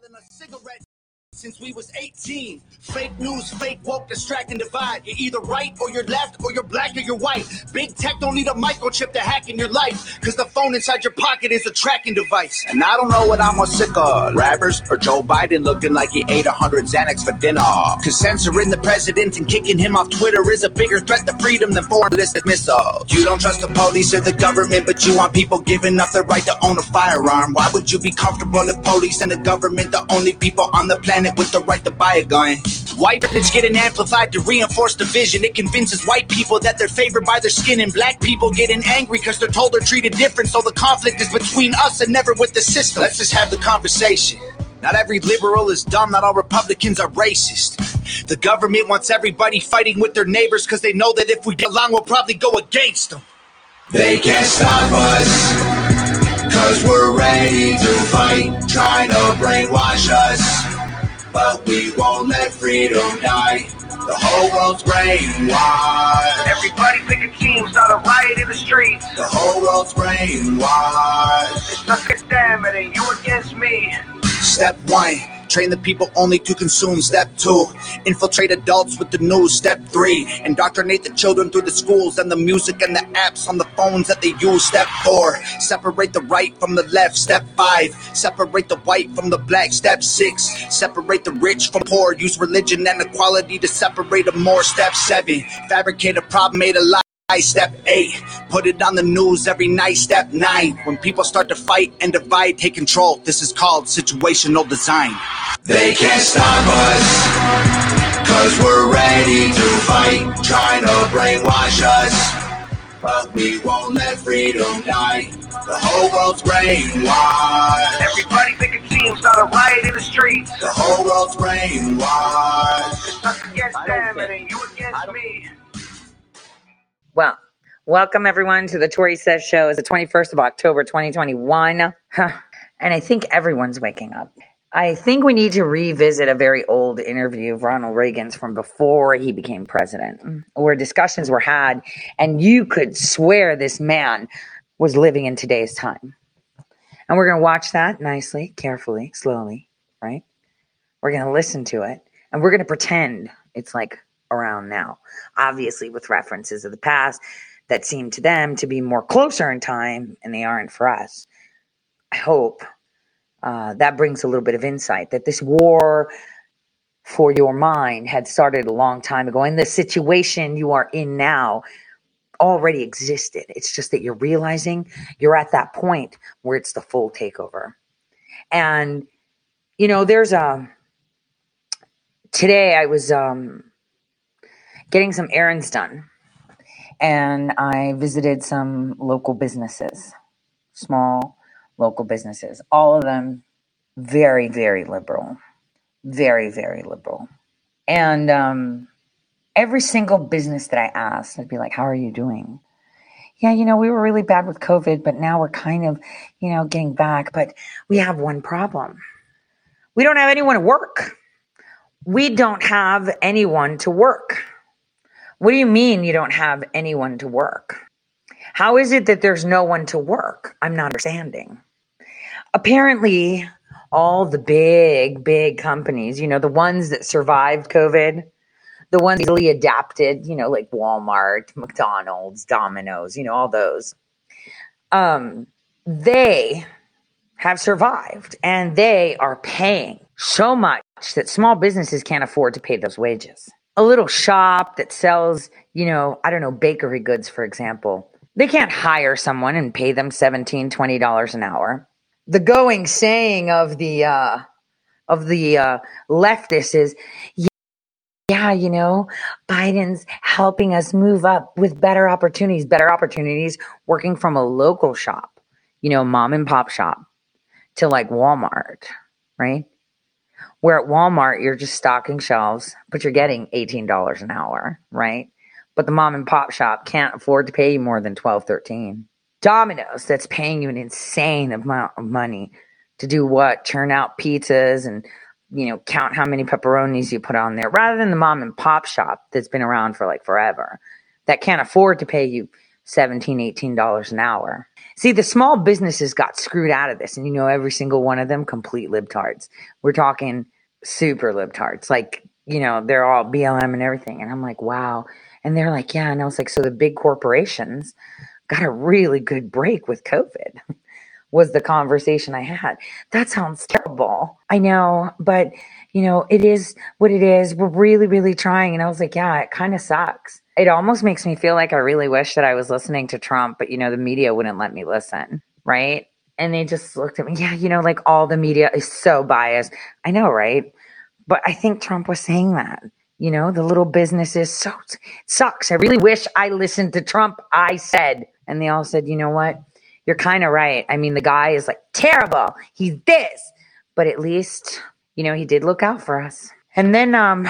selling a cigarette since we was 18. Fake news, fake woke, distract and divide. You're either right or you're left, or you're black or you're white. Big tech don't need a microchip to hack in your life, cause the phone inside your pocket is a tracking device. And I don't know what I'm more sick of, rappers or Joe Biden looking like he ate a hundred Xanax for dinner. Cause censoring the president and kicking him off Twitter is a bigger threat to freedom than foreign ballistic missiles. You don't trust the police or the government, but you want people giving up their right to own a firearm. Why would you be comfortable if police and the government the only people on the planet with the right to buy a gun? White privilege getting amplified to reinforce division. It convinces white people that they're favored by their skin, and black people getting angry because they're told they're treated different. So the conflict is between us and never with the system. Let's just have the conversation. Not every liberal is dumb, not all Republicans are racist. The government wants everybody fighting with their neighbors because they know that if we get along, we'll probably go against them. They can't stop us, cause we're ready to fight, trying to brainwash us. But we won't let freedom die. The whole world's brainwashed. Everybody pick a team, start a riot in the streets. The whole world's brainwashed. It's us against them, and then you against me. Step one, train the people only to consume. Step two, infiltrate adults with the news. Step three, indoctrinate the children through the schools and the music and the apps on the phones that they use. Step four, separate the right from the left. Step five, separate the white from the black. Step six, separate the rich from poor. Use religion and equality to separate them more. Step seven, fabricate a problem made a lie. Step 8, put it on the news every night. Step 9, when people start to fight and divide, take control. This is called situational design. They can't stop us, cause we're ready to fight, trying to brainwash us. But we won't let freedom die. The whole world's brainwashed. Everybody pick a team, start a riot in the streets. The whole world's brainwashed. It's us against them, and you against me. Well, welcome everyone to the Tore Says Show. It's the 21st of October, 2021. Huh. And I think everyone's waking up. I think we need to revisit a very old interview of Ronald Reagan's from before he became president, where discussions were had, and you could swear this man was living in today's time. And we're going to watch that nicely, carefully, slowly, right? We're going to listen to it, and we're going to pretend it's like around now, obviously with references of the past that seem to them to be more closer in time and they aren't for us. I hope uh, that brings a little bit of insight that this war for your mind had started a long time ago, and the situation you are in now already existed. It's just that you're realizing you're at that point where it's the full takeover. And, you know, there's a, today I was, um, getting some errands done. And I visited some local businesses, small local businesses, all of them very, very liberal, very, very liberal. And um, every single business that I asked, I'd be like, How are you doing? Yeah, you know, we were really bad with COVID, but now we're kind of, you know, getting back. But we have one problem we don't have anyone to work. We don't have anyone to work. What do you mean you don't have anyone to work? How is it that there's no one to work? I'm not understanding. Apparently, all the big, big companies, you know, the ones that survived COVID, the ones easily adapted, you know, like Walmart, McDonald's, Domino's, you know, all those, um, they have survived and they are paying so much that small businesses can't afford to pay those wages a little shop that sells, you know, I don't know, bakery goods, for example, they can't hire someone and pay them $17, $20 an hour. The going saying of the, uh, of the, uh, leftists is, yeah, you know, Biden's helping us move up with better opportunities, better opportunities working from a local shop, you know, mom and pop shop to like Walmart, right? Where at Walmart, you're just stocking shelves, but you're getting $18 an hour, right? But the mom and pop shop can't afford to pay you more than 12, 13. Domino's, that's paying you an insane amount of money to do what? Churn out pizzas and, you know, count how many pepperonis you put on there rather than the mom and pop shop that's been around for like forever that can't afford to pay you 17 18 dollars an hour see the small businesses got screwed out of this and you know every single one of them complete libtards we're talking super libtards like you know they're all blm and everything. And i'm like wow. And they're like yeah. And i was like so the big corporations got a really good break with covid was the conversation i had. That sounds terrible i know but you know it is what it is. We're really really trying. And i was like yeah it kind of sucks. It almost makes me feel like I really wish that I was listening to Trump, but you know, the media wouldn't let me listen, right? And they just looked at me, yeah, you know, like all the media is so biased. I know, right? But I think Trump was saying that. You know, the little businesses so sucks. I really wish I listened to Trump. I said, and they all said, you know what? You're kind of right. I mean, the guy is like terrible. He's this, but at least, you know, he did look out for us. And then um,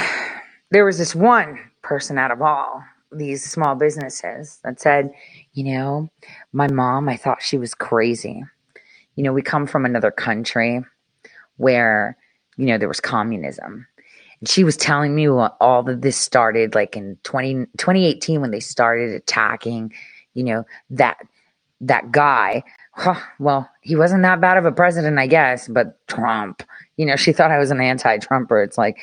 there was this one person out of all these small businesses that said, you know, my mom, I thought she was crazy. You know, we come from another country where, you know, there was communism. And she was telling me all of this started like in 20, 2018 when they started attacking, you know, that that guy. Huh, well, he wasn't that bad of a president, I guess, but Trump. You know, she thought I was an anti-Trumper. It's like,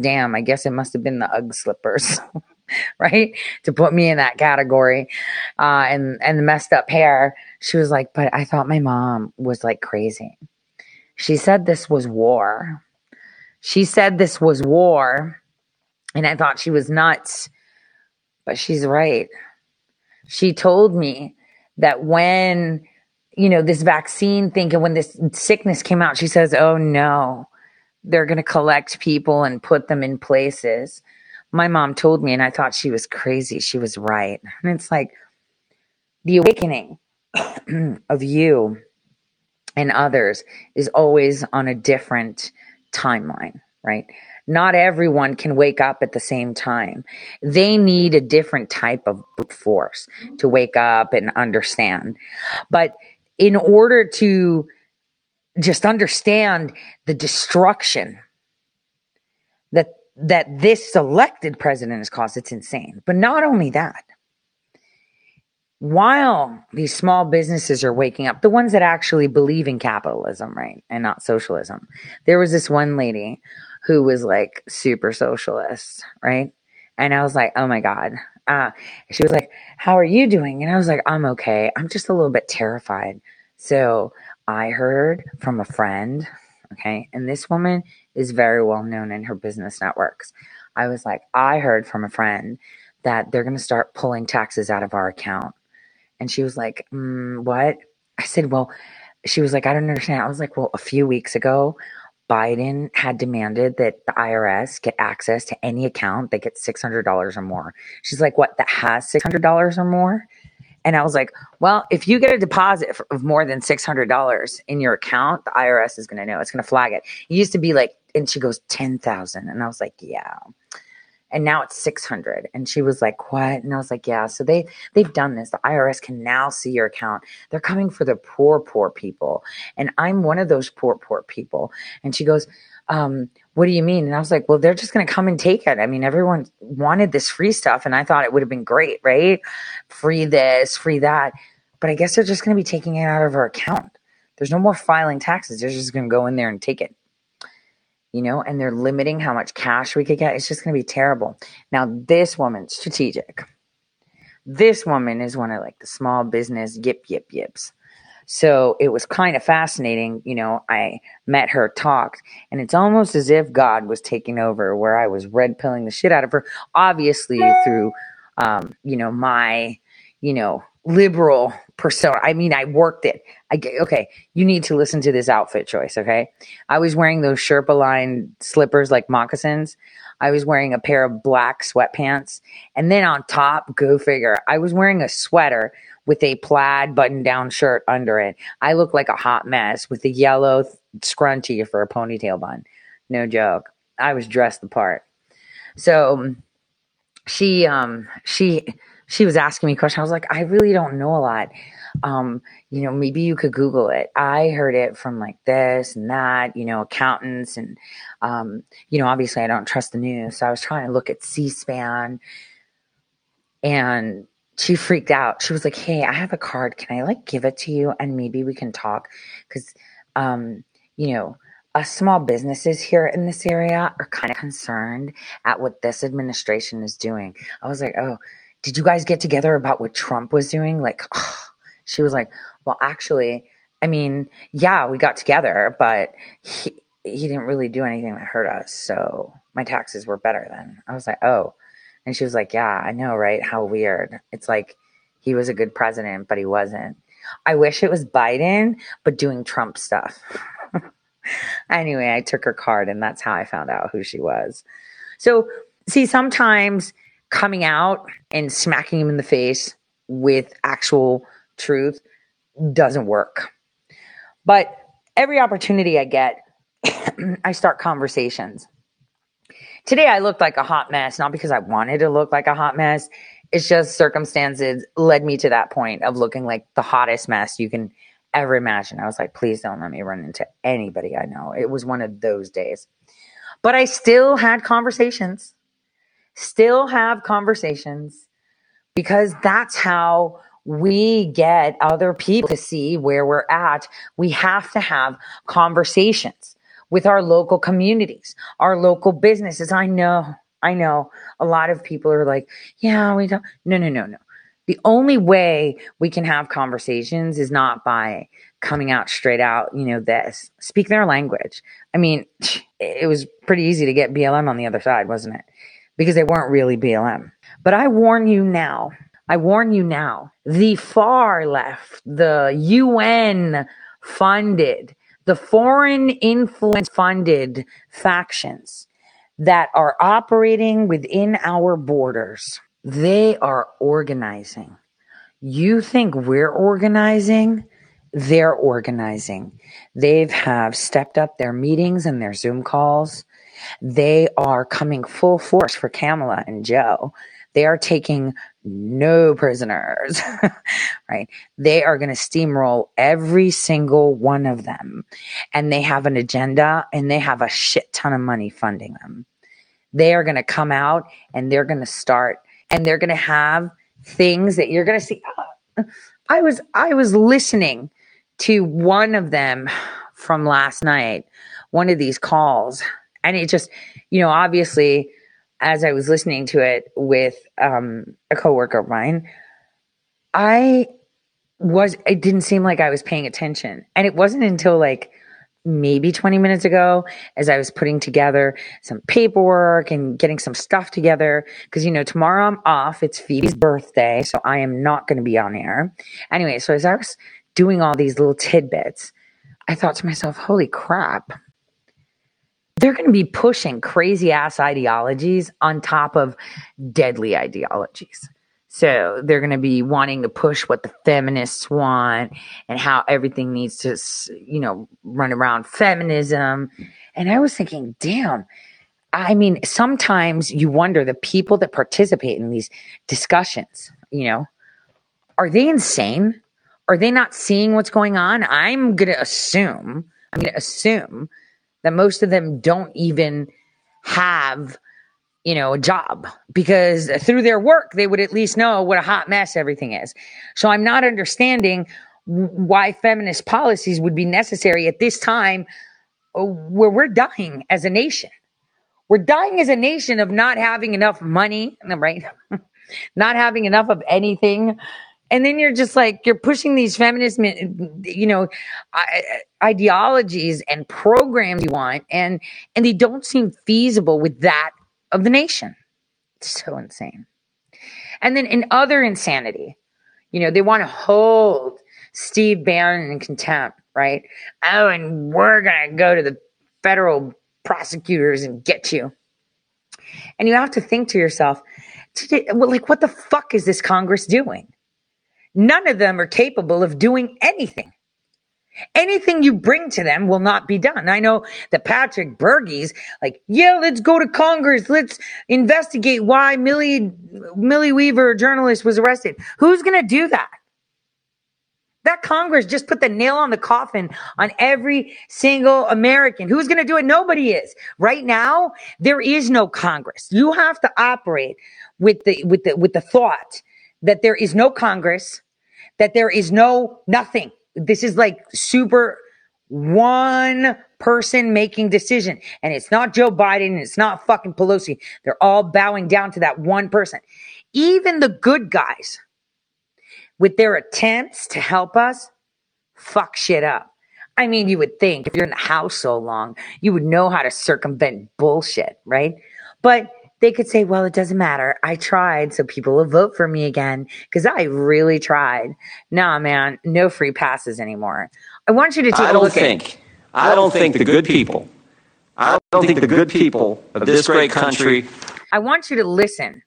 damn, I guess it must have been the UGG slippers. right? To put me in that category. Uh, and, and the messed up hair. She was like, but I thought my mom was like crazy. She said this was war. She said this was war. And I thought she was nuts. But she's right. She told me that when, you know, this vaccine thing and when this sickness came out, she says, oh no, they're going to collect people and put them in places my mom told me, and I thought she was crazy. She was right. And it's like the awakening of you and others is always on a different timeline, right? Not everyone can wake up at the same time. They need a different type of force to wake up and understand. But in order to just understand the destruction that this selected president has caused, it's insane. But not only that, while these small businesses are waking up, the ones that actually believe in capitalism, right, and not socialism, there was this one lady who was like super socialist, right? And I was like, oh my God. Uh, she was like, how are you doing? And I was like, I'm okay. I'm just a little bit terrified. So I heard from a friend, okay, and this woman is very well known in her business networks. I was like, I heard from a friend that they're going to start pulling taxes out of our account. And she was like, mm, What? I said, Well, she was like, I don't understand. I was like, Well, a few weeks ago, Biden had demanded that the IRS get access to any account that gets $600 or more. She's like, What? That has $600 or more? And I was like, well, if you get a deposit of more than $600 in your account, the IRS is going to know. It's going to flag it. It used to be like, and she goes, 10,000. And I was like, yeah. And now it's 600. And she was like, what? And I was like, yeah. So they, they've done this. The IRS can now see your account. They're coming for the poor, poor people. And I'm one of those poor, poor people. And she goes, um, what do you mean? And I was like, well, they're just going to come and take it. I mean, everyone wanted this free stuff and I thought it would have been great, right? Free this, free that. But I guess they're just going to be taking it out of our account. There's no more filing taxes. They're just going to go in there and take it. You know, and they're limiting how much cash we could get. It's just going to be terrible. Now, this woman, strategic. This woman is one of like the small business yip, yip, yips. So it was kind of fascinating. You know, I met her, talked, and it's almost as if God was taking over where I was red pilling the shit out of her, obviously through, um, you know, my, you know, liberal persona. I mean, I worked it. I get, okay, you need to listen to this outfit choice, okay? I was wearing those Sherpa line slippers like moccasins. I was wearing a pair of black sweatpants. And then on top, go figure, I was wearing a sweater with a plaid button down shirt under it. I look like a hot mess with a yellow scrunchie for a ponytail bun. No joke. I was dressed the part. So she um she she was asking me questions. I was like, I really don't know a lot. Um, you know, maybe you could Google it. I heard it from like this and that, you know, accountants and um, you know, obviously I don't trust the news. So I was trying to look at C SPAN and she freaked out. She was like, "Hey, I have a card. Can I like give it to you and maybe we can talk?" Because, um, you know, us small businesses here in this area are kind of concerned at what this administration is doing. I was like, "Oh, did you guys get together about what Trump was doing?" Like, she was like, "Well, actually, I mean, yeah, we got together, but he he didn't really do anything that hurt us. So my taxes were better then." I was like, "Oh." And she was like, Yeah, I know, right? How weird. It's like he was a good president, but he wasn't. I wish it was Biden, but doing Trump stuff. anyway, I took her card, and that's how I found out who she was. So, see, sometimes coming out and smacking him in the face with actual truth doesn't work. But every opportunity I get, I start conversations. Today I looked like a hot mess, not because I wanted to look like a hot mess. It's just circumstances led me to that point of looking like the hottest mess you can ever imagine. I was like, please don't let me run into anybody I know. It was one of those days. But I still had conversations, still have conversations because that's how we get other people to see where we're at. We have to have conversations with our local communities, our local businesses. I know, I know a lot of people are like, yeah, we don't. No, no, no, no. The only way we can have conversations is not by coming out straight out, you know, this. Speak their language. I mean, it was pretty easy to get BLM on the other side, wasn't it? Because they weren't really BLM. But I warn you now, I warn you now, the far left, the UN funded the foreign influence funded factions that are operating within our borders, they are organizing. You think we're organizing? They're organizing. They've have stepped up their meetings and their Zoom calls. They are coming full force for Kamala and Joe. They are taking no prisoners, right? They are going to steamroll every single one of them. And they have an agenda and they have a shit ton of money funding them. They are going to come out and they're going to start and they're going to have things that you're going to see. I was, I was listening to one of them from last night, one of these calls, and it just, you know, obviously as I was listening to it with um, a coworker of mine, I was it didn't seem like I was paying attention, and it wasn't until like maybe 20 minutes ago as I was putting together some paperwork and getting some stuff together. Because you know tomorrow I'm off. It's Phoebe's birthday so I am not going to be on air. Anyway, so as I was doing all these little tidbits, I thought to myself, "Holy crap they're going to be pushing crazy ass ideologies on top of deadly ideologies. So they're going to be wanting to push what the feminists want and how everything needs to, you know, run around feminism. And I was thinking, damn, I mean, sometimes you wonder the people that participate in these discussions, you know, are they insane? Are they not seeing what's going on? I'm going to assume, I'm going to assume that most of them don't even have you know a job because through their work they would at least know what a hot mess everything is. So i'm not understanding why feminist policies would be necessary at this time uh, where we're dying as a nation. We're dying as a nation of not having enough money right? Not having enough of anything and then you're just like you're pushing these feminist you know ideologies and programs you want and and they don't seem feasible with that of the nation. It's so insane. And then in other insanity you know they want to hold steve bannon in contempt right? Oh and we're gonna go to the federal prosecutors and get you. And you have to think to yourself well, like what the fuck is this congress doing None of them are capable of doing anything. Anything you bring to them will not be done. I know that Patrick Bergey's like, yeah, let's go to Congress. Let's investigate why Millie, Millie Weaver, a journalist, was arrested. Who's going to do that? That Congress just put the nail on the coffin on every single American. Who's going to do it? Nobody is. Right now, there is no Congress. You have to operate with the, with the, with the thought that there is no Congress, that there is no nothing. This is like super one person making decision. And it's not Joe Biden, and it's not fucking Pelosi. They're all bowing down to that one person. Even the good guys, with their attempts to help us, fuck shit up. I mean, you would think if you're in the house so long, you would know how to circumvent bullshit, right? But they could say, well, it doesn't matter. I tried, so people will vote for me again because I really tried. Nah, man, no free passes anymore. I want you to take I a don't look think. I don't think the good people. I don't think the good people of this great country. I want you to listen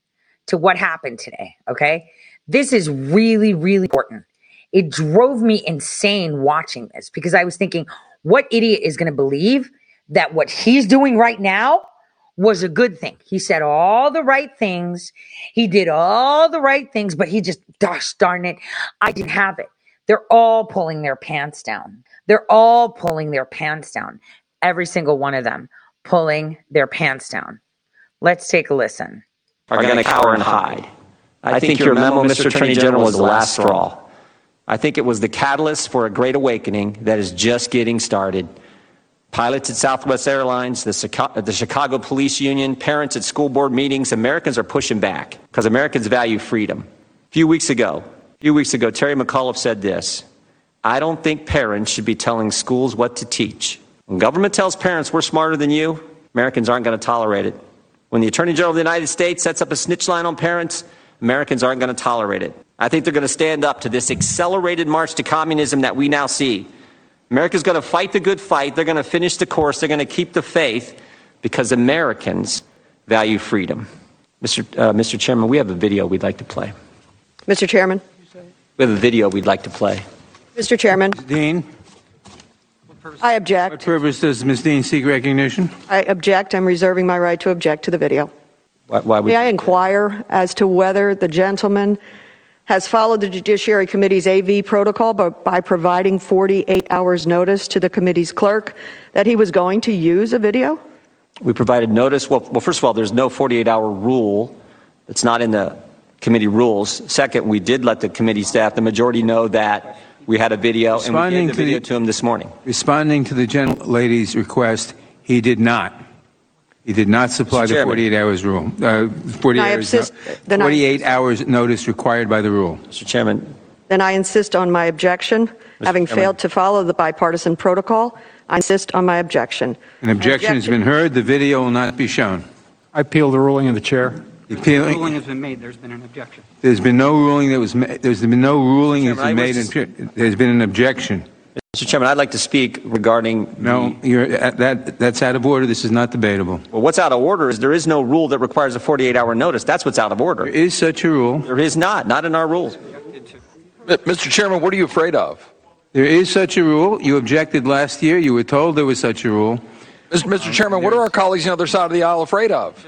to what happened today. Okay, this is really, really important. It drove me insane watching this because I was thinking, what idiot is going to believe that what he's doing right now was a good thing. He said all the right things. He did all the right things, but he just, gosh darn it, I didn't have it. They're all pulling their pants down. They're all pulling their pants down. Every single one of them pulling their pants down. Let's take a listen. are going to cower and hide. I think your memo, Mr. Attorney General, was the last straw. I think it was the catalyst for a great awakening that is just getting started. Pilots at Southwest Airlines, the Chicago, the Chicago Police Union, parents at school board meetings, Americans are pushing back because Americans value freedom. A few weeks ago, a few weeks ago, Terry McAuliffe said this I don't think parents should be telling schools what to teach. When government tells parents we're smarter than you, Americans aren't going to tolerate it. When the Attorney General of the United States sets up a snitch line on parents, Americans aren't going to tolerate it. I think they're going to stand up to this accelerated march to communism that we now see. America's going to fight the good fight. They're going to finish the course. They're going to keep the faith because Americans value freedom. Mr. Uh, Mr. Chairman, we have a video we'd like to play. Mr. Chairman. We have a video we'd like to play. Mr. Chairman, Dean, I object. what object. purpose does Ms. Dean seek recognition? I object. I'm reserving my right to object to the video. Why, why would May I inquire as to whether the gentleman has followed the Judiciary Committee's AV protocol by, by providing 48 hours notice to the committee's clerk that he was going to use a video? we provided notice? Well, well, first of all, there's no 48-hour rule. It's not in the committee rules. Second, we did let the committee staff, the majority, know that we had a video, and we gave the to the- video to him this morning. Responding to the gentlelady's request, he did not. He did not supply the Chairman. 48 hours rule. Uh, 48 I hours, no- insist- then I- 48 hours notice required by the rule. Mr. Chairman, Then I insist on my objection. Having Chairman. failed to follow the bipartisan protocol, I insist on my objection. An objection has been heard. The video will not be shown. I appeal the ruling of the chair. The The appeal- ruling has been made. There's been an objection. There's been no ruling that was, ma- there's been no ruling that's Chairman, been made. was in- There's been an objection. Mr. Chairman, I'd like to speak regarding No, the- you're, uh, that, that's out of order. This is not debatable. well, what's out of order is there is no rule that requires a 48-hour notice. That's what's out of order. is such a rule. There is not, not in our rules. Mr. Chairman, what are you afraid of? There is such a rule. You objected last year. You were told there was such a rule. Mr. Mr. Chairman, what are our colleagues on the other side of the aisle afraid of?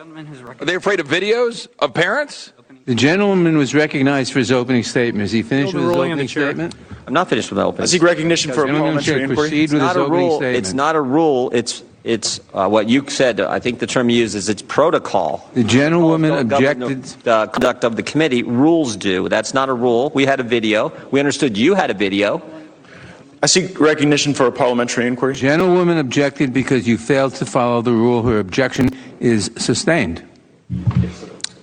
Are they afraid of videos of parents? The gentleman was recognized for his opening statement. Is he finished with his ruling of opening the chair. statement? I'm not finished with my opening. Statement. I seek recognition for a Gentleman parliamentary should inquiry. proceed It's with his not a opening rule. statement. It's not a rule. It's it's uh, what you said. I think the term you used is it's protocol. The gentlewoman Don't govern objected. The uh, conduct of the committee rules do. That's not a rule. We had a video. We understood you had a video. I seek recognition for a parliamentary inquiry. Gentlewoman objected because you failed to follow the rule. Her objection is sustained.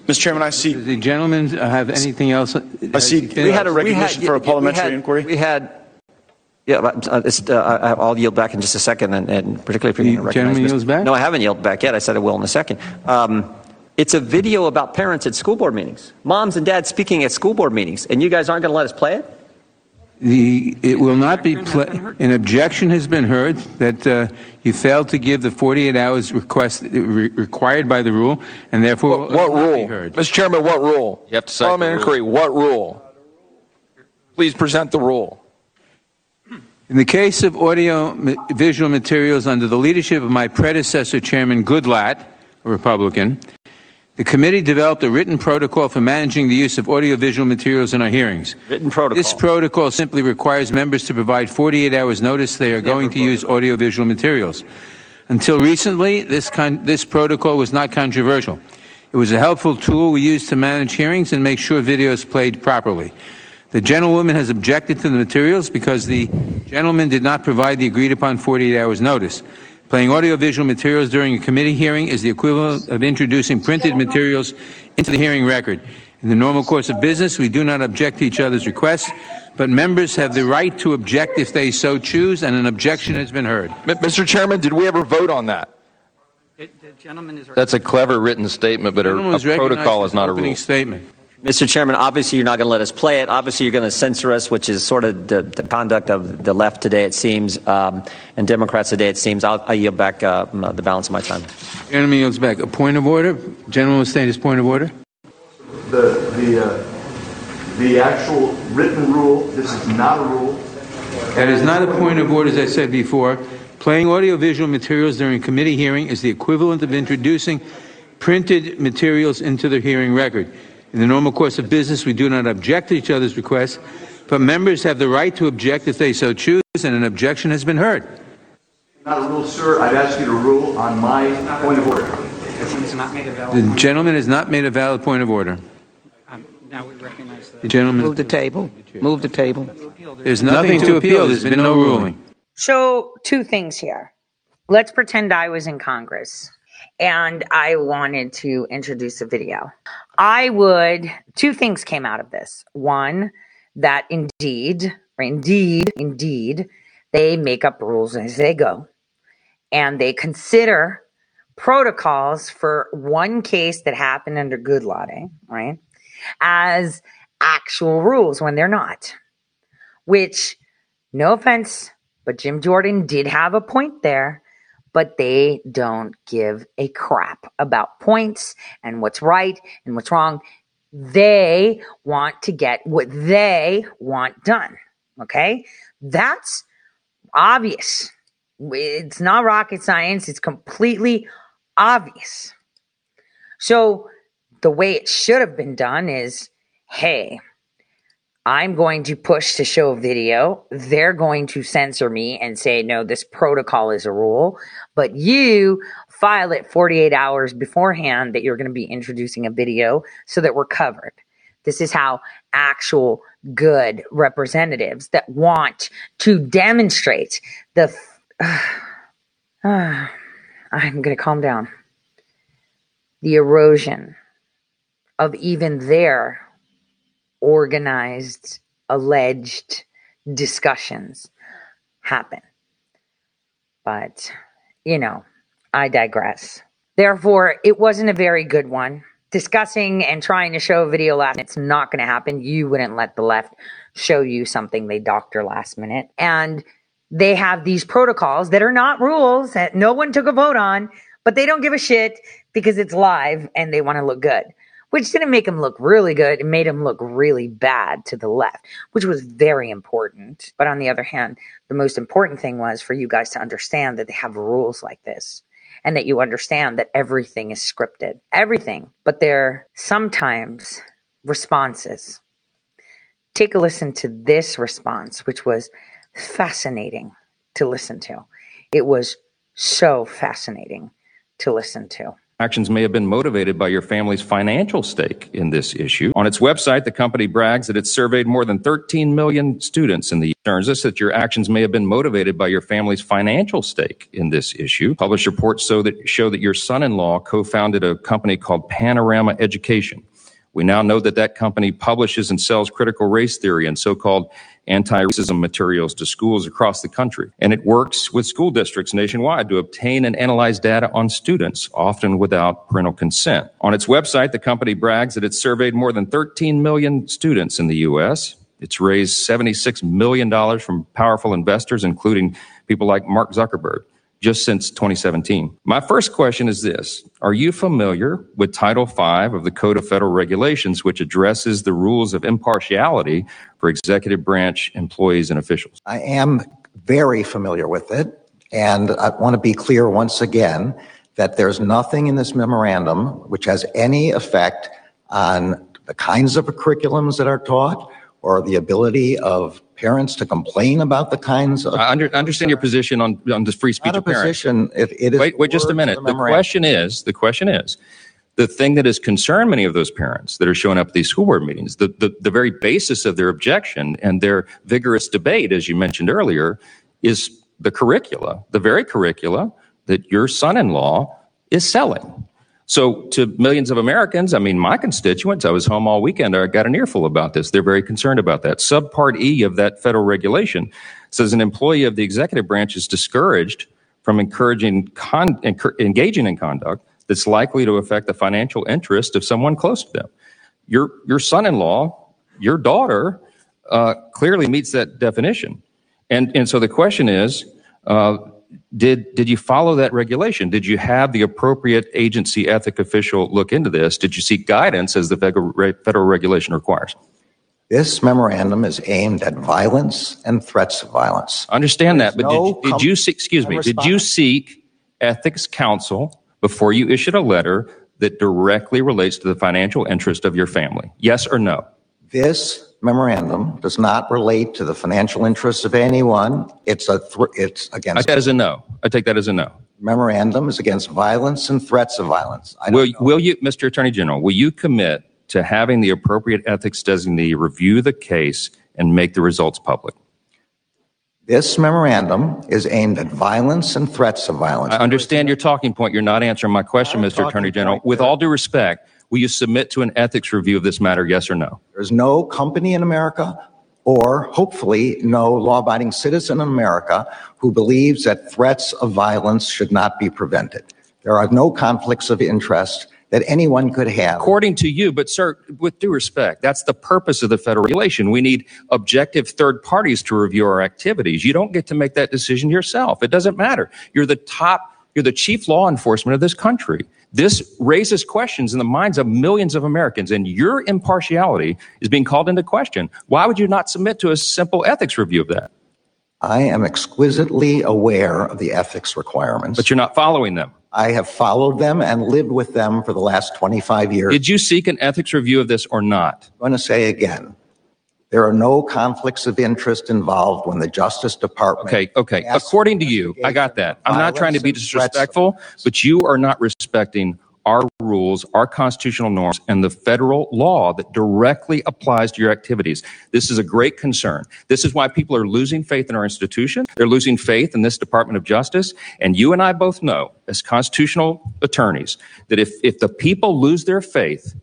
Mr. Chairman, I see. Does the gentleman have anything else? I seek- We had a recognition had- for a parliamentary we had, inquiry? We had. Yeah, but, uh, it's, uh, I- I'll yield back in just a second, and, and particularly if you're going to recognize. gentleman Mr. yields back? No, I haven't yielded back yet. I said I will in a second. Um, it's a video about parents at school board meetings, moms and dads speaking at school board meetings, and you guys aren't going to let us play it. The, it will not be, pla- an objection has been heard that uh, you failed to give the 48 hours request re- required by the rule, and therefore what, will what not be rule? heard. Mr. Chairman, what rule? You have to cite the Parliamentary inquiry, what rule? Please present the rule. In the case of audio ma- visual materials under the leadership of my predecessor, Chairman Goodlatte, a Republican, the committee developed a written protocol for managing the use of audiovisual materials in our hearings. Written protocol. This protocol simply requires members to provide 48 hours notice they are going to use audiovisual materials. Until recently, this, con- this protocol was not controversial. It was a helpful tool we use to manage hearings and make sure video is played properly. The gentlewoman has objected to the materials because the gentleman did not provide the agreed upon 48 hours notice. Playing audiovisual materials during a committee hearing is the equivalent of introducing printed materials into the hearing record. In the normal course of business, we do not object to each other's requests, but members have the right to object if they so choose, and an objection has been heard. M- Mr. Chairman, did we ever vote on that? It- The gentleman is. That's a clever written statement, but a, Gentleman a was recognized protocol for is not a opening rule. statement. Mr. Chairman, obviously you're not going to let us play it. Obviously you're going to censor us, which is sort of the, the conduct of the left today, it seems, um, and Democrats today, it seems. I'll, I yield back uh, the balance of my time. Gentleman yields back. A point of order. Gentleman will state his point of order. the, the, uh, the actual written rule, this is not a rule. That is not a point of order, as I said before. Playing audiovisual materials during committee hearing is the equivalent of introducing printed materials into the hearing record. In the normal course of business, we do not object to each other's requests, but members have the right to object if they so choose, and an objection has been heard. Not a rule, sir. I'd ask you to rule on my point of order. Gentleman's not made available. The gentleman has not made a valid point of order. Um, Now we recognize the. The gentleman, Move the table. Move the table. there's nothing to appeal. There's been no ruling. So, two things here. Let's pretend I was in Congress and I wanted to introduce a video. I would, two things came out of this. One, that indeed, indeed, indeed, they make up rules as they go and they consider protocols for one case that happened under good right, as actual rules when they're not. Which, no offense, but Jim Jordan did have a point there, but they don't give a crap about points and what's right and what's wrong. They want to get what they want done. Okay. That's obvious. It's not rocket science. It's completely obvious. So the way it should have been done is, hey, I'm going to push to show a video. They're going to censor me and say, no, this protocol is a rule. But you file it 48 hours beforehand that you're going to be introducing a video so that we're covered. This is how actual good representatives that want to demonstrate the. I'm going to calm down. The erosion of even their organized, alleged discussions happen. But, you know, I digress. Therefore, it wasn't a very good one. Discussing and trying to show a video last minute, it's not going to happen. You wouldn't let the left show you something they doctor last minute. And they have these protocols that are not rules that no one took a vote on, but they don't give a shit because it's live and they want to look good which didn't make him look really good. It made him look really bad to the left, which was very important. But on the other hand, the most important thing was for you guys to understand that they have rules like this and that you understand that everything is scripted. Everything. But they're sometimes responses. Take a listen to this response, which was fascinating to listen to. It was so fascinating to listen to. Actions may have been motivated by your family's financial stake in this issue. On its website, the company brags that it surveyed more than 13 million students in the concerns us that your actions may have been motivated by your family's financial stake in this issue. Published reports so that show that your son-in-law co-founded a company called Panorama Education. We now know that that company publishes and sells critical race theory and so-called anti-racism materials to schools across the country. And it works with school districts nationwide to obtain and analyze data on students, often without parental consent. On its website, the company brags that it's surveyed more than 13 million students in the U.S. It's raised $76 million from powerful investors, including people like Mark Zuckerberg just since 2017. My first question is this. Are you familiar with Title V of the Code of Federal Regulations, which addresses the rules of impartiality for executive branch employees and officials? I am very familiar with it, and I want to be clear once again that there's nothing in this memorandum which has any effect on the kinds of curriculums that are taught or the ability of parents to complain about the kinds of. I under, understand your position on, on the free speech of parents. position, it, it is. Wait, wait just a minute. of The question is, the question is, the thing that has concerned many of those parents that are showing up at these school board meetings, the, the, the very basis of their objection and their vigorous debate, as you mentioned earlier, is the curricula, the very curricula that your son-in-law is selling. So to millions of Americans, I mean, my constituents, I was home all weekend, I got an earful about this. They're very concerned about that. Subpart E of that federal regulation says an employee of the executive branch is discouraged from encouraging con- engaging in conduct that's likely to affect the financial interest of someone close to them. Your, your son-in-law, your daughter, uh, clearly meets that definition. And, and so the question is, uh, did, did you follow that regulation? Did you have the appropriate agency ethic official look into this? Did you seek guidance as the federal, federal regulation requires? This memorandum is aimed at violence and threats of violence. Understand that, but no did, did you seek, excuse me, did you seek ethics counsel before you issued a letter that directly relates to the financial interest of your family? Yes or no? This memorandum does not relate to the financial interests of anyone. It's a th- it's against. I take that as a no. I take that as a no. Memorandum is against violence and threats of violence. Will will you, Mr. Attorney General, will you commit to having the appropriate ethics designee review the case and make the results public? This memorandum is aimed at violence and threats of violence. I understand your talking point. You're not answering my question, Mr. Attorney General. With all due respect, will you submit to an ethics review of this matter, yes or no? There's no company in America or hopefully no law abiding citizen in America who believes that threats of violence should not be prevented. There are no conflicts of interest that anyone could have. According to you, but sir, with due respect, that's the purpose of the federal regulation. We need objective third parties to review our activities. You don't get to make that decision yourself. It doesn't matter. You're the top, you're the chief law enforcement of this country. This raises questions in the minds of millions of Americans, and your impartiality is being called into question. Why would you not submit to a simple ethics review of that? I am exquisitely aware of the ethics requirements. But you're not following them. I have followed them and lived with them for the last 25 years. Did you seek an ethics review of this or not? I'm going to say again. There are no conflicts of interest involved when the Justice Department. Okay, okay. According to you, I got that. I'm not trying to be disrespectful, but you are not respecting our rules, our constitutional norms, and the federal law that directly applies to your activities. This is a great concern. This is why people are losing faith in our institution. They're losing faith in this Department of Justice. And you and I both know, as constitutional attorneys, that if, if the people lose their faith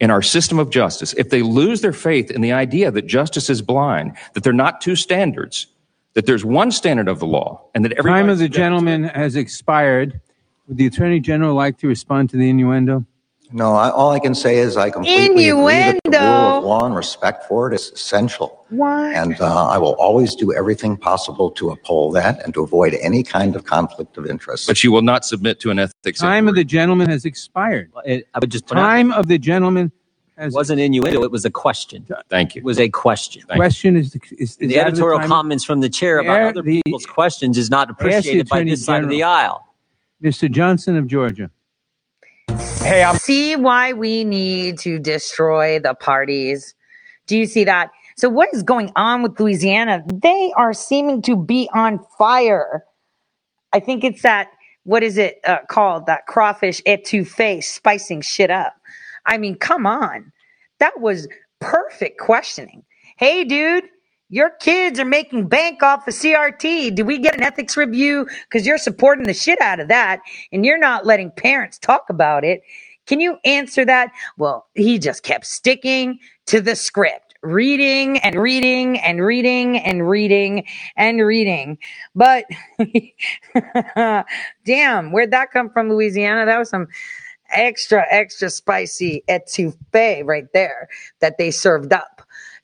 in our system of justice, if they lose their faith in the idea that justice is blind, that there are not two standards, that there's one standard of the law, and that every time of the gentleman has expired. Would the Attorney General like to respond to the innuendo? No, I, all I can say is I completely agree that the rule of law and respect for it is essential. Why? And uh, I will always do everything possible to uphold that and to avoid any kind of conflict of interest. But you will not submit to an ethics. Time of the gentleman has expired. It, I would just time of the gentleman has. It wasn't innuendo. It was a question. Thank you. It was a question. Thank question is, is, is the editorial the comments from the chair about Air, other the, people's questions is not appreciated by this side of the aisle. Mr. Johnson of Georgia. Hey, I'm- see why we need to destroy the parties. Do you see that? So what is going on with Louisiana? They are seeming to be on fire. I think it's that what is it uh, called? That crawfish etouffee spicing shit up. I mean, come on. That was perfect questioning. Hey, dude, your kids are making bank off the CRT. Do we get an ethics review? Because you're supporting the shit out of that and you're not letting parents talk about it. Can you answer that? Well, he just kept sticking to the script, reading and reading and reading and reading and reading. But damn, where'd that come from, Louisiana? That was some extra, extra spicy etouffee right there that they served up.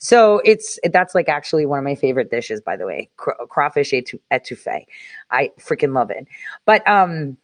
So it's that's like actually one of my favorite dishes, by the way, crawfish etouffee. I freaking love it. But um,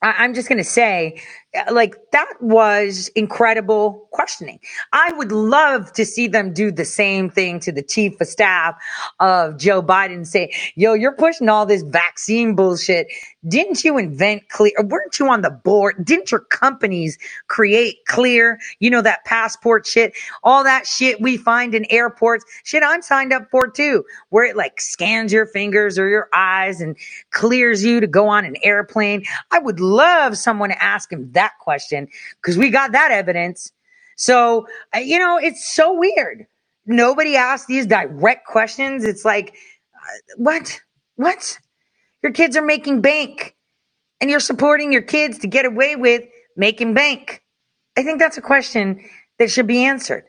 I, am just gonna say, Uh, like that was incredible questioning. I would love to see them do the same thing to the chief of staff of Joe Biden. Say, yo, you're pushing all this vaccine bullshit. Didn't you invent clear? Weren't you on the board? Didn't your companies create clear? You know, that passport shit, all that shit we find in airports. Shit, I'm signed up for too, where it like scans your fingers or your eyes and clears you to go on an airplane. I would love someone to ask him that that question because we got that evidence. So, uh, you know, it's so weird. Nobody asked these direct questions. It's like, uh, what? What? Your kids are making bank and you're supporting your kids to get away with making bank. I think that's a question that should be answered.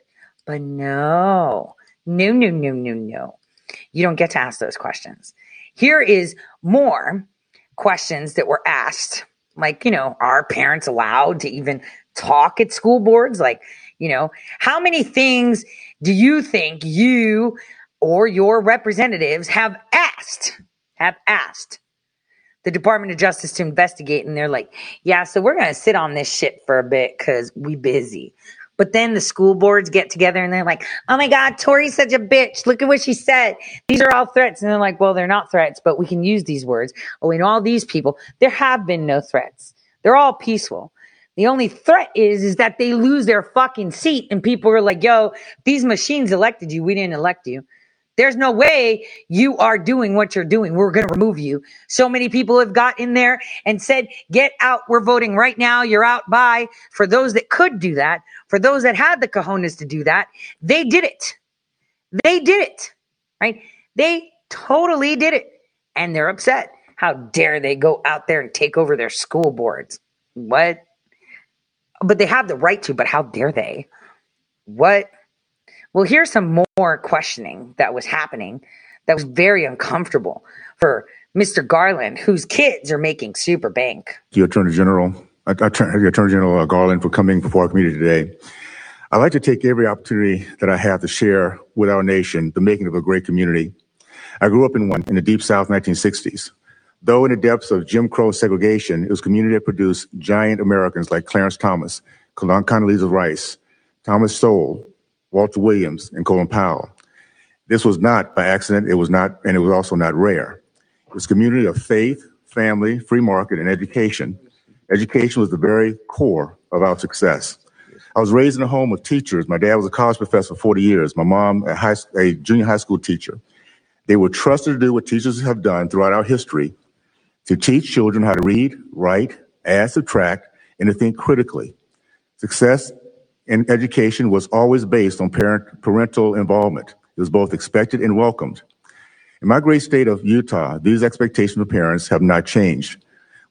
But no, no, no, no, no, no. You don't get to ask those questions. Here is more questions that were asked. Like, you know, are parents allowed to even talk at school boards? Like, you know, how many things do you think you or your representatives have asked? Have asked the Department of Justice to investigate, and they're like, "Yeah, so we're gonna sit on this shit for a bit because we busy." But then the school boards get together and they're like, "Oh my God, Tore's such a bitch! Look at what she said. These are all threats." And they're like, "Well, they're not threats, but we can use these words." Oh, and all these people, there have been no threats. They're all peaceful. The only threat is is that they lose their fucking seat, and people are like, "Yo, these machines elected you. We didn't elect you." There's no way you are doing what you're doing. We're going to remove you. So many people have got in there and said, get out. We're voting right now. You're out by. For those that could do that, for those that had the cojones to do that, they did it. They did it, right? They totally did it. And they're upset. How dare they go out there and take over their school boards? What? But they have the right to, but how dare they? What? Well, here's some more questioning that was happening that was very uncomfortable for Mr. Garland, whose kids are making super bank. The Attorney General, I, Attorney General uh, Garland, for coming before our community today. I'd like to take every opportunity that I have to share with our nation the making of a great community. I grew up in one in the deep South 1960s. Though in the depths of Jim Crow segregation, it was a community that produced giant Americans like Clarence Thomas, Condoleezza Rice, Thomas Sowell, Walter Williams, and Colin Powell. This was not by accident, it was not, and it was also not rare. It was a community of faith, family, free market, and education. Education was the very core of our success. I was raised in a home of teachers. My dad was a college professor for 40 years. My mom, a, high, a junior high school teacher. They were trusted to do what teachers have done throughout our history to teach children how to read, write, add, subtract, and to think critically. Success in education was always based on parent, parental involvement. It was both expected and welcomed. In my great state of Utah, these expectations of parents have not changed.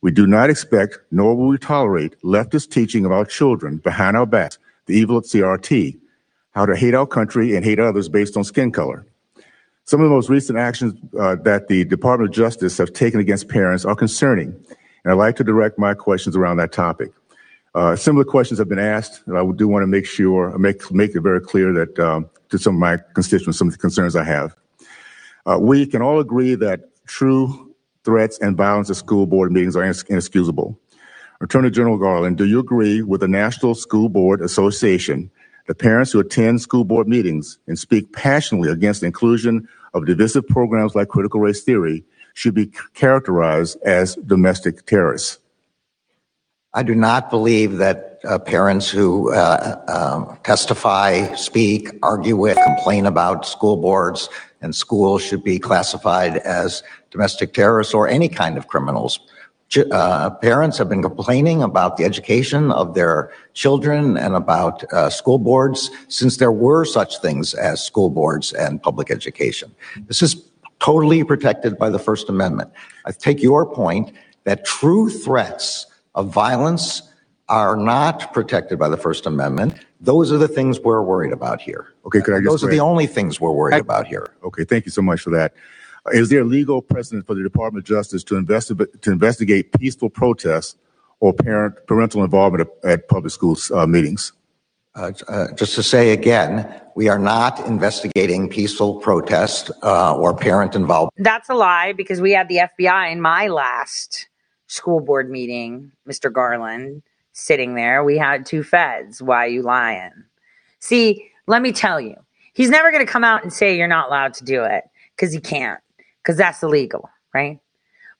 We do not expect, nor will we tolerate, leftist teaching of our children behind our backs, the evil of CRT, how to hate our country and hate others based on skin color. Some of the most recent actions uh, that the Department of Justice have taken against parents are concerning, and I'd like to direct my questions around that topic. Uh, similar questions have been asked, and I do want to make sure, make, make it very clear that um, to some of my constituents, some of the concerns I have. Uh, we can all agree that true threats and violence at school board meetings are inexcusable. Attorney General Garland, do you agree with the National School Board Association that parents who attend school board meetings and speak passionately against the inclusion of divisive programs like critical race theory should be characterized as domestic terrorists? I do not believe that uh, parents who uh, uh, testify, speak, argue with, complain about school boards and schools should be classified as domestic terrorists or any kind of criminals. Uh, parents have been complaining about the education of their children and about uh, school boards since there were such things as school boards and public education. This is totally protected by the First Amendment. I take your point that true threats of violence are not protected by the First Amendment. Those are the things we're worried about here. Okay, could I just Those are the only things we're worried about here. Okay, thank you so much for that. Is Is there legal precedent for the Department of Justice to investigate to investigate peaceful protests or parent parental involvement at, at public school uh, meetings? Uh, uh, just to say again, we are not investigating peaceful protest uh, or parent involvement. That's a lie because we had the FBI in my last school board meeting, Mr. Garland, sitting there. We had two feds. Why you lying? See, let me tell you, he's never going to come out and say you're not allowed to do it because he can't, because that's illegal, right?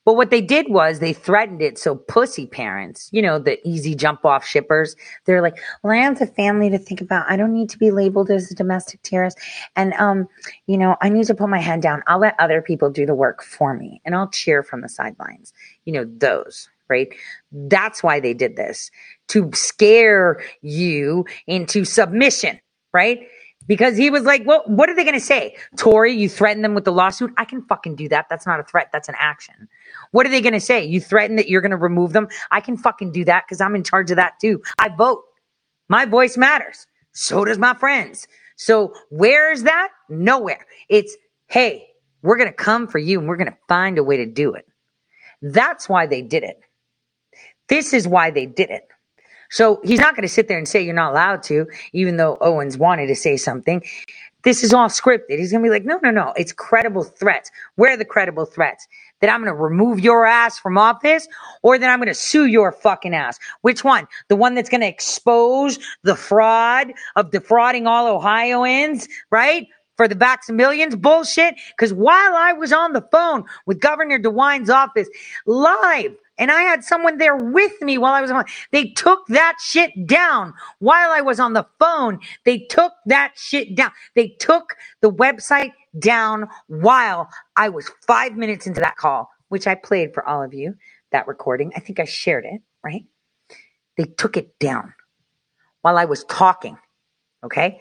But what they did was they threatened it. So pussy parents, you know, the easy jump off shippers, they're like, well, I have a family to think about. I don't need to be labeled as a domestic terrorist. And, um, you know, I need to put my head down. I'll let other people do the work for me and I'll cheer from the sidelines. You know, those, right? That's why they did this to scare you into submission, right? Because he was like, well, what are they going to say? Tore, you threatened them with the lawsuit. I can fucking do that. That's not a threat. That's an action. What are they going to say? You threaten that you're going to remove them. I can fucking do that because I'm in charge of that too. I vote. My voice matters. So does my friends. So where is that? Nowhere. It's, hey, we're going to come for you and we're going to find a way to do it. That's why they did it. This is why they did it. So he's not going to sit there and say you're not allowed to, even though Owens wanted to say something. This is all scripted. He's going to be like, no, no, no. It's credible threats. Where are the credible threats? That I'm going to remove your ass from office or that I'm going to sue your fucking ass? Which one? The one that's going to expose the fraud of defrauding all Ohioans, right? For the backs of millions bullshit. Because while I was on the phone with Governor DeWine's office live and I had someone there with me while I was on. They took that shit down while I was on the phone. They took that shit down. They took the website down while I was five minutes into that call, which I played for all of you. That recording. I think I shared it, right? They took it down while I was talking. Okay.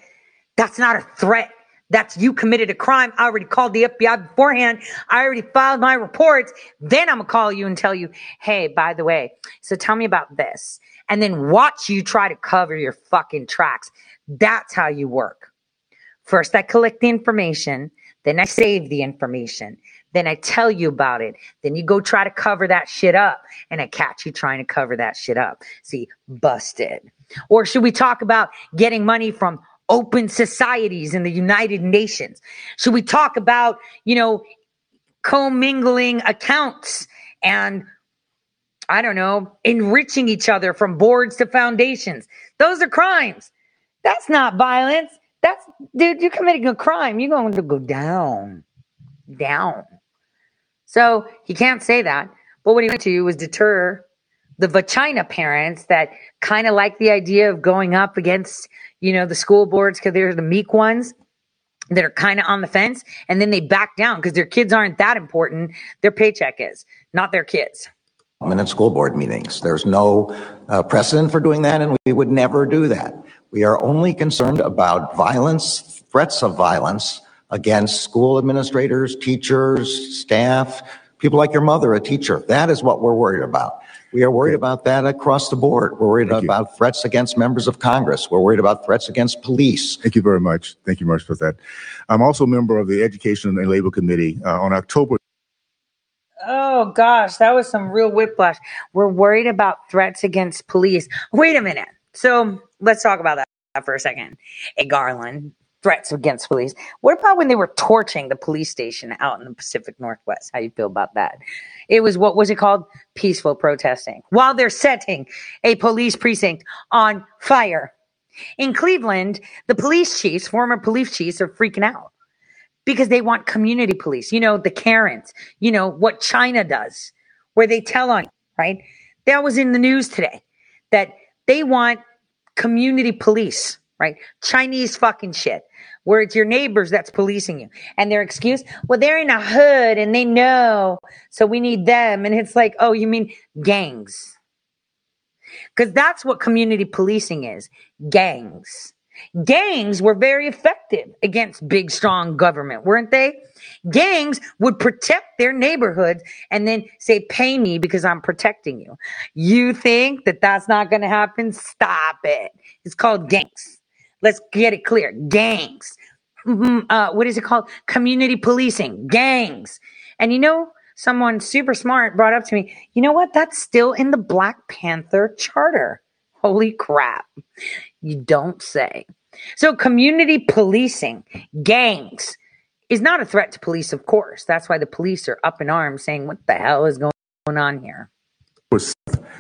That's not a threat. That's you committed a crime. I already called the FBI beforehand. I already filed my reports. Then I'm going to call you and tell you, hey, by the way, so tell me about this. And then watch you try to cover your fucking tracks. That's how you work. First, I collect the information. Then I save the information. Then I tell you about it. Then you go try to cover that shit up. And I catch you trying to cover that shit up. See, busted. Or should we talk about getting money from open societies in the United Nations? Should we talk about, you know, commingling accounts and I don't know, enriching each other from boards to foundations? Those are crimes. That's not violence. That's, dude, you're committing a crime. You're going to go down, down. So he can't say that. But what he went to was deter the vagina parents that kind of like the idea of going up against you know, the school boards because they're the meek ones that are kind of on the fence and then they back down because their kids aren't that important. Their paycheck is, not their kids. In school board meetings, there's no uh, precedent for doing that, and we would never do that. We are only concerned about violence, threats of violence against school administrators, teachers, staff, people like your mother, a teacher. That is what we're worried about. We are worried about that across the board. We're worried Thank about you. threats against members of Congress. We're worried about threats against police. Thank you very much. Thank you very much for that. I'm also a member of the Education and Labor Committee. Uh, on October Oh gosh, that was some real whiplash. We're worried about threats against police. Wait a minute. So let's talk about that for a second. A Garland, threats against police. What about when they were torching the police station out in the Pacific Northwest? How you feel about that? It was what was it called? Peaceful protesting while they're setting a police precinct on fire. In Cleveland, the police chiefs, former police chiefs, are freaking out because they want community police. You know, the Karens, you know, what China does, where they tell on, right? That was in the news today that they want community police, right? Chinese fucking shit where it's your neighbors that's policing you. And their excuse, well, they're in a hood and they know, so we need them. And it's like, oh, you mean gangs? Because that's what community policing is gangs. Gangs were very effective against big, strong government, weren't they? Gangs would protect their neighborhoods and then say, pay me because I'm protecting you. You think that that's not going to happen? Stop it. It's called gangs. Let's get it clear. Gangs. Mm-hmm, uh, what is it called? Community policing. Gangs. And you know, someone super smart brought up to me, you know what? That's still in the Black Panther Charter. Holy crap. You don't say. So, community policing, gangs, is not a threat to police, of course. That's why the police are up in arms saying, what the hell is going on here?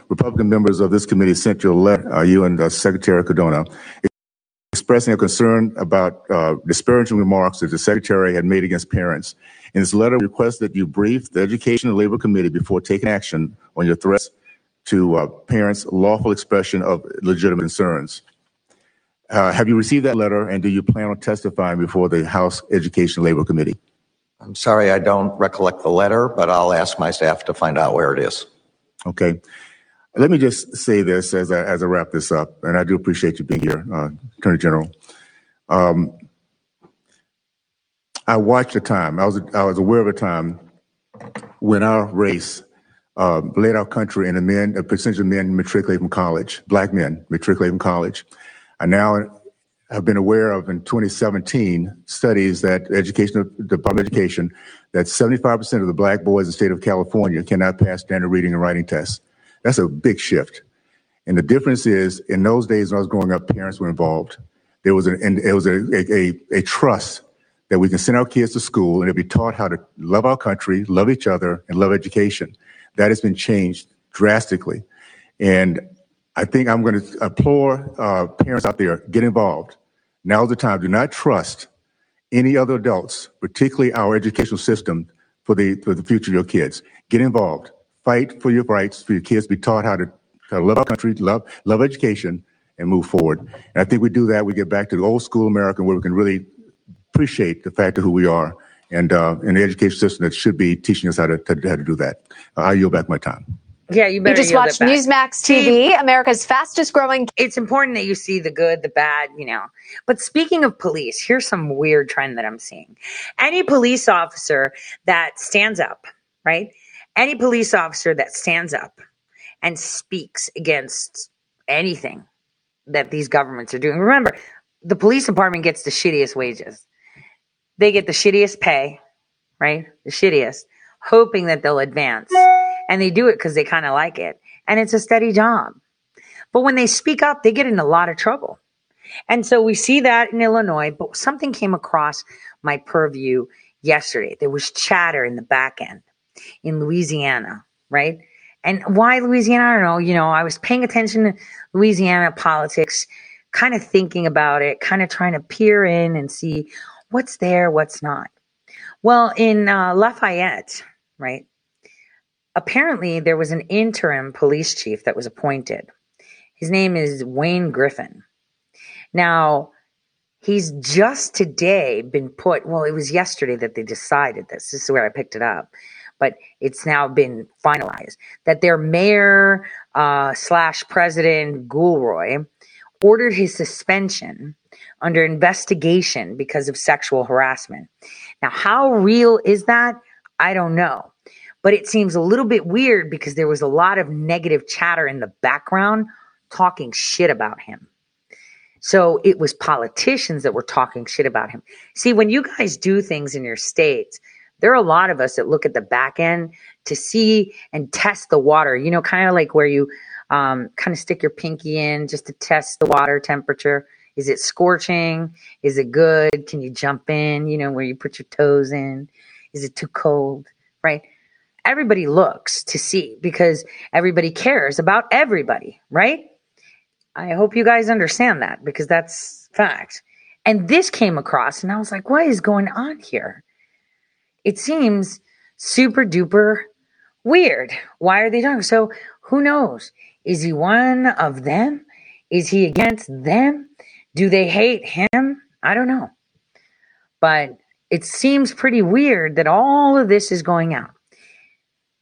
Republican members of this committee sent you a letter, uh, you and uh, Secretary Cardona, expressing a concern about uh, disparaging remarks that the secretary had made against parents. In this letter, we request that you brief the Education and Labor Committee before taking action on your threats to uh, parents' lawful expression of legitimate concerns. Uh, have you received that letter, and do you plan on testifying before the House Education Labor Committee? I'm sorry, I don't recollect the letter, but I'll ask my staff to find out where it is. Okay. Let me just say this as I, as I wrap this up, and I do appreciate you being here, uh, Attorney General. Um, I watched a time, I was, I was aware of a time when our race uh, led our country in a men, a percentage of men matriculating from college, black men matriculating from college. I now have been aware of in 2017 studies that education, Department of Education, that 75% of the black boys in the state of California cannot pass standard reading and writing tests. That's a big shift. And the difference is, in those days when I was growing up, parents were involved. There was a, and it was a, a, a, a trust that we can send our kids to school and they'll be taught how to love our country, love each other, and love education. That has been changed drastically. And I think I'm going to implore uh, parents out there, get involved. Now's the time. Do not trust any other adults, particularly our educational system, for the, for the future of your kids. Get involved. Fight for your rights, for your kids be taught how to, how to love our country, love, love education, and move forward. And I think we do that, we get back to the old school America where we can really appreciate the fact of who we are and uh, in the education system that should be teaching us how to, to how to do that. Uh, I yield back my time. Yeah, you better. You just watched. Newsmax TV, America's fastest growing. It's important that you see the good, the bad, you know. But speaking of police, here's some weird trend that I'm seeing. Any police officer that stands up, right? Any police officer that stands up and speaks against anything that these governments are doing. Remember, the police department gets the shittiest wages. They get the shittiest pay, right? The shittiest, hoping that they'll advance. And they do it because they kind of like it. And it's a steady job. But when they speak up, they get in a lot of trouble. And so we see that in Illinois, but something came across my purview yesterday. There was chatter in the back end in Louisiana, right? And why Louisiana? I don't know. You know, I was paying attention to Louisiana politics, kind of thinking about it, kind of trying to peer in and see what's there, what's not. Well, in uh, Lafayette, right? Apparently, there was an interim police chief that was appointed. His name is Wayne Griffin. Now, he's just today been put, well, it was yesterday that they decided this. This is where I picked it up. But it's now been finalized that their mayor uh, slash president, Guillory, ordered his suspension under investigation because of sexual harassment. Now, how real is that? I don't know. But it seems a little bit weird because there was a lot of negative chatter in the background talking shit about him. So it was politicians that were talking shit about him. See, when you guys do things in your states, there are a lot of us that look at the back end to see and test the water, you know, kind of like where you um, kind of stick your pinky in just to test the water temperature. Is it scorching? Is it good? Can you jump in? You know, where you put your toes in? Is it too cold? Right? Everybody looks to see because everybody cares about everybody, right? I hope you guys understand that because that's fact. And this came across and I was like, what is going on here? It seems super duper weird. Why are they doing so? Who knows? Is he one of them? Is he against them? Do they hate him? I don't know. But it seems pretty weird that all of this is going out.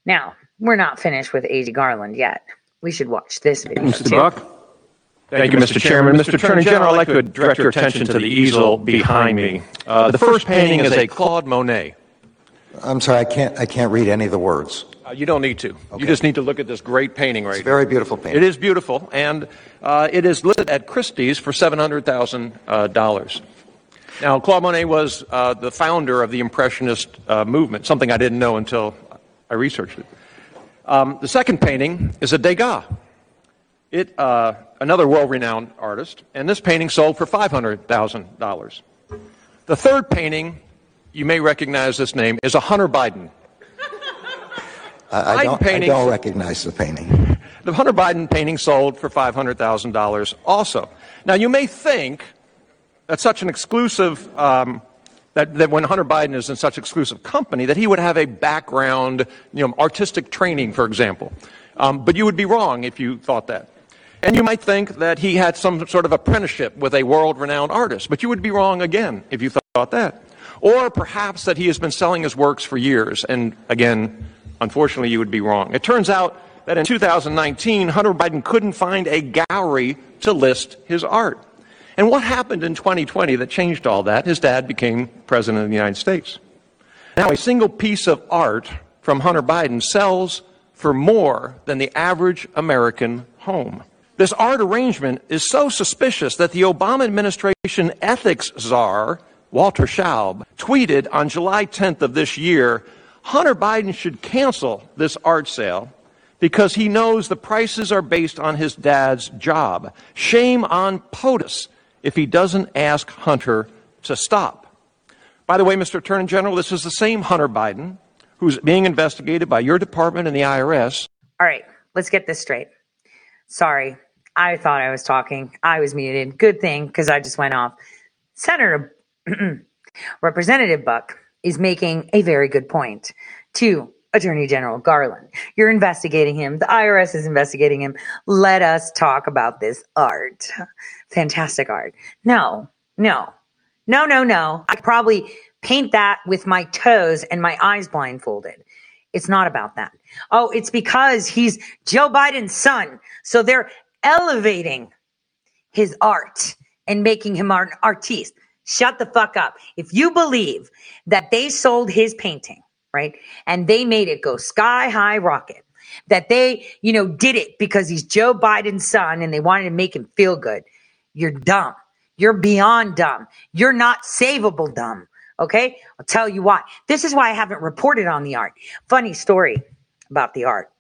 Now, we're not finished with A.G. Garland yet. We should watch this video. Mr. too. Buck. Thank, you, Mr. Chairman. Mr. Attorney General, I'd like to direct your attention to the easel behind me. Uh, the first painting is a Claude Monet. I'm sorry, I can't, I can't read any of the words. Uh, you don't need to. You just need to look at this great painting right It's a very beautiful painting. It is beautiful, and uh, it is listed at Christie's for $700,000. Uh, now, Claude Monet was uh, the founder of the Impressionist uh, movement, something I didn't know until I researched it. Um, the second painting is a Degas. It, uh, another world-renowned artist, and this painting sold for $500,000. The third painting, you may recognize this name, is a Hunter Biden. I, I Biden don't, I don't recognize the painting. The Hunter Biden painting sold for $500,000 also. Now, you may think that such an exclusive, um, that, that when Hunter Biden is in such exclusive company, that he would have a background, you know, artistic training, for example. Um, but you would be wrong if you thought that. And you might think that he had some sort of apprenticeship with a world renowned artist, but you would be wrong again if you thought that. Or perhaps that he has been selling his works for years, and again, unfortunately, you would be wrong. It turns out that in 2019, Hunter Biden couldn't find a gallery to list his art. And what happened in 2020 that changed all that? His dad became president of the United States. Now, a single piece of art from Hunter Biden sells for more than the average American home. This art arrangement is so suspicious that the Obama administration ethics czar, Walter Shaub, tweeted on July 10th of this year Hunter Biden should cancel this art sale because he knows the prices are based on his dad's job. Shame on POTUS if he doesn't ask Hunter to stop. By the way, Mr. Attorney General, this is the same Hunter Biden who's being investigated by your department and the IRS. All right, let's get this straight. Sorry, I thought I was talking. I was muted. Good thing because I just went off. Senator Representative Buck is making a very good point to Attorney General Garland. You're investigating him. The IRS is investigating him. Let us talk about this art. Fantastic art. No, no, no, no, no. I probably paint that with my toes and my eyes blindfolded. It's not about that. Oh, it's because he's Joe Biden's son. So they're elevating his art and making him an artiste. Shut the fuck up. If you believe that they sold his painting, right, and they made it go sky high rocket, that they, you know, did it because he's Joe Biden's son and they wanted to make him feel good, you're dumb. You're beyond dumb. You're not savable dumb. Okay. I'll tell you why. This is why I haven't reported on the art. Funny story about the art.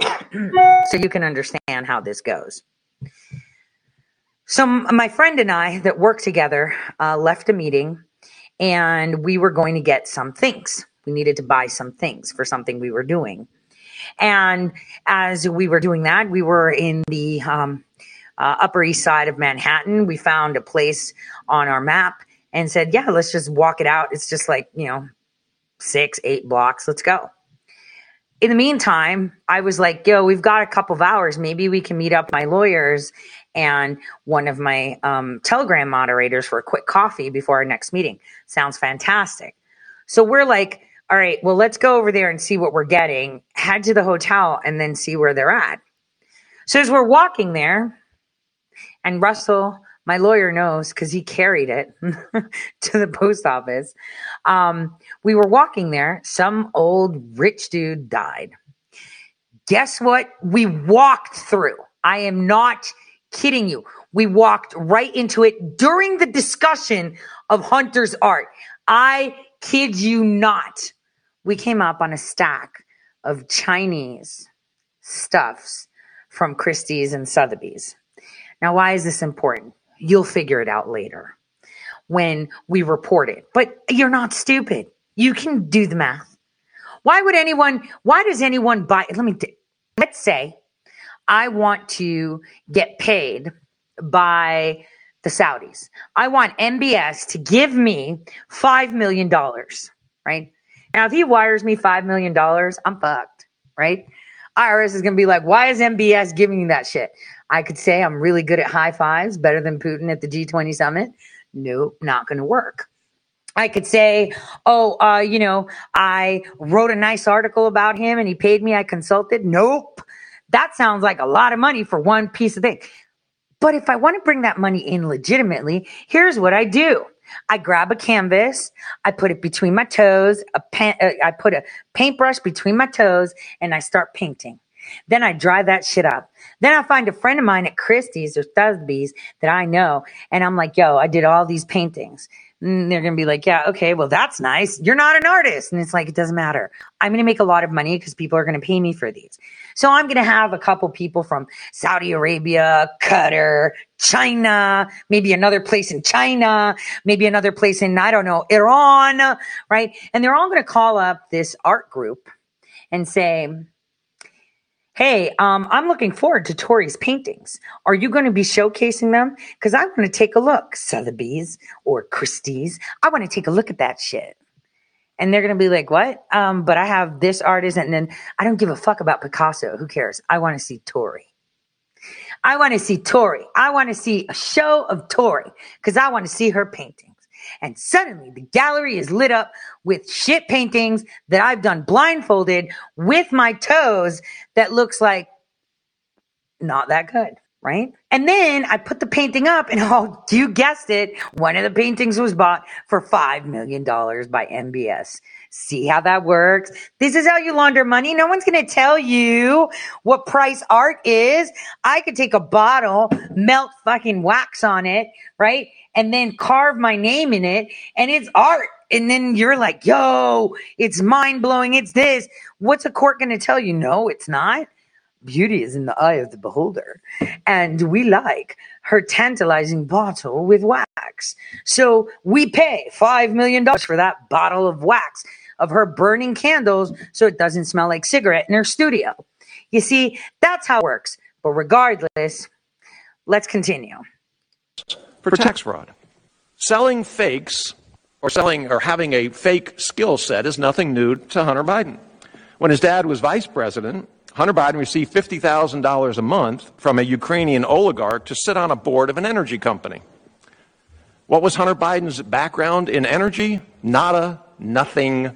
so you can understand how this goes. So my friend and I that work together uh, left a meeting and we were going to get some things. We needed to buy some things for something we were doing. And as we were doing that, we were in the um, uh, Upper East Side of Manhattan. We found a place on our map and said, yeah, let's just walk it out. It's just like, you know, six, eight blocks. Let's go. In the meantime, I was like, yo, we've got a couple of hours. Maybe we can meet up my lawyers and one of my um, Telegram moderators for a quick coffee before our next meeting. Sounds fantastic. So we're like, all right, well, let's go over there and see what we're getting, head to the hotel, and then see where they're at. So as we're walking there, and Russell, my lawyer knows because he carried it to the post office. Um, we were walking there. Some old rich dude died. Guess what? We walked through. I am not kidding you. We walked right into it during the discussion of Hunter's art. I kid you not. We came up on a stack of Chinese stuffs from Christie's and Sotheby's. Now, why is this important? You'll figure it out later when we report it. But you're not stupid. You can do the math. Why would anyone, why does anyone buy? Let me, let's say I want to get paid by the Saudis. I want MBS to give me $5 million, right? Now, if he wires me $5 million, I'm fucked, right? IRS is going to be like, why is MBS giving you that shit? I could say I'm really good at high fives, better than Putin at the G20 summit. Nope, not going to work. I could say, oh, uh, you know, I wrote a nice article about him and he paid me, I consulted. Nope. That sounds like a lot of money for one piece of thing. But if I want to bring that money in legitimately, here's what I do. I grab a canvas, I put it between my toes, a pen, uh, I put a paintbrush between my toes, and I start painting. Then I dry that shit up. Then I find a friend of mine at Christie's or Sotheby's that I know, and I'm like, yo, I did all these paintings. And they're going to be like, yeah, okay, well, that's nice. You're not an artist. And it's like, it doesn't matter. I'm going to make a lot of money because people are going to pay me for these. So I'm going to have a couple people from Saudi Arabia, Qatar, China, maybe another place in China, maybe another place in, I don't know, Iran, right? And they're all going to call up this art group and say, Hey, um, I'm looking forward to Tore's paintings. Are you going to be showcasing them? Because I want to take a look. Sotheby's or Christie's. I want to take a look at that shit. And they're going to be like, what? Um, but I have this artist and then I don't give a fuck about Picasso. Who cares? I want to see Tore. I want to see Tore. I want to see a show of Tore because I want to see her paintings. And suddenly the gallery is lit up with shit paintings that I've done blindfolded with my toes that looks like not that good, right? And then I put the painting up and oh, you guessed it, one of the paintings was bought for $5 million by MBS. See how that works? This is how you launder money. No one's going to tell you what price art is. I could take a bottle, melt fucking wax on it, right? And then carve my name in it and it's art. And then you're like, yo, it's mind blowing. It's this. What's a court going to tell you? No, it's not. Beauty is in the eye of the beholder. And we like her tantalizing bottle with wax. So we pay $5 million for that bottle of wax of her burning candles so it doesn't smell like cigarette in her studio. You see, that's how it works. But regardless, let's continue. For tax fraud. Selling fakes or selling or having a fake skill set is nothing new to Hunter Biden. When his dad was vice president, Hunter Biden received $50,000 a month from a Ukrainian oligarch to sit on a board of an energy company. What was Hunter Biden's background in energy? Nada, nothing,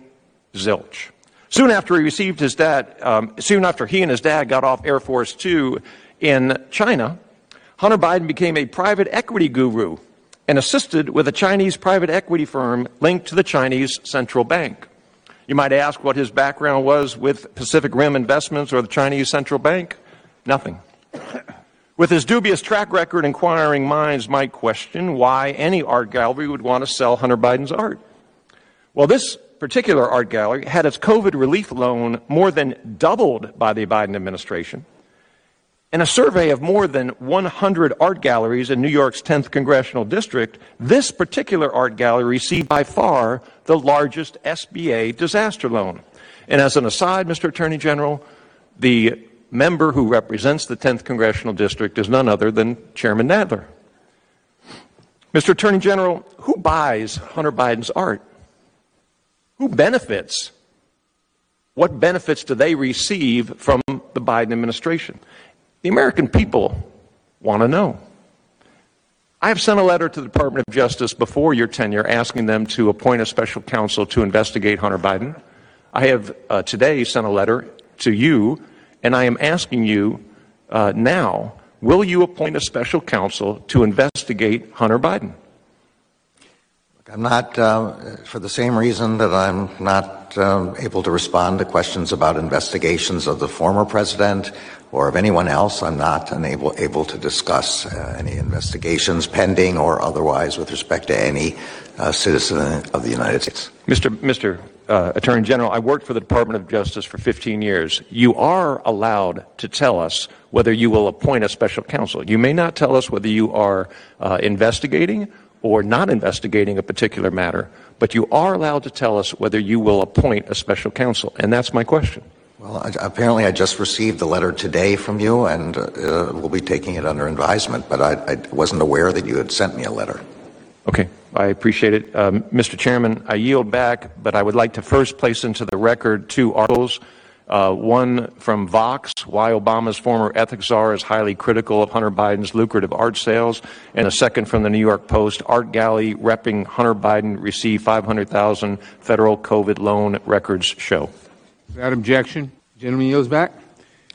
zilch. Soon after he received his dad, um, soon after he and his dad got off Air Force Two in China, Hunter Biden became a private equity guru and assisted with a Chinese private equity firm linked to the Chinese central bank. You might ask what his background was with Pacific Rim Investments or the Chinese central bank. Nothing. With his dubious track record, inquiring minds might question why any art gallery would want to sell Hunter Biden's art. Well, this particular art gallery had its COVID relief loan more than doubled by the Biden administration. In a survey of more than 100 art galleries in New York's 10th congressional district, this particular art gallery received by far the largest SBA disaster loan. And as an aside, Mr. Attorney General, the member who represents the 10th congressional district is none other than Chairman Nadler. Mr. Attorney General, who buys Hunter Biden's art? Who benefits? What benefits do they receive from the Biden administration? The American people want to know. I have sent a letter to the Department of Justice before your tenure asking them to appoint a special counsel to investigate Hunter Biden. I have uh, today sent a letter to you, and I am asking you uh, now will you appoint a special counsel to investigate Hunter Biden? I'm not, uh, for the same reason that I'm not um, able to respond to questions about investigations of the former president or of anyone else. I'm not unable, able to discuss uh, any investigations pending or otherwise with respect to any uh, citizen of the United States. Mr. Mr. Uh, Attorney General, I worked for the Department of Justice for 15 years. You are allowed to tell us whether you will appoint a special counsel. You may not tell us whether you are uh, investigating or not investigating a particular matter, but you are allowed to tell us whether you will appoint a special counsel. And that's my question. Well, apparently I just received the letter today from you, and uh, we'll be taking it under advisement, but I, I, wasn't aware that you had sent me a letter. Okay, I appreciate it. Um, Mr. Chairman, I yield back, but I would like to first place into the record two articles uh, one from Vox, why Obama's former ethics czar is highly critical of Hunter Biden's lucrative art sales, and a second from the New York Post, art gallery repping Hunter Biden received 500,000 federal COVID loan records show. Without objection, gentleman yields back.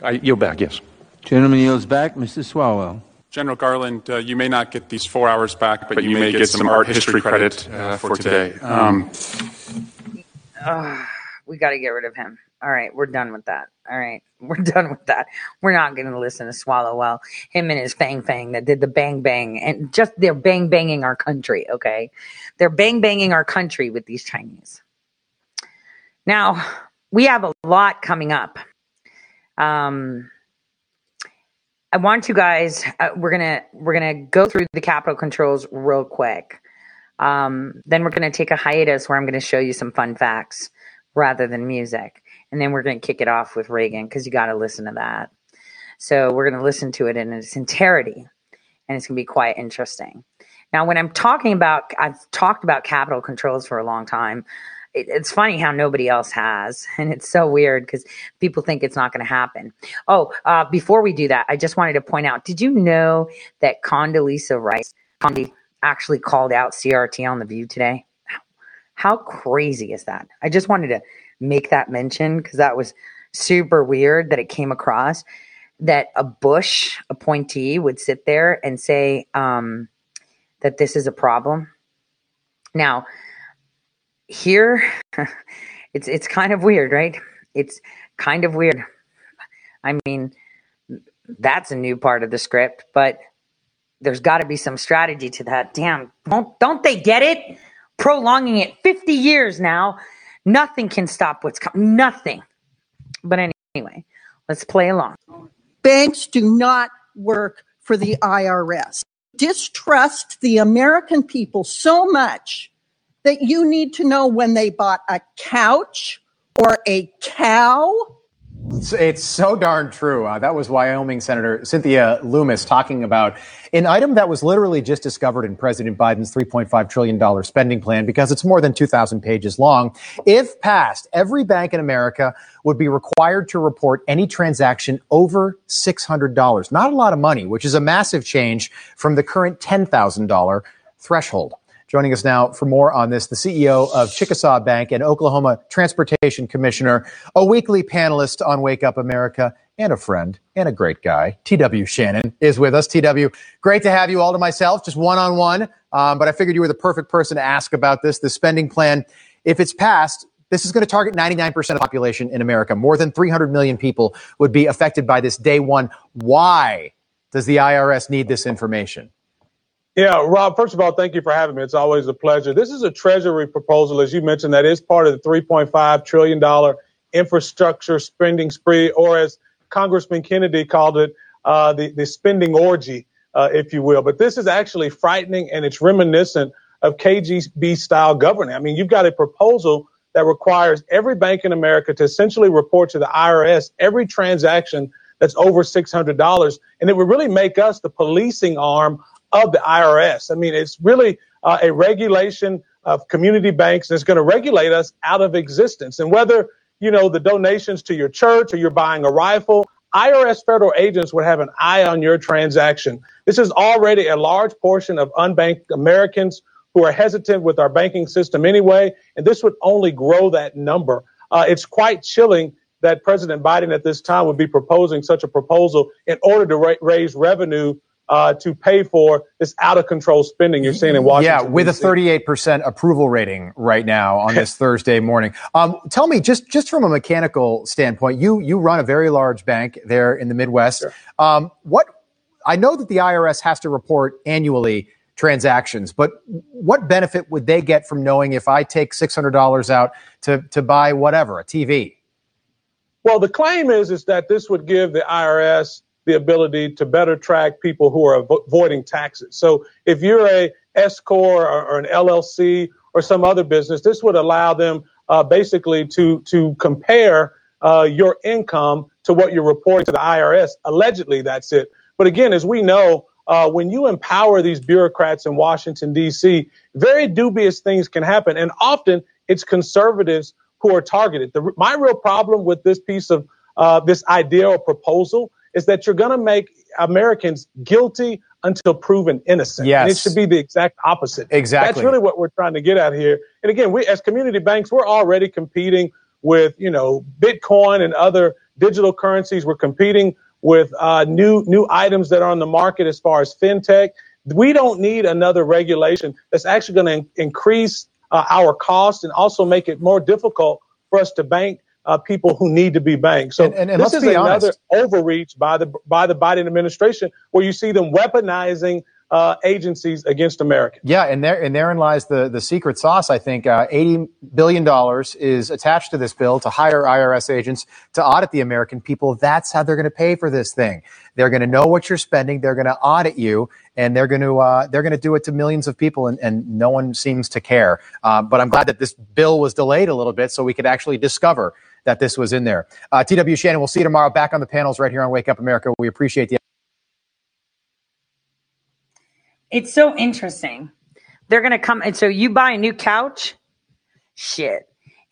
I yield back. Yes. Gentleman yields back. Mr. Swalwell. General Garland, uh, you may not get these four hours back, but, but you, you, may get, get some art history credit uh, for today. Um, uh, we got to get rid of him. All right, we're done with that. All right, we're done with that. We're not going to listen to Swallow Well, him and his Fang Fang that did the bang bang, and just they're bang banging our country. Okay, they're bang banging our country with these Chinese. Now we have a lot coming up. Um, I want you guys. Uh, we're gonna we're gonna go through the capital controls real quick. Um, then we're gonna take a hiatus where I'm gonna show you some fun facts rather than music and then we're to kick it off with Reagan because you got to listen to that. So we're to listen to it in its entirety, and it's to be quite interesting. Now, when I'm talking about, I've talked about capital controls for a long time. It, it's funny how nobody else has, and it's so weird because people think it's not going to happen. Oh, uh, before we do that, I just wanted to point out: Did you know that Condoleezza Rice, Condi, actually called out CRT on the View today. How crazy is that? I just wanted to make that mention because that was super weird that it came across that a Bush appointee would sit there and say um, that this is a problem. Now, here, it's it's kind of weird, right? It's kind of weird. I mean, that's a new part of the script, but there's got to be some strategy to that. Damn, don't don't they get it? Prolonging it 50 years now, nothing can stop what's coming. Nothing. But anyway, let's play along. Banks do not work for the IRS. Distrust the American people so much that you need to know when they bought a couch or a cow It's, it's so darn true. Uh, that was Wyoming Senator Cynthia Lummis talking about an item that was literally just discovered in President Biden's $3.5 trillion spending plan because it's more than 2,000 pages long. If passed, every bank in America would be required to report any transaction over $600. Not a lot of money, which is a massive change from the current $10,000 threshold. Joining us now for more on this, the CEO of Chickasaw Bank and Oklahoma Transportation Commissioner, a weekly panelist on Wake Up America, and a friend and a great guy. TW Shannon is with us. TW, great to have you all to myself, just one on one. But I figured you were the perfect person to ask about this. The spending plan, if it's passed, this is going to target 99% of the population in America. More than 300 million people would be affected by this day one. Why does the IRS need this information? Yeah, Rob, first of all, thank you for having me. It's always a pleasure. This is a Treasury proposal, as you mentioned, that is part of the $3.5 trillion infrastructure spending spree, or as Congressman Kennedy called it, uh, the, the spending orgy, uh, if you will. But this is actually frightening and it's reminiscent of KGB style governing. I mean, you've got a proposal that requires every bank in America to essentially report to the IRS every transaction that's over $600. And it would really make us the policing arm of the IRS. I mean, it's really uh, a regulation of community banks that's going to regulate us out of existence. And whether, you know, the donations to your church or you're buying a rifle, IRS federal agents would have an eye on your transaction. This is already a large portion of unbanked Americans who are hesitant with our banking system anyway, and this would only grow that number. Uh, it's quite chilling that President Biden at this time would be proposing such a proposal in order to ra- raise revenue uh, to pay for this out of control spending you're seeing in Washington. Yeah, with a 38% approval rating right now on this Thursday morning. Um, tell me, just just from a mechanical standpoint, you you run a very large bank there in the Midwest. Sure. Um, what I know that the IRS has to report annually transactions, but what benefit would they get from knowing if I take $600 out to to buy whatever a TV? Well, the claim is is that this would give the IRS the ability to better track people who are avoiding taxes. So if you're a S corp or, or an LLC or some other business, this would allow them uh, basically to to compare uh, your income to what you're reporting to the IRS. Allegedly, that's it. But again, as we know, uh, when you empower these bureaucrats in Washington D.C., very dubious things can happen, and often it's conservatives who are targeted. The, my real problem with this piece of uh, this idea or proposal is that you're going to make Americans guilty until proven innocent. Yes. And it should be the exact opposite. Exactly. That's really what we're trying to get at here. And again, we as community banks, we're already competing with, you know, Bitcoin and other digital currencies. We're competing with uh, new new items that are on the market as far as fintech. We don't need another regulation that's actually going to increase uh, our costs and also make it more difficult for us to bank uh, people who need to be banked. So And- and- and this is another honest. overreach by the by the Biden administration, where you see them weaponizing uh, agencies against Americans. Yeah, and there and therein lies the the secret sauce. I think uh, eighty billion dollars is attached to this bill to hire IRS agents to audit the American people. That's how they're going to pay for this thing. They're going to know what you're spending. They're going to audit you, and they're going to uh, they're going to do it to millions of people, and, and no one seems to care. Uh, but I'm glad that this bill was delayed a little bit so we could actually discover that this was in there. Uh, T.W. Shannon, we'll see you tomorrow back on the panels right here on Wake Up America. We appreciate the It's so interesting. They're going to come. And so you buy a new couch? Shit.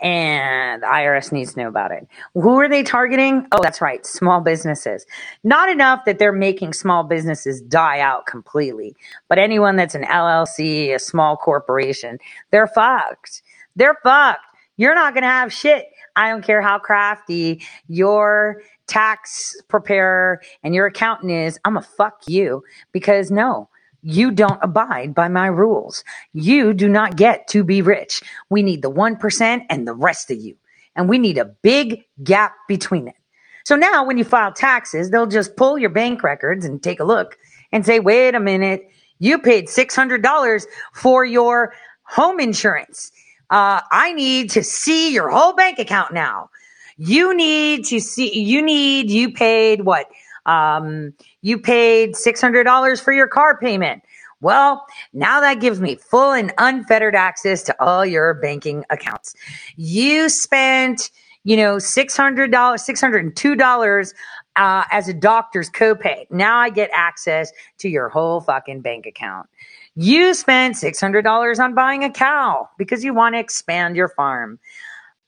and the IRS needs to know about it. Who are they targeting? Oh, that's right, small businesses. Not enough that they're making small businesses die out completely, but anyone that's an LLC, a small corporation, they're fucked. They're fucked. You're not going to have shit. I don't care how crafty your tax preparer and your accountant is. I'm a fuck you because no, you don't abide by my rules. You do not get to be rich. We need the 1% and the rest of you. And we need a big gap between it. So now when you file taxes, they'll just pull your bank records and take a look and say, wait a minute, you paid $600 for your home insurance. Uh, I need to see your whole bank account now. You need to see, you need, you paid what? Um, you paid $600 for your car payment. Well, now that gives me full and unfettered access to all your banking accounts. You spent, you know, $600, $602 uh, as a doctor's copay. Now I get access to your whole fucking bank account. You spent $600 on buying a cow because you want to expand your farm.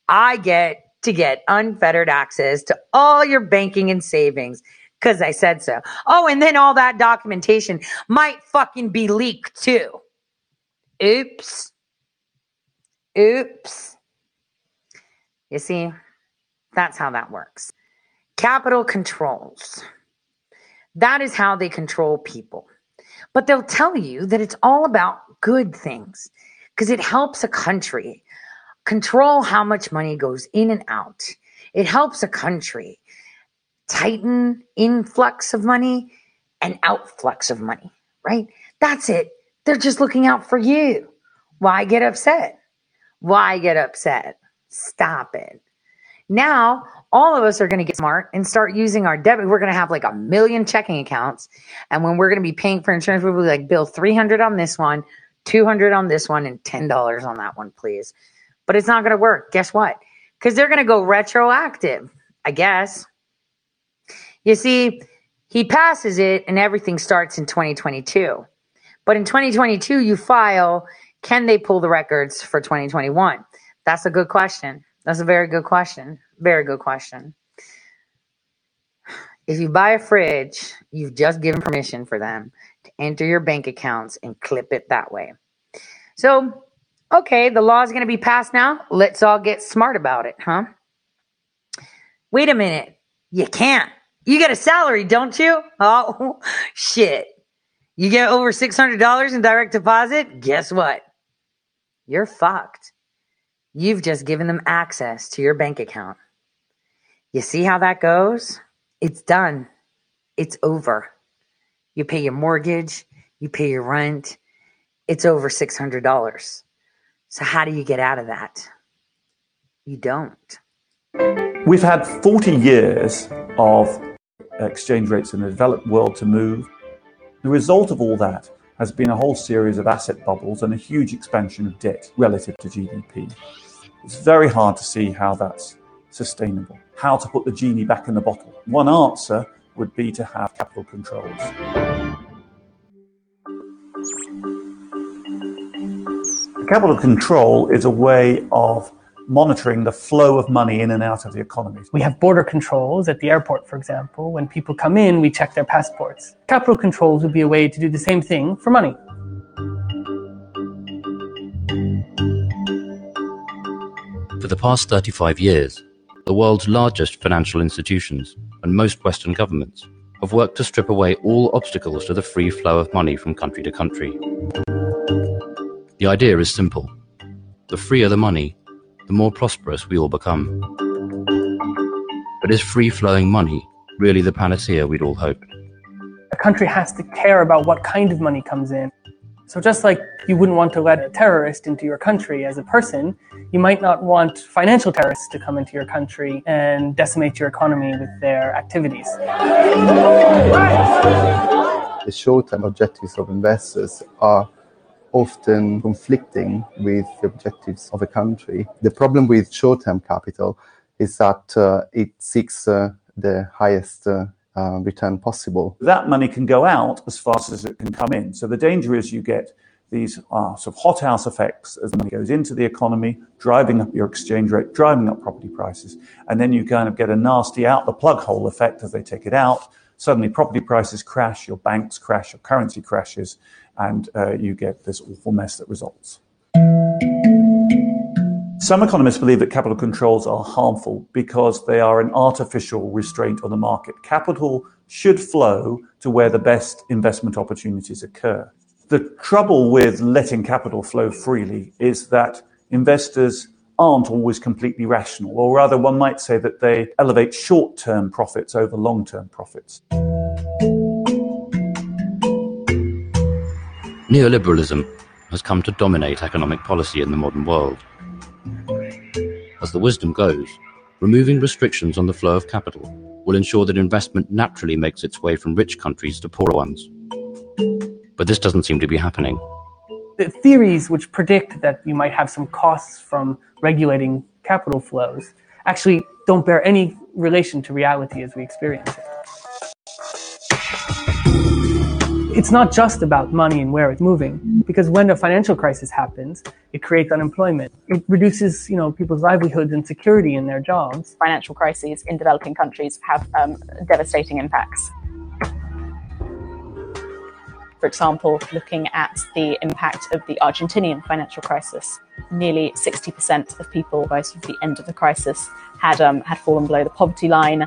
I get to get unfettered access to all your banking and savings because I said so. Oh, and then all that documentation might fucking be leaked too. Oops. Oops. You see, that's how that works. Capital controls. That is how they control people. But they'll tell you that it's all about good things because it helps a country control how much money goes in and out. It helps a country tighten influx of money and outflux of money, right? That's it. They're just looking out for you. Why get upset? Why get upset? Stop it. Now, all of us are going to get smart and start using our debit. We're going to have like a million checking accounts. And when we're going to be paying for insurance, we'll be like, bill 300 on this one, 200 on this one, and $10 on that one, please. But it's not going to work. Guess what? Because they're going to go retroactive, I guess. You see, he passes it and everything starts in 2022. But in 2022, you file, can they pull the records for 2021? That's a good question. That's a very good question. Very good question. If you buy a fridge, you've just given permission for them to enter your bank accounts and clip it that way. So, okay, the law is going to be passed now. Let's all get smart about it, huh? Wait a minute. You can't. You get a salary, don't you? Oh, shit. You get over $600 in direct deposit? Guess what? You're fucked. You've just given them access to your bank account. You see how that goes? It's done. It's over. You pay your mortgage, you pay your rent. It's over $600. So, how do you get out of that? You don't. We've had 40 years of exchange rates in the developed world to move. The result of all that has been a whole series of asset bubbles and a huge expansion of debt relative to GDP. It's very hard to see how that's sustainable, how to put the genie back in the bottle. One answer would be to have capital controls. Capital control is a way of monitoring the flow of money in and out of the economy. We have border controls at the airport, for example. When people come in, we check their passports. Capital controls would be a way to do the same thing for money. For the past 35 years, the world's largest financial institutions and most Western governments have worked to strip away all obstacles to the free flow of money from country to country. The idea is simple. The freer the money, the more prosperous we all become. But is free flowing money really the panacea we'd all hoped? A country has to care about what kind of money comes in. So just like you wouldn't want to let a terrorist into your country as a person, you might not want financial terrorists to come into your country and decimate your economy with their activities. The short-term objectives of investors are often conflicting with the objectives of a country. The problem with short-term capital is that uh, it seeks uh, the highest uh, return possible. That money can go out as fast as it can come in. So the danger is you get these are sort of hothouse effects as money goes into the economy, driving up your exchange rate, driving up property prices. And then you kind of get a nasty out the plug hole effect as they take it out. Suddenly property prices crash, your banks crash, your currency crashes, and uh, you get this awful mess that results. Some economists believe that capital controls are harmful because they are an artificial restraint on the market. Capital should flow to where the best investment opportunities occur. The trouble with letting capital flow freely is that investors aren't always completely rational, or rather, one might say that they elevate short term profits over long term profits. Neoliberalism has come to dominate economic policy in the modern world. As the wisdom goes, removing restrictions on the flow of capital will ensure that investment naturally makes its way from rich countries to poorer ones. But this doesn't seem to be happening. The theories which predict that you might have some costs from regulating capital flows actually don't bear any relation to reality as we experience it. It's not just about money and where it's moving, because when a financial crisis happens, it creates unemployment. It reduces, you know, people's livelihoods and security in their jobs. Financial crises in developing countries have um, devastating impacts. For example, looking at the impact of the Argentinian financial crisis, nearly 60% of people by sort of the end of the crisis had um, had fallen below the poverty line.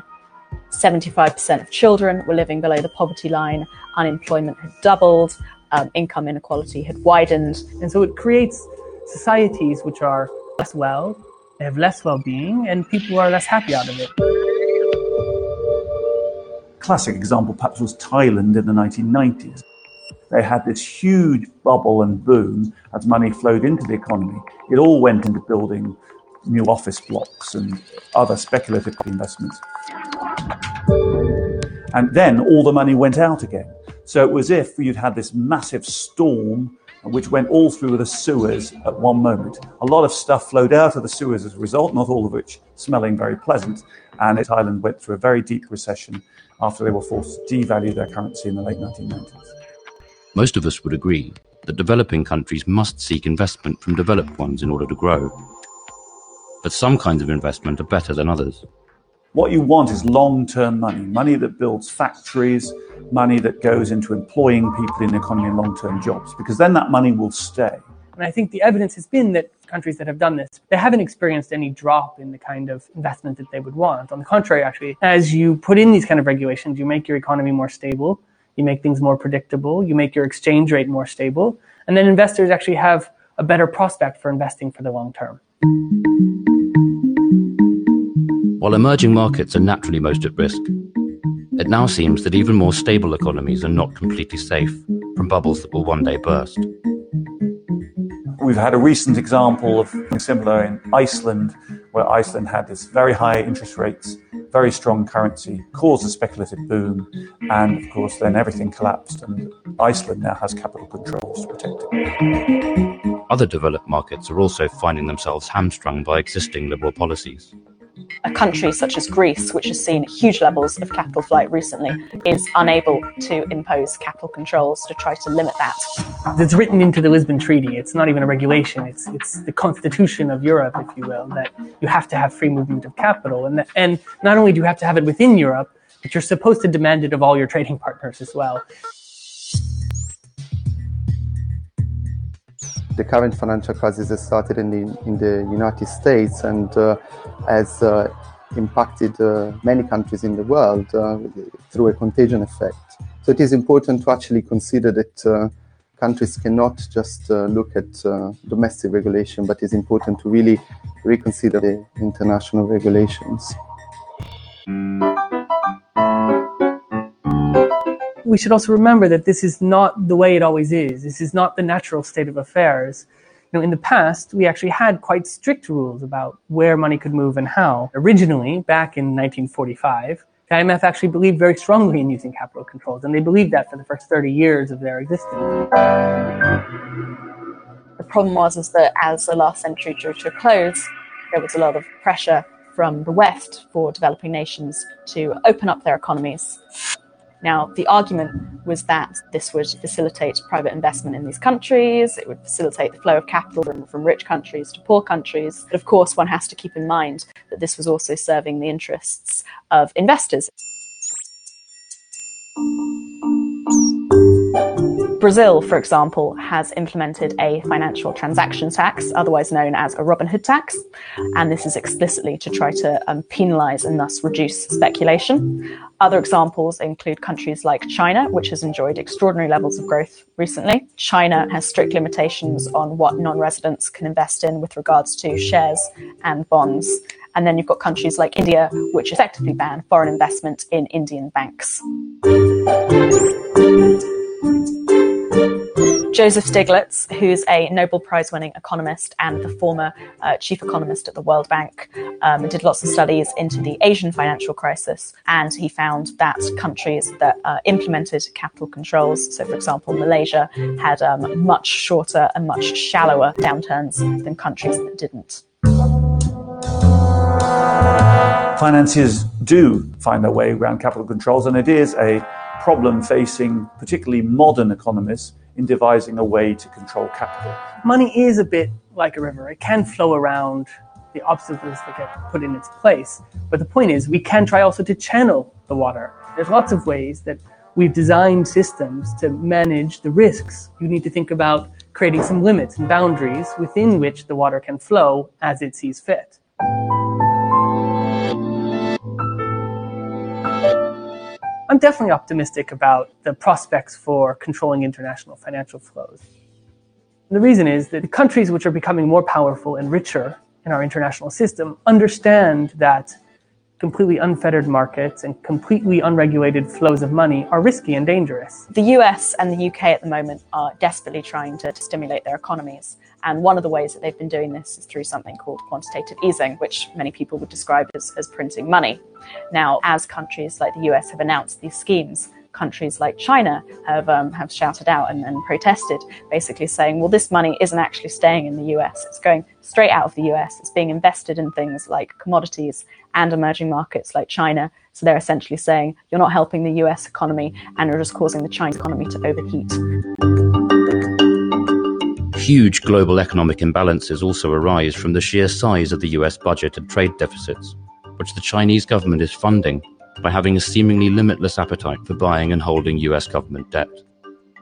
75% of children were living below the poverty line. Unemployment had doubled. Um, income inequality had widened. And so it creates societies which are less well, they have less well being, and people are less happy out of it. A classic example perhaps was Thailand in the 1990s. They had this huge bubble and boom as money flowed into the economy. It all went into building new office blocks and other speculative investments. And then all the money went out again. So it was as if you'd had this massive storm which went all through the sewers at one moment. A lot of stuff flowed out of the sewers as a result, not all of which smelling very pleasant. And Thailand went through a very deep recession after they were forced to devalue their currency in the late 1990s. Most of us would agree that developing countries must seek investment from developed ones in order to grow. But some kinds of investment are better than others. What you want is long term money, money that builds factories, money that goes into employing people in the economy in long term jobs, because then that money will stay. And I think the evidence has been that countries that have done this, they haven't experienced any drop in the kind of investment that they would want. On the contrary, actually, as you put in these kind of regulations, you make your economy more stable, you make things more predictable, you make your exchange rate more stable, and then investors actually have a better prospect for investing for the long term. While emerging markets are naturally most at risk, it now seems that even more stable economies are not completely safe from bubbles that will one day burst. We've had a recent example of something similar in Iceland, where Iceland had this very high interest rates, very strong currency, caused a speculative boom, and of course then everything collapsed, and Iceland now has capital controls to protect it. Other developed markets are also finding themselves hamstrung by existing liberal policies a country such as Greece, which has seen huge levels of capital flight recently, is unable to impose capital controls to try to limit that. It's written into the Lisbon Treaty. It's not even a regulation. It's it's the constitution of Europe, if you will, that you have to have free movement of capital, and that, and not only do you have to have it within Europe, but you're supposed to demand it of all your trading partners as well. The current financial crisis has started in the, in the United States and uh, has uh, impacted uh, many countries in the world uh, through a contagion effect. So it is important to actually consider that uh, countries cannot just uh, look at domestic regulation, but it's important to really reconsider the international regulations we should also remember that this is not the way it always is. This is not the natural state of affairs. You know, in the past, we actually had quite strict rules about where money could move and how. Originally, back in 1945, the IMF actually believed very strongly in using capital controls, and they believed that for the first 30 years of their existence. The problem was is that as the last century drew to a close, there was a lot of pressure from the West for developing nations to open up their economies Now, the argument was that this would facilitate private investment in these countries, it would facilitate the flow of capital from, from rich countries to poor countries. But of course, one has to keep in mind that this was also serving the interests of investors. Brazil, for example, has implemented a financial transaction tax, otherwise known as a Robin Hood tax, and this is explicitly to try to um, penalize and thus reduce speculation. Other examples include countries like China, which has enjoyed extraordinary levels of growth recently. China has strict limitations on what non residents can invest in with regards to shares and bonds. And then you've got countries like India, which effectively ban foreign investment in Indian banks. Joseph Stiglitz, who's a Nobel Prize winning economist and the former uh, chief economist at the World Bank, um, did lots of studies into the Asian financial crisis. And he found that countries that uh, implemented capital controls, so for example, Malaysia, had um, much shorter and much shallower downturns than countries that didn't. Financiers do find their way around capital controls, and it is a problem facing particularly modern economists in devising a way to control capital. Money is a bit like a river. It can flow around the obstacles that get put in its place. But the point is, we can try also to channel the water. There's lots of ways that we've designed systems to manage the risks. You need to think about creating some limits and boundaries within which the water can flow as it sees fit. I'm definitely optimistic about the prospects for controlling international financial flows. The reason is that the countries which are becoming more powerful and richer in our international system understand that completely unfettered markets and completely unregulated flows of money are risky and dangerous. The US and the UK at the moment are desperately trying to, to, stimulate their economies. And one of the ways that they've been doing this is through something called quantitative easing, which many people would describe as, as printing money. Now, as countries like the US have announced these schemes, countries like China have um, have shouted out and, and, protested, basically saying, well, this money isn't actually staying in the US. It's going straight out of the US. It's being invested in things like commodities and emerging markets like China. So they're essentially saying, you're not helping the US economy and you're just causing the Chinese economy to overheat. Huge global economic imbalances also arise from the sheer size of the US budget and trade deficits, which the Chinese government is funding by having a seemingly limitless appetite for buying and holding US government debt.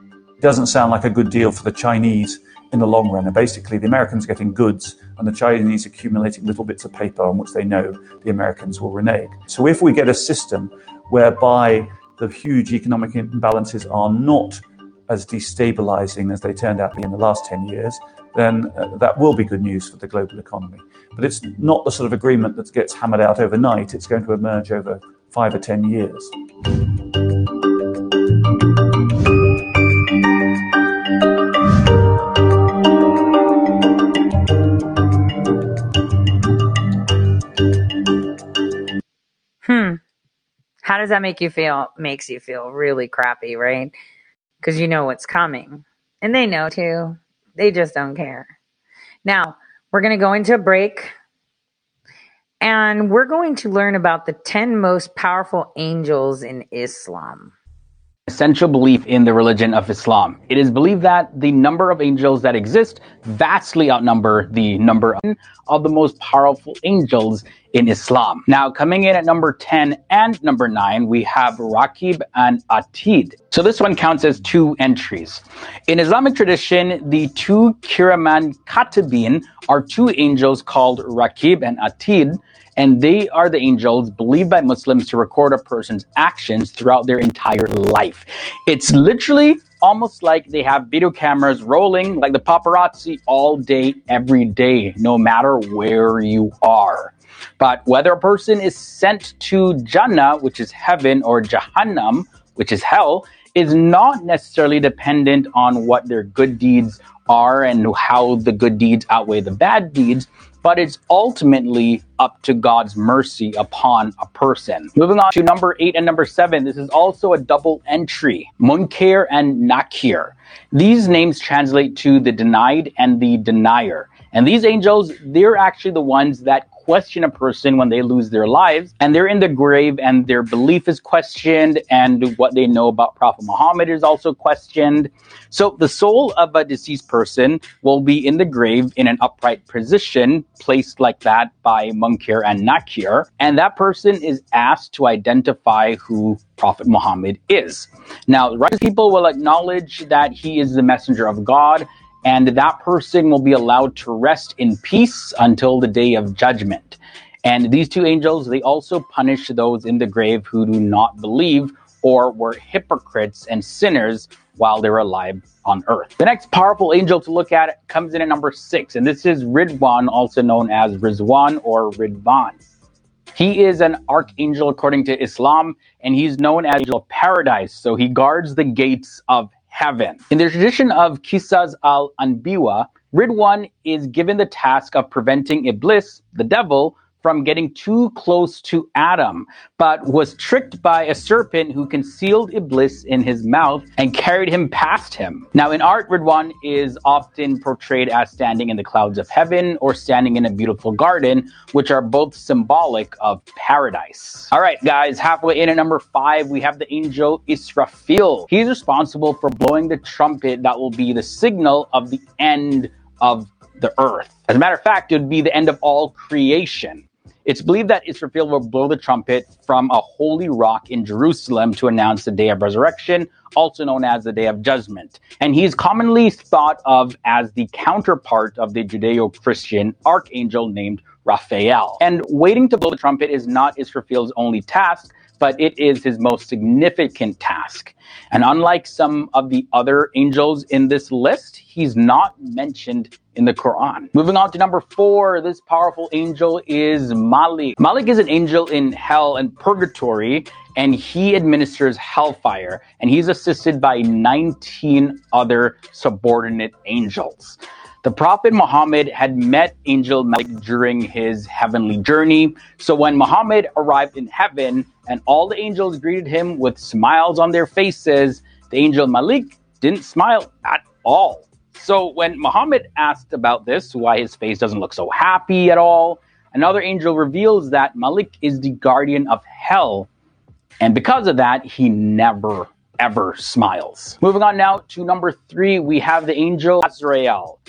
It doesn't sound like a good deal for the Chinese in the long run. And basically, the Americans getting goods and the Chinese accumulating little bits of paper on which they know the Americans will renege. So, if we get a system whereby the huge economic imbalances are not as destabilizing as they turned out to be in the last 10 years, then uh, that will be good news for the global economy. But it's not the sort of agreement that gets hammered out overnight, it's going to emerge over five or 10 years. Hmm. How does that make you feel? Makes you feel really crappy, right? Because you know what's coming. And they know too. They just don't care. Now, we're going to go into a break and we're going to learn about the 10 most powerful angels in Islam essential belief in the religion of Islam. It is believed that the number of angels that exist vastly outnumber the number of the most powerful angels in Islam. Now, coming in at number 10 and number 9, we have Raqib and Atid. So this one counts as two entries. In Islamic tradition, the two Kiraman Katibin are two angels called Raqib and Atid and they are the angels believed by Muslims to record a person's actions throughout their entire life. It's literally almost like they have video cameras rolling like the paparazzi all day, every day, no matter where you are. But whether a person is sent to Jannah, which is heaven, or Jahannam, which is hell, is not necessarily dependent on what their good deeds are and how the good deeds outweigh the bad deeds, but it's ultimately up to God's mercy upon a person. Moving on to number eight and number seven, this is also a double entry Munkir and Nakir. These names translate to the denied and the denier. And these angels, they're actually the ones that question a person when they lose their lives and they're in the grave and their belief is questioned and what they know about Prophet Muhammad is also questioned. So the soul of a deceased person will be in the grave in an upright position, placed like that by Munkir and Nakir. And that person is asked to identify who Prophet Muhammad is. Now, righteous people will acknowledge that he is the messenger of God and that person will be allowed to rest in peace until the day of judgment. And these two angels, they also punish those in the grave who do not believe or were hypocrites and sinners while they were alive on earth. The next powerful angel to look at comes in at number six, and this is Ridwan, also known as Rizwan or Ridvan. He is an archangel according to Islam, and he's known as angel of paradise. So he guards the gates of heaven. In the tradition of Qisas al Anbiya, Ridwan is given the task of preventing Iblis, the devil, from getting too close to Adam, but was tricked by a serpent who concealed Iblis in his mouth and carried him past him. Now, in art, Ridwan is often portrayed as standing in the clouds of heaven or standing in a beautiful garden, which are both symbolic of paradise. All right, guys, halfway in at number five, we have the angel Israfil. He's responsible for blowing the trumpet that will be the signal of the end of the earth. As a matter of fact, it would be the end of all creation. It's believed that Israfil will blow the trumpet from a holy rock in Jerusalem to announce the day of resurrection, also known as the day of judgment. And he's commonly thought of as the counterpart of the Judeo Christian archangel named Raphael. And waiting to blow the trumpet is not Israfil's only task, but it is his most significant task. And unlike some of the other angels in this list, he's not mentioned in the Quran. Moving on to number four, this powerful angel is Malik. Malik is an angel in hell and purgatory, and he administers hellfire, and he's assisted by 19 other subordinate angels. The Prophet Muhammad had met Angel Malik during his heavenly journey. So when Muhammad arrived in heaven and all the angels greeted him with smiles on their faces, the angel Malik didn't smile at all. So when Muhammad asked about this, why his face doesn't look so happy at all, another angel reveals that Malik is the guardian of hell. And because of that, he never ever smiles. Moving on now to number three, we have the angel Azrael.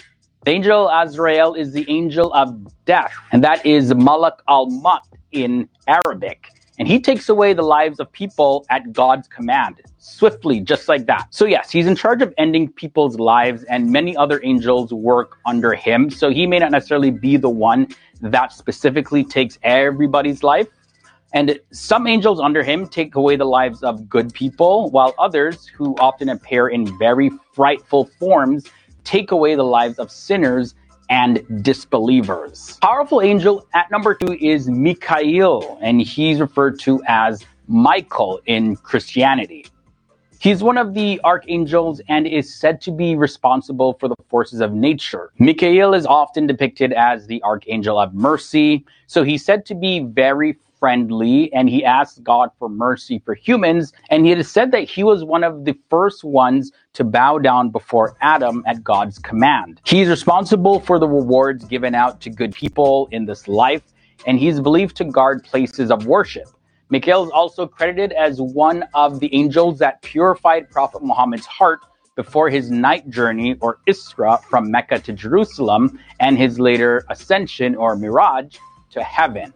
The angel Azrael is the angel of death, and that is Malak al Maut in Arabic. And he takes away the lives of people at God's command, swiftly, just like that. So, yes, he's in charge of ending people's lives, and many other angels work under him. So, he may not necessarily be the one that specifically takes everybody's life. And some angels under him take away the lives of good people, while others, who often appear in very frightful forms, take away the lives of sinners and disbelievers. Powerful angel at number two is Mikael, and he's referred to as Michael in Christianity. He's one of the archangels and is said to be responsible for the forces of nature. Mikael is often depicted as the archangel of mercy, so he's said to be very friendly and he asked God for mercy for humans. And he has said that he was one of the first ones to bow down before Adam at God's command. He's responsible for the rewards given out to good people in this life, and he's believed to guard places of worship. Mikael is also credited as one of the angels that purified Prophet Muhammad's heart before his night journey or Isra from Mecca to Jerusalem and his later ascension or Miraj to heaven.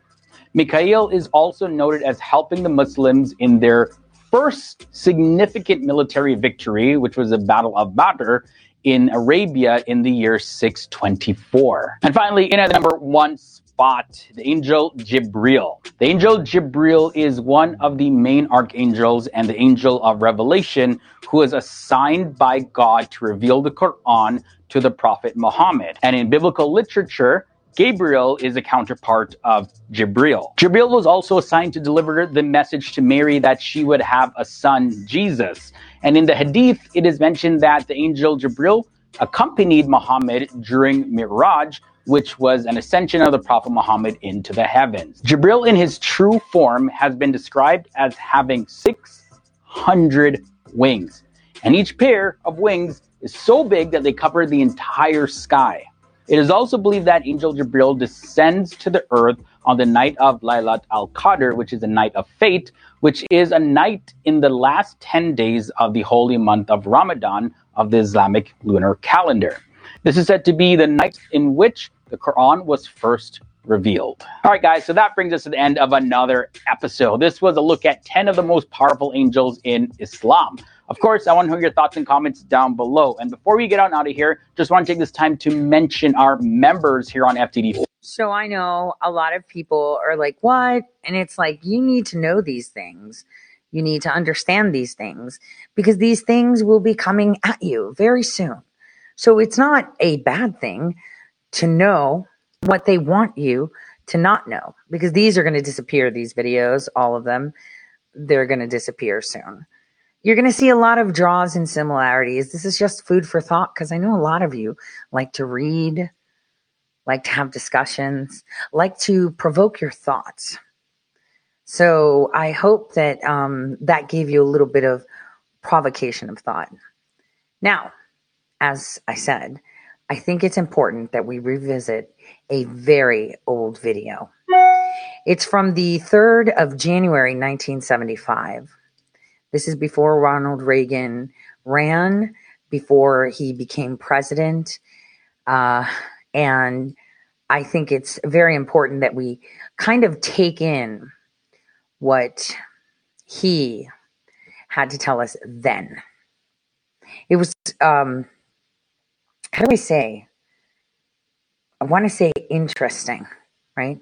Mikael is also noted as helping the Muslims in their first significant military victory, which was the Battle of Badr in Arabia in the year 624. And finally, in at number one spot, the angel Jibril. The angel Jibril is one of the main archangels and the angel of revelation who is assigned by God to reveal the Quran to the Prophet Muhammad. And in biblical literature, Gabriel is a counterpart of Jibril. Jibril was also assigned to deliver the message to Mary that she would have a son, Jesus. And in the Hadith, it is mentioned that the angel Jibril accompanied Muhammad during Miraj, which was an ascension of the Prophet Muhammad into the heavens. Jibril, in his true form, has been described as having 600 wings, and each pair of wings is so big that they cover the entire sky. It is also believed that Angel Jibril descends to the earth on the night of Laylat al Qadr, which is a night of fate, which is a night in the last 10 days of the holy month of Ramadan of the Islamic lunar calendar. This is said to be the night in which the Quran was first revealed. All right, guys, so that brings us to the end of another episode. This was a look at 10 of the most powerful angels in Islam. Of course, I want to hear your thoughts and comments down below. And before we get on out of here, just want to take this time to mention our members here on FTD. So I know a lot of people are like, what? And it's like, you need to know these things. You need to understand these things because these things will be coming at you very soon. So it's not a bad thing to know what they want you to not know because these are going to disappear, these videos, all of them. They're going to disappear soon. You're going to see a lot of draws and similarities. This is just food for thought because I know a lot of you like to read, like to have discussions, like to provoke your thoughts. So I hope that um, that gave you a little bit of provocation of thought. Now, as I said, I think it's important that we revisit a very old video. It's from the 3rd of January 1975. This is before Ronald Reagan ran, before he became president. Uh, and I think it's very important that we kind of take in what he had to tell us then. It was, um, how do I say? I want to say interesting, right?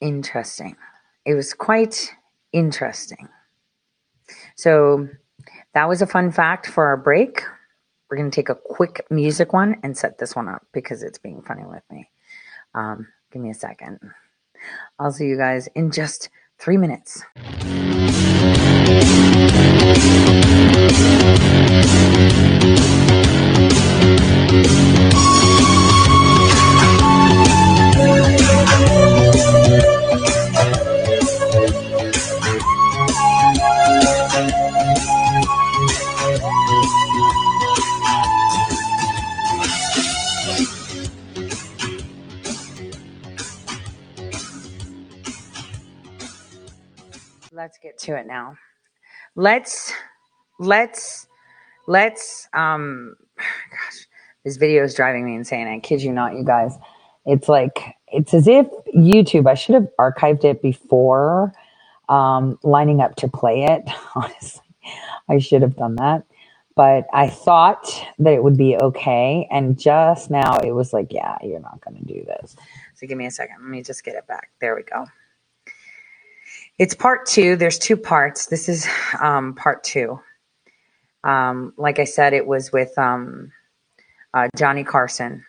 Interesting. It was quite interesting. So that was a fun fact for our break. We're going to take a quick music one and set this one up because it's being funny with me. Um, give me a second. I'll see you guys in just three minutes. Let's get to it now. Let's let's let's um gosh, this video is driving me insane. I kid you not, you guys. It's like it's as if YouTube, I should have archived it before um lining up to play it. Honestly, I should have done that. But I thought that it would be okay. And just now it was like, yeah, you're not going to do this. So give me a second. Let me just get it back. There we go. It's part two. There's two parts. This is um, part two. Um, like I said, it was with um, uh, Johnny Carson,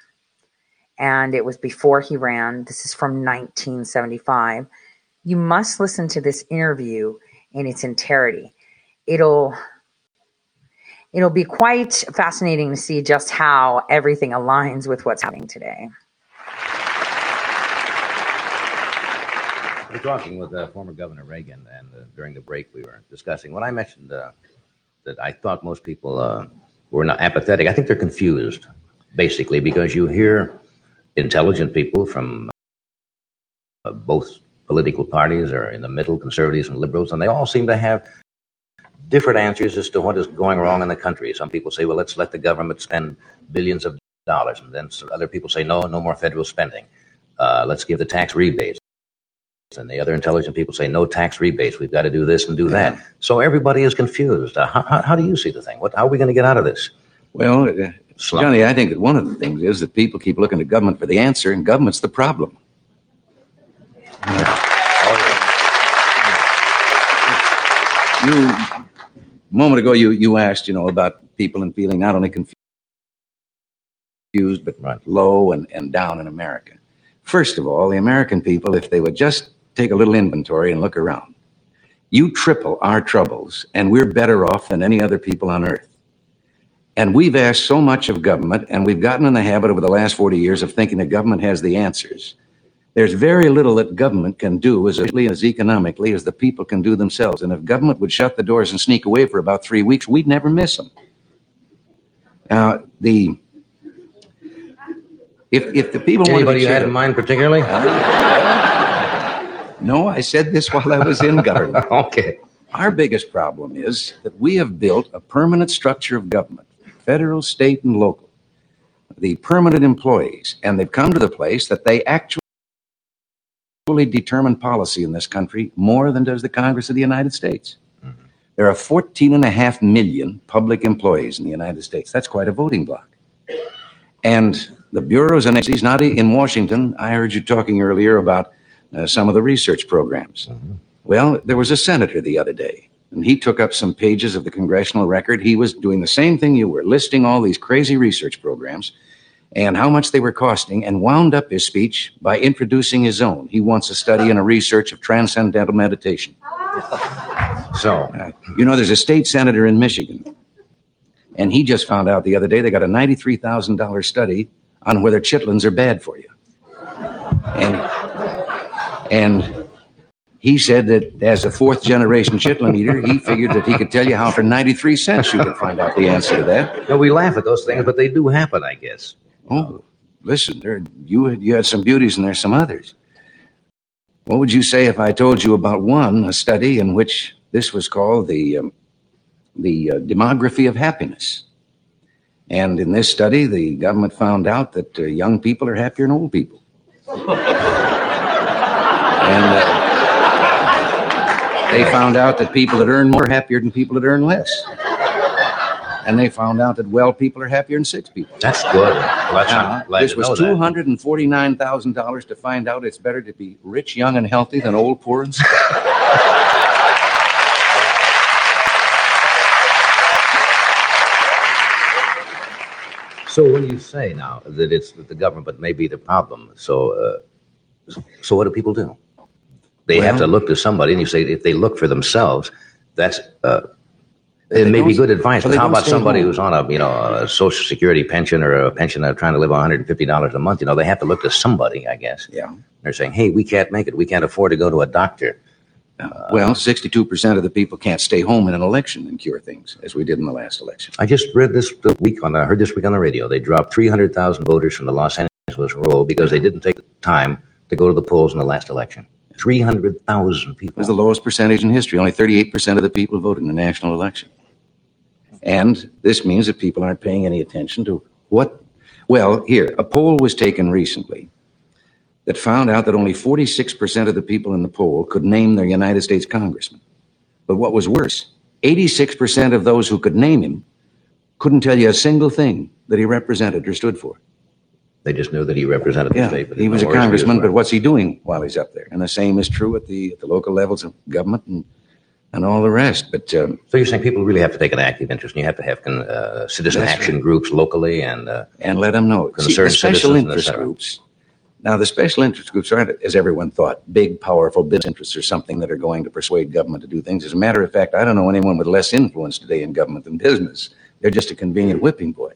and it was before he ran. This is from 1975. You must listen to this interview in its entirety. It'll it'll be quite fascinating to see just how everything aligns with what's happening today. We're talking with uh, former Governor Reagan, and uh, during the break we were discussing. When I mentioned uh, that I thought most people uh, were not apathetic, I think they're confused, basically, because you hear intelligent people from uh, both political parties or in the middle, conservatives and liberals, and they all seem to have different answers as to what is going wrong in the country. Some people say, well, let's let the government spend billions of dollars. And then other people say, no, no more federal spending. Uh, let's give the tax rebates. And the other intelligent people say, no tax rebates. We've got to do this and do that. So everybody is confused. Uh, how, how, how, do you see the thing? What, how are we going to get out of this? Well, uh, Johnny, I think that one of the things is that people keep looking to government for the answer, and government's the problem. You, a moment ago, you, you asked, you know, about people and feeling not only confused, but right. low and, and down in America. First of all, the American people, if they would just take a little inventory and look around, you triple our troubles, and we're better off than any other people on earth. And we've asked so much of government, and we've gotten in the habit over the last 40 years of thinking that government has the answers. There's very little that government can do as as economically as the people can do themselves. And if government would shut the doors and sneak away for about three weeks, we'd never miss them. Now, uh, the if if the people Anybody you had in mind particularly? No, I said this while I was in government. okay. Our biggest problem is that we have built a permanent structure of government, federal, state, and local. The permanent employees, and they've come to the place that they actually determine policy in this country more than does the Congress of the United States. Mm-hmm. There are 14 and a half million public employees in the United States. That's quite a voting bloc. And the bureaus and agencies, not in Washington, I heard you talking earlier about uh, some of the research programs. Well, there was a senator the other day, and he took up some pages of the congressional record. He was doing the same thing you were, listing all these crazy research programs and how much they were costing, and wound up his speech by introducing his own. He wants a study and a research of transcendental meditation. So, Uh, you know, there's a state senator in Michigan, and he just found out the other day they got a $93,000 study on whether chitlins are bad for you. And, and he said that as a fourth generation chitlin eater, he figured that he could tell you how for 93 cents you could find out the answer to that. No, we laugh at those things, but they do happen, I guess. Oh, listen, there, you, had- you had some beauties and there's some others. What would you say if I told you about one, a study in which this was called the, um, the uh, demography of happiness? And in this study, the government found out that uh, young people are happier than old people. And uh, they found out that people that earn more are happier than people that earn less. And they found out that well people are happier than six people. That's good. Well, that's- Now, glad this was two hundred and forty-nine thousand dollars to find out it's better to be rich, young, and healthy than old, poor, and sick. So when you say now that it's that the government may be the problem, so uh, so what do people do? They have to look to somebody, and you say if they look for themselves, that's uh, it may be good advice. well, But how about somebody home. who's on a you know a social security pension or a pension of trying to live on 150 dollars a month? You know, they have to look to somebody, I guess. Yeah. They're saying, hey, we can't make it. We can't afford to go to a doctor. Well, sixty-two percent of the people can't stay home in an election and cure things, as we did in the last election. I just read this the week on, I heard this week on the radio. They dropped 300,000 voters from the Los Angeles roll because they didn't take the time to go to the polls in the last election. 300,000 It people. was the lowest percentage in history. Only thirty-eight percent of the people voted in the national election. And this means that people aren't paying any attention to what, well, here, a poll was taken recently that found out that only forty-six percent of the people in the poll could name their United States congressman. But what was worse, eighty-six percent of those who could name him couldn't tell you a single thing that he represented or stood for. They just knew that he represented the Yeah, state. but he was a congressman, but what's he doing while he's up there? And the same is true at the, at the local levels of government and, and all the rest. But, um, So you're saying people really have to take an active interest, and you have to have uh, citizen That's action right. groups locally and uh, and let them know. See, the concerned special citizens, et interest cetera. groups. Now, the special interest groups aren't, as everyone thought, big, powerful business interests or something that are going to persuade government to do things. As a matter of fact, I don't know anyone with less influence today in government than business. They're just a convenient whipping boy.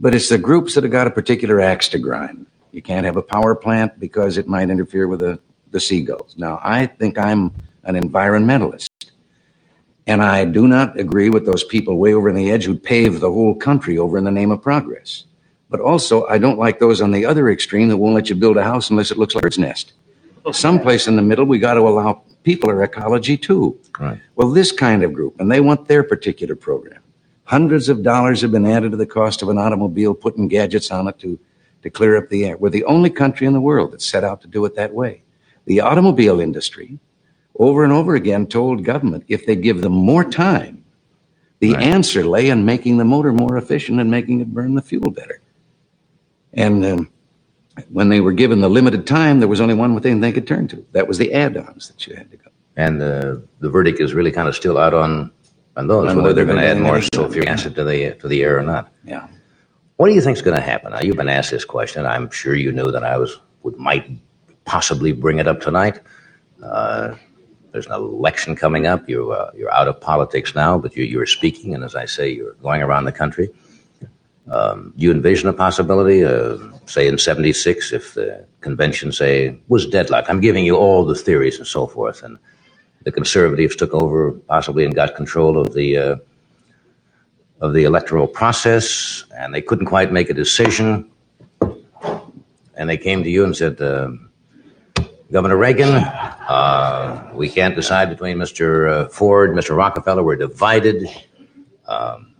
But it's the groups that have got a particular axe to grind. You can't have a power plant because it might interfere with the, the seagulls. Now, I think I'm an environmentalist. And I do not agree with those people way over on the edge who pave the whole country over in the name of progress. But also, I don't like those on the other extreme that won't let you build a house unless it looks like a bird's nest. Someplace in the middle, we got to allow people our ecology too. Right. Well, this kind of group, and they want their particular program. Hundreds of dollars have been added to the cost of an automobile, putting gadgets on it to, to clear up the air. We're the only country in the world that set out to do it that way. The automobile industry, over and over again, told government if they give them more time, the answer lay in making the motor more efficient and making it burn the fuel better. And um, when they were given the limited time, there was only one thing they could turn to. That was the add-ons that you had to go. And uh, the verdict is really kind of still out on, on those, whether they're going to add more sulfuric acid to the, to the air or not. Yeah. What do you think is going to happen? Now, you've been asked this question. I'm sure you knew that I was would might possibly bring it up tonight. Uh, there's an election coming up. You're uh, you're out of politics now, but you you're speaking, and as I say, you're going around the country. Um, you envision a possibility, uh, say in 76, if the convention, say, was deadlocked? I'm giving you all the theories and so forth, and the conservatives took over possibly and got control of the uh, of the electoral process, and they couldn't quite make a decision. And they came to you and said, uh, Governor Reagan, uh, we can't decide between Mr. Uh, Ford, Mr. Rockefeller. We're divided. Um,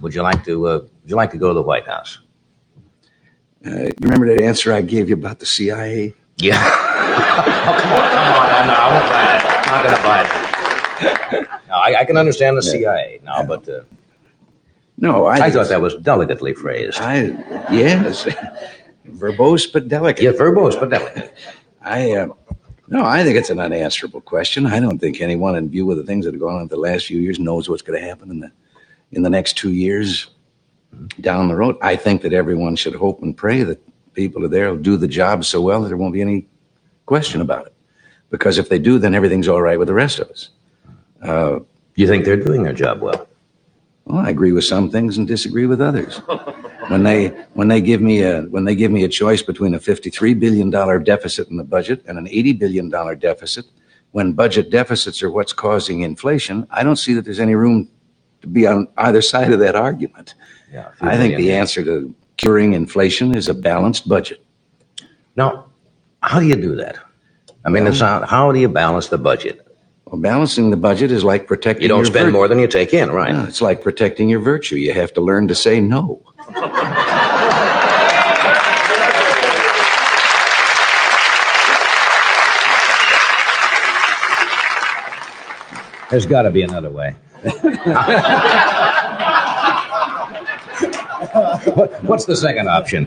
would you like to? Uh, would you like to go to the White House? Uh, you remember that answer I gave you about the CIA? Yeah. oh, come on, come on. No, I won't buy it. I'm not going to buy it. No, I, I, can understand the CIA now, but uh, no, I, I thought that was delicately phrased. I yes, verbose but delicate. Yeah, verbose but delicate. I uh, no, I think it's an unanswerable question. I don't think anyone, in view of the things that have gone on in the last few years, knows what's going to happen in the in the next two years down the road. I think that everyone should hope and pray that people are there will do the job so well that there won't be any question about it. Because if they do, then everything's all right with the rest of us. Uh, you think they're doing their job well? Well, I agree with some things and disagree with others. when they when they give me a when they give me a choice between a 53 billion dollar deficit in the budget and an 80 billion dollar deficit, when budget deficits are what's causing inflation, I don't see that there's any room to be on either side of that argument. Yeah, I think the answer to curing inflation is a balanced budget. Now, how do you do that? I mean, it's not, how do you balance the budget? Well, balancing the budget is like protecting. Your virtue. You don't your spend vir- more than you take in, right? No, it's like protecting your virtue. You have to learn to say no. There's got to be another way. what's the second option?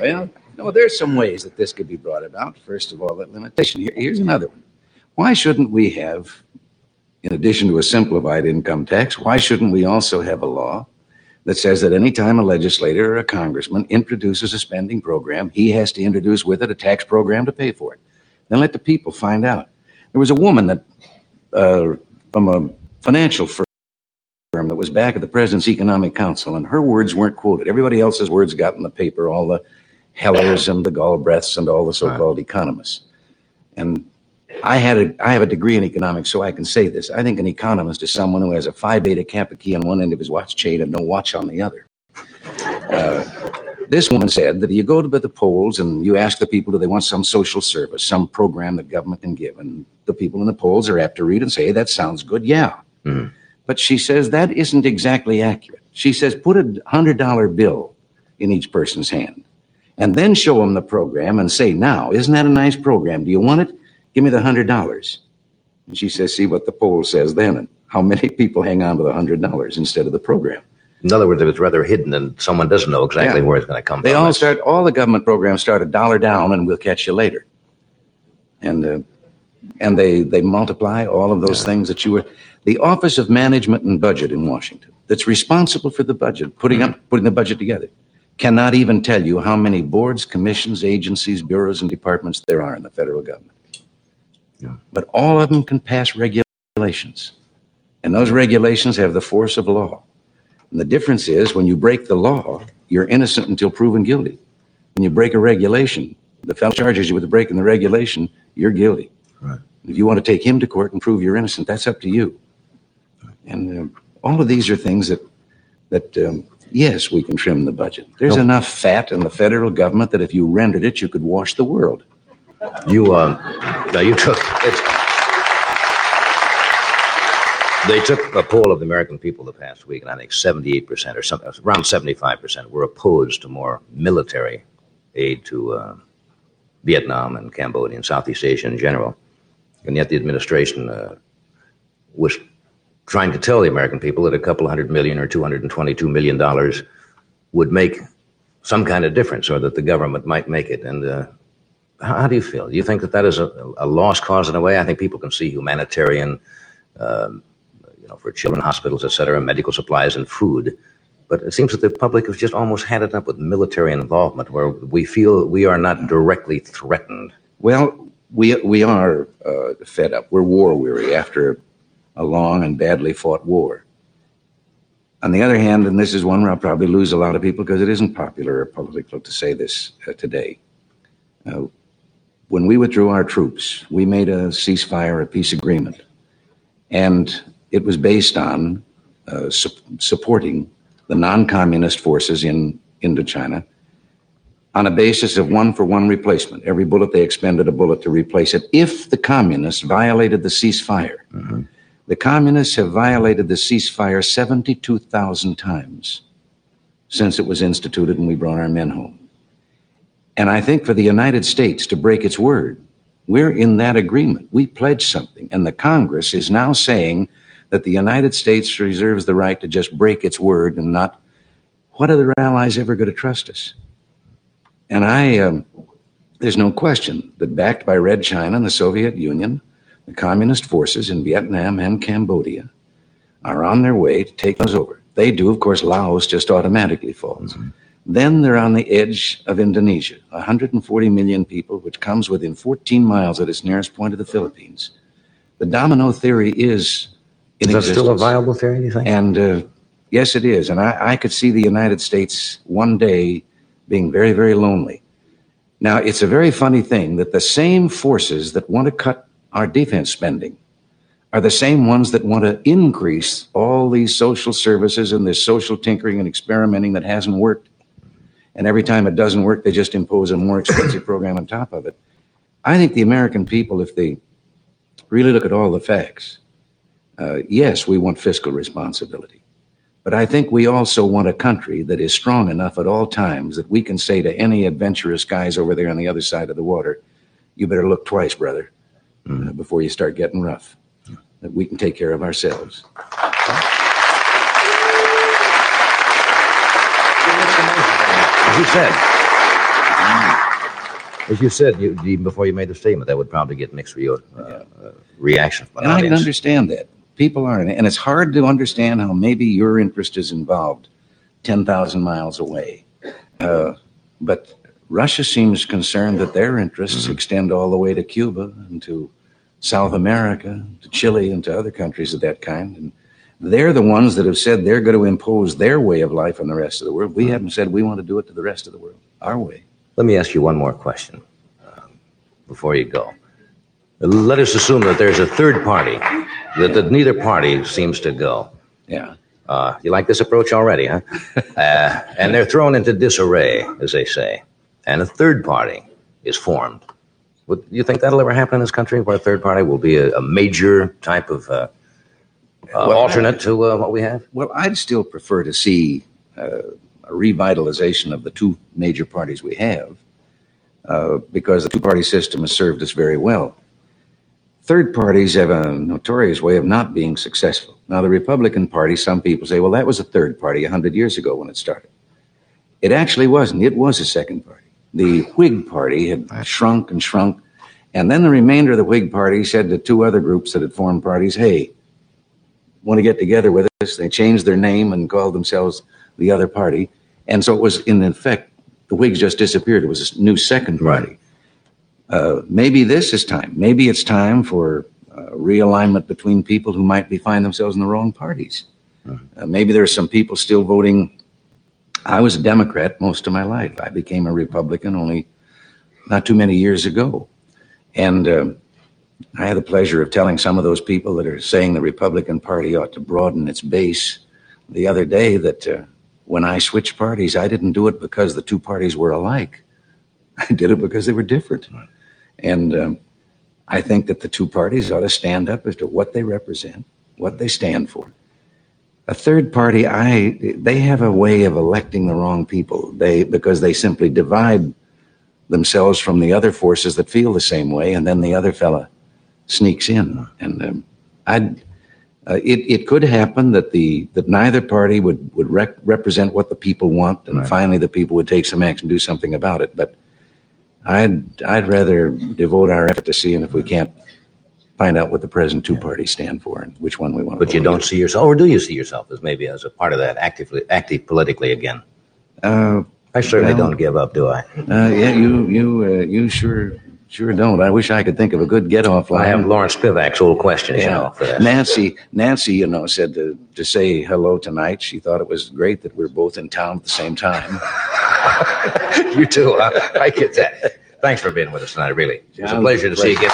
well, no, there's some ways that this could be brought about. First of all, that limitation. Here, here's another one. Why shouldn't we have, in addition to a simplified income tax, why shouldn't we also have a law that says that any time a legislator or a congressman introduces a spending program, he has to introduce with it a tax program to pay for it? Then let the people find out. There was a woman that, uh, from a financial firm that was back at the President's Economic Council, and her words weren't quoted. Everybody else's words got in the paper, all the Hellers and the Galbraiths and all the so-called economists. And I had a, I have a degree in economics, so I can say this. I think an economist is someone who has a phi beta kappa key on one end of his watch chain and no watch on the other. Uh, this woman said that you go to the polls and you ask the people, do they want some social service, some program that government can give? And the people in the polls are apt to read and say, hey, that sounds good. Yeah. Mhm. But she says that isn't exactly accurate. She says put a hundred dollar bill in each person's hand and then show them the program and say, now, isn't that a nice program? Do you want it? Give me the hundred dollars. And she says, see what the poll says then and how many people hang on to the hundred dollars instead of the program. In other words, if it's rather hidden and someone doesn't know exactly Yeah. where it's going to come They from. They all start, all the government programs start a dollar down and we'll catch you later. And, uh, and they, they multiply all of those things that you were, the Office of Management and Budget in Washington, that's responsible for the budget, putting up, putting the budget together, cannot even tell you how many boards, commissions, agencies, bureaus, and departments there are in the federal government. But all of them can pass regulations. And those regulations have the force of law. And the difference is when you break the law, you're innocent until proven guilty. When you break a regulation, the fellow charges you with breaking the regulation, you're guilty. Right. If you want to take him to court and prove you're innocent, that's up to you. And um, all of these are things that, that um, yes, we can trim the budget. There's No. enough fat in the federal government that if you rendered it, you could wash the world. You, uh, now you took, it. they took a poll of the American people the past week, and I think 78% or something, around 75% were opposed to more military aid to uh, Vietnam and Cambodia and Southeast Asia in general. And yet the administration uh, was trying to tell the American people that a couple hundred million or 222 million dollars would make some kind of difference, or that the government might make it. And uh, how, do you feel? Do you think that that is a, a lost cause in a way? I think people can see humanitarian, um, you know, for children, hospitals, et cetera, medical supplies and food. But it seems that the public has just almost had it up with military involvement, where we feel we are not directly threatened. Well, we, we are uh, fed up. We're war weary after a long and badly fought war. On the other hand, and this is one where I'll probably lose a lot of people because it isn't popular or political to say this uh, today. Uh, when we withdrew our troops, we made a ceasefire, a peace agreement, and it was based on uh, su- supporting the non-communist forces in Indochina on a basis of one for one replacement. Every bullet they expended a bullet to replace it. If the communists violated the ceasefire, the communists have violated the ceasefire 72,000 times since it was instituted and we brought our men home. And I think for the United States to break its word, we're in that agreement. We pledged something. And the Congress is now saying that the United States reserves the right to just break its word and not. What are the allies ever going to trust us? And I, um, there's no question that backed by Red China and the Soviet Union, the communist forces in Vietnam and Cambodia are on their way to take us over. They do, of course, Laos just automatically falls. Then they're on the edge of Indonesia, 140 million people, which comes within 14 miles at its nearest point of the Philippines. The domino theory is in Is that still a viable theory, do you think? And uh, yes, it is. And I, I could see the United States one day being very, very lonely. Now, it's a very funny thing that the same forces that want to cut our defense spending are the same ones that want to increase all these social services and this social tinkering and experimenting that hasn't worked. And every time it doesn't work, they just impose a more expensive program on top of it. I think the American people, if they really look at all the facts, uh, yes, we want fiscal responsibility. But I think we also want a country that is strong enough at all times that we can say to any adventurous guys over there on the other side of the water, you better look twice, brother, uh, before you start getting rough. That we can take care of ourselves. As you said, as you said, you, even before you made the statement, that would probably get mixed re- uh, uh, reaction from an And I can understand that. People aren't. And it's hard to understand how maybe your interest is involved 10,000 miles away. Uh, but Russia seems concerned that their interests Mm-hmm. extend all the way to Cuba and to South America, to Chile, and to other countries of that kind. And they're the ones that have said they're going to impose their way of life on the rest of the world. We Mm-hmm. haven't said we want to do it to the rest of the world, our way. Let me ask you one more question um, before you go. Let us assume that there's a third party, that, that neither party seems to go. Yeah. Uh, you like this approach already, huh? uh, and they're thrown into disarray, as they say. And a third party is formed. Would you think that'll ever happen in this country, where a third party will be a, a major type of uh, uh, Well, alternate to uh, what we have? Well, I'd still prefer to see uh, a revitalization of the two major parties we have, uh, because the two party system has served us very well. Third parties have a notorious way of not being successful. Now, the Republican Party, some people say, well, that was a third party 100 years ago when it started. It actually wasn't. It was a second party. The Whig Party had shrunk and shrunk. And then the remainder of the Whig Party said to two other groups that had formed parties, hey, want to get together with us. They changed their name and called themselves the other party. And so it was, in effect, the Whigs just disappeared. It was a new second party. Uh, maybe this is time. Maybe it's time for uh, realignment between people who might be find themselves in the wrong parties. Uh, maybe there are some people still voting. I was a Democrat most of my life. I became a Republican only not too many years ago. And um I had the pleasure of telling some of those people that are saying the Republican Party ought to broaden its base the other day that uh, when I switched parties, I didn't do it because the two parties were alike. I did it because they were different. And um, I think that the two parties ought to stand up as to what they represent, what they stand for. A third party, I they have a way of electing the wrong people. They because they simply divide themselves from the other forces that feel the same way, and then the other fella sneaks in. And um, I'd, uh, it it could happen that the that neither party would would rec- represent what the people want, and finally the people would take some action, do something about it. But I'd I'd rather devote our effort to seeing if we can't find out what the present two parties stand for and which one we want. But you don't see yourself, or do you see yourself as maybe as a part of that actively, active politically again? Uh, I certainly don't give up, do I? Uh, yeah, you you uh, you sure Sure don't. I wish I could think of a good get-off line. I have Lawrence Spivak's old questions, you know. Nancy, Nancy, you know, said to, to say hello tonight. She thought it was great that we're both in town at the same time. you too. Huh? I get that. Thanks for being with us tonight, really. It was a pleasure to see you again.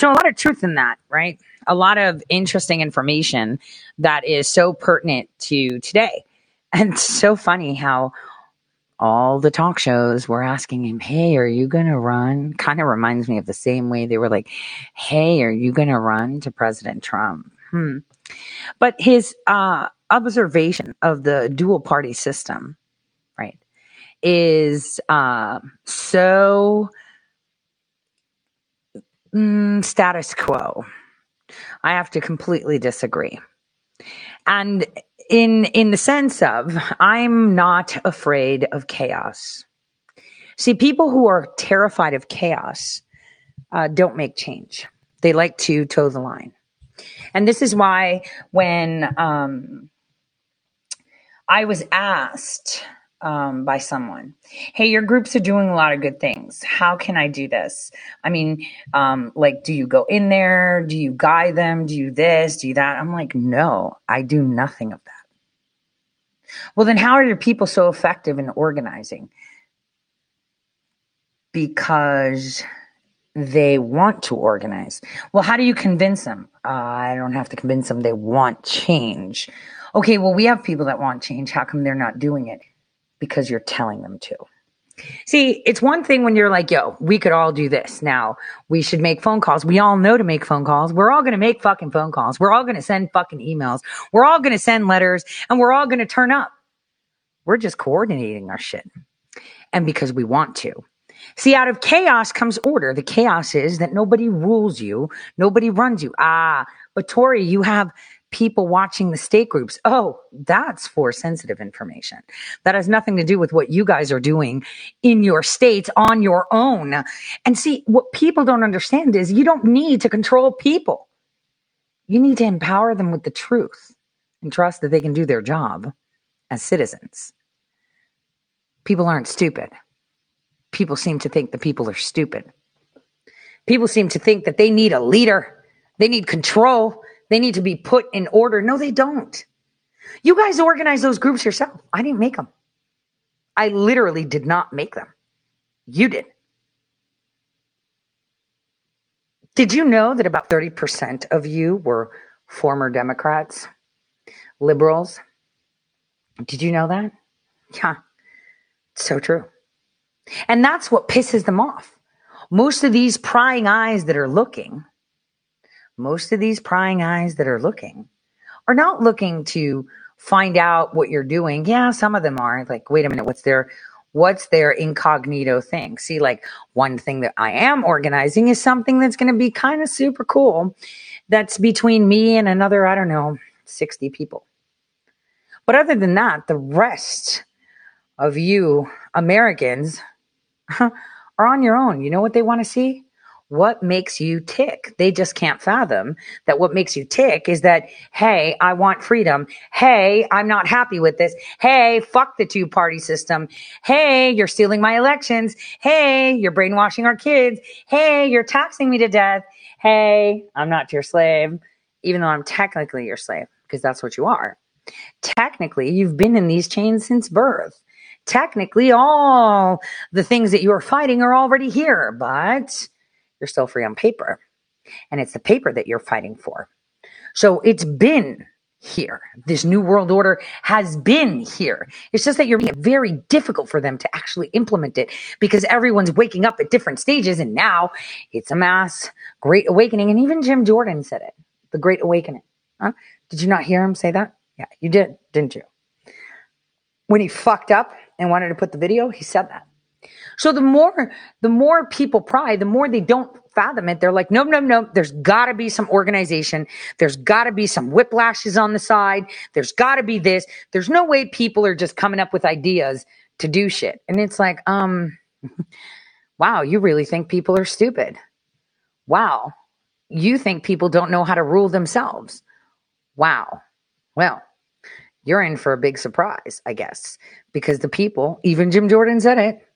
So a lot of truth in that, right? A lot of interesting information that is so pertinent to today. And so funny how all the talk shows were asking him, Hey, are you going to run? Kind of reminds me of the same way they were like, Hey, are you going to run to President Trump? Hmm. But his uh, observation of the dual party system, right, is uh, so mm, status quo. I have to completely disagree. And in in the sense of I'm not afraid of chaos. See, people who are terrified of chaos uh, don't make change. They like to toe the line, and this is why when um, I was asked um, by someone, "Hey, your groups are doing a lot of good things. How can I do this?" I mean, um, like, do you go in there? Do you guide them? Do you this? Do you that? I'm like, no, I do nothing of that. Well, then, how are your people so effective in organizing? Because they want to organize. Well, how do you convince them? Uh, I don't have to convince them they want change. Okay, well, we have people that want change. How come they're not doing it? Because you're telling them to. See, it's one thing when you're like, yo, we could all do this. Now, we should make phone calls. We all know to make phone calls. We're all going to make fucking phone calls. We're all going to send fucking emails. We're all going to send letters and we're all going to turn up. We're just coordinating our shit. And because we want to. See, out of chaos comes order. The chaos is that nobody rules you, nobody runs you. Ah, but Tore, you have people watching the state groups. Oh, that's for sensitive information. That has nothing to do with what you guys are doing in your states on your own. And see, what people don't understand is you don't need to control people. You need to empower them with the truth and trust that they can do their job as citizens. People aren't stupid. People seem to think that people are stupid. People seem to think that they need a leader. They need control. They need to be put in order. No, they don't. You guys organize those groups yourself. I didn't make them. I literally did not make them. You did. Did you know that about 30% of you were former Democrats, liberals? Did you know that? Yeah, so true. And that's what pisses them off. Most of these prying eyes that are looking, most of these prying eyes that are looking are not looking to find out what you're doing. Yeah, some of them are like, wait a minute, what's their what's their incognito thing? See, like one thing that I am organizing is something that's going to be kind of super cool. That's between me and another, I don't know, 60 people. But other than that, the rest of you Americans are on your own. You know what they want to see? What makes you tick? They just can't fathom that what makes you tick is that, hey, I want freedom. Hey, I'm not happy with this. Hey, fuck the two party system. Hey, you're stealing my elections. Hey, you're brainwashing our kids. Hey, you're taxing me to death. Hey, I'm not your slave, even though I'm technically your slave because that's what you are. Technically, you've been in these chains since birth technically all the things that you're fighting are already here, but you're still free on paper. And it's the paper that you're fighting for. So it's been here. This new world order has been here. It's just that you're making it very difficult for them to actually implement it because everyone's waking up at different stages. And now it's a mass great awakening. And even Jim Jordan said it, the great awakening. Huh? Did you not hear him say that? Yeah, you did, didn't you? When he fucked up and wanted to put the video, he said that. So the more the more people pry, the more they don't fathom it. They're like, no, no, no. There's got to be some organization. There's got to be some whiplashes on the side. There's got to be this. There's no way people are just coming up with ideas to do shit. And it's like, um, wow, you really think people are stupid? Wow, you think people don't know how to rule themselves? Wow. Well, you're in for a big surprise, I guess, because the people, even Jim Jordan said it,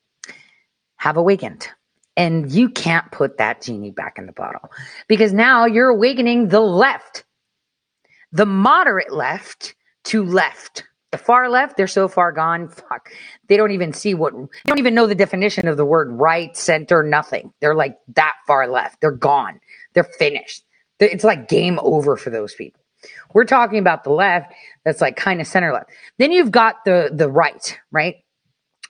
have awakened. And you can't put that genie back in the bottle because now you're awakening the left, the moderate left to left. The far left, they're so far gone. Fuck. They don't even see what, they don't even know the definition of the word right, center, nothing. They're like that far left. They're gone. They're finished. It's like game over for those people. We're talking about the left that's like kind of center left. Then you've got the the right, right?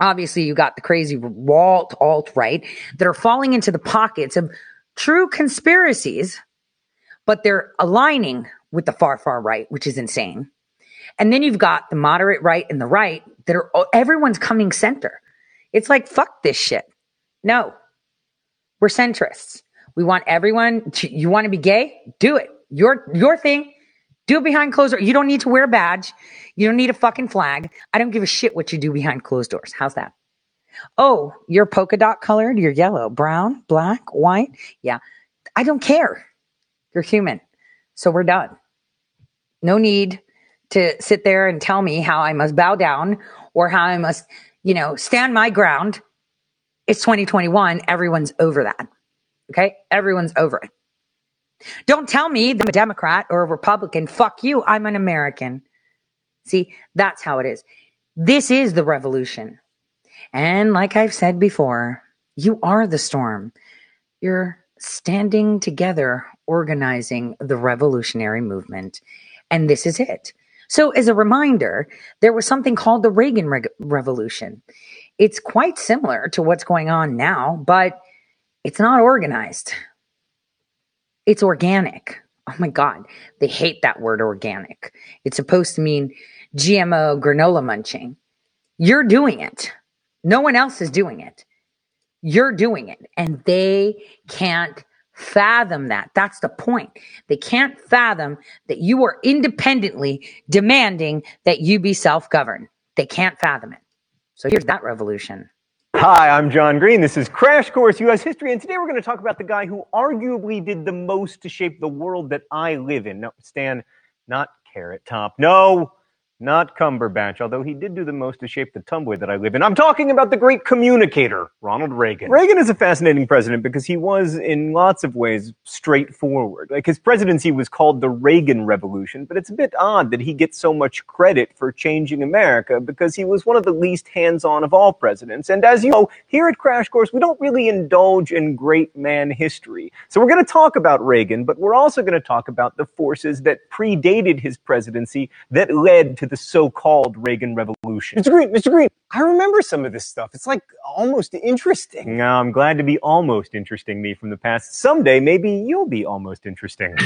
Obviously, you got the crazy alt alt right that are falling into the pockets of true conspiracies, but they're aligning with the far far right, which is insane. And then you've got the moderate right and the right that are oh, everyone's coming center. It's like fuck this shit. No, we're centrists. We want everyone. To, you want to be gay? Do it. Your your thing. Do it behind closed doors. You don't need to wear a badge. You don't need a fucking flag. I don't give a shit what you do behind closed doors. How's that? Oh, you're polka dot colored. You're yellow, brown, black, white. Yeah. I don't care. You're human. So we're done. No need to sit there and tell me how I must bow down or how I must, you know, stand my ground. It's 2021. Everyone's over that. Okay. Everyone's over it. Don't tell me that I'm a Democrat or a Republican. Fuck you. I'm an American. See, that's how it is. This is the revolution. And like I've said before, you are the storm. You're standing together, organizing the revolutionary movement. And this is it. So, as a reminder, there was something called the Reagan Re- Revolution. It's quite similar to what's going on now, but it's not organized. It's organic. Oh my God. They hate that word organic. It's supposed to mean GMO granola munching. You're doing it. No one else is doing it. You're doing it. And they can't fathom that. That's the point. They can't fathom that you are independently demanding that you be self governed. They can't fathom it. So here's that revolution. Hi, I'm John Green. This is Crash Course U.S. History, and today we're going to talk about the guy who arguably did the most to shape the world that I live in. No, Stan, not Carrot Top. No, not Cumberbatch, although he did do the most to shape the Tumblr that I live in. I'm talking about the great communicator, Ronald Reagan. Reagan is a fascinating president because he was, in lots of ways, straightforward. Like his presidency was called the Reagan Revolution, but it's a bit odd that he gets so much credit for changing America because he was one of the least hands-on of all presidents. And as you know, here at Crash Course, we don't really indulge in great man history. So we're going to talk about Reagan, but we're also going to talk about the forces that predated his presidency that led to the so-called Reagan Revolution. Mr. Green, Mr. Green, I remember some of this stuff. It's like almost interesting. Now, I'm glad to be almost interesting me from the past. Someday, maybe you'll be almost interesting.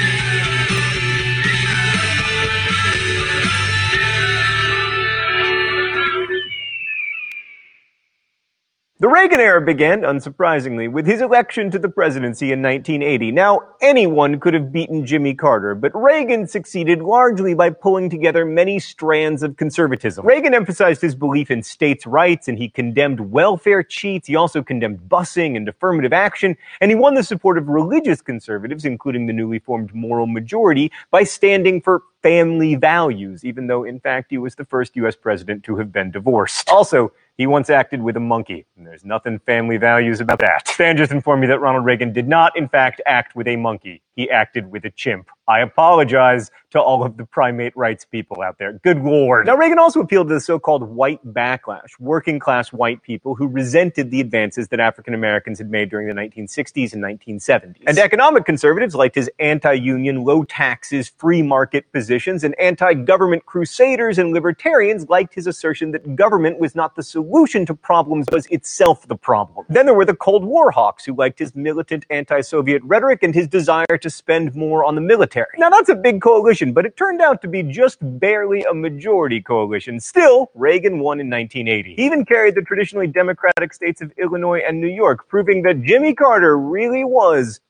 The Reagan era began, unsurprisingly, with his election to the presidency in 1980. Now, anyone could have beaten Jimmy Carter, but Reagan succeeded largely by pulling together many strands of conservatism. Reagan emphasized his belief in states' rights and he condemned welfare cheats. He also condemned busing and affirmative action, and he won the support of religious conservatives, including the newly formed Moral Majority, by standing for family values, even though, in fact, he was the first U.S. president to have been divorced. Also, he once acted with a monkey, and there's nothing family values about that. Stan just informed me that Ronald Reagan did not, in fact, act with a monkey. He acted with a chimp. I apologize to all of the primate rights people out there. Good lord. Now, Reagan also appealed to the so-called white backlash, working class white people who resented the advances that African Americans had made during the 1960s and 1970s. And economic conservatives liked his anti-union, low taxes, free market and anti-government crusaders and libertarians liked his assertion that government was not the solution to problems, but was itself the problem. Then there were the Cold War hawks who liked his militant anti-Soviet rhetoric and his desire to spend more on the military. Now that's a big coalition, but it turned out to be just barely a majority coalition. Still, Reagan won in 1980. He even carried the traditionally Democratic states of Illinois and New York, proving that Jimmy Carter really was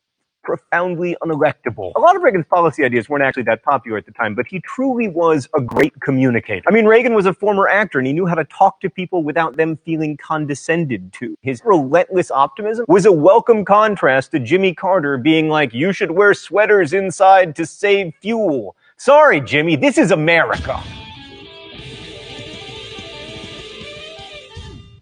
profoundly unelectable. A lot of Reagan's policy ideas weren't actually that popular at the time, but he truly was a great communicator. I mean, Reagan was a former actor and he knew how to talk to people without them feeling condescended to. His relentless optimism was a welcome contrast to Jimmy Carter being like, you should wear sweaters inside to save fuel. Sorry, Jimmy, this is America.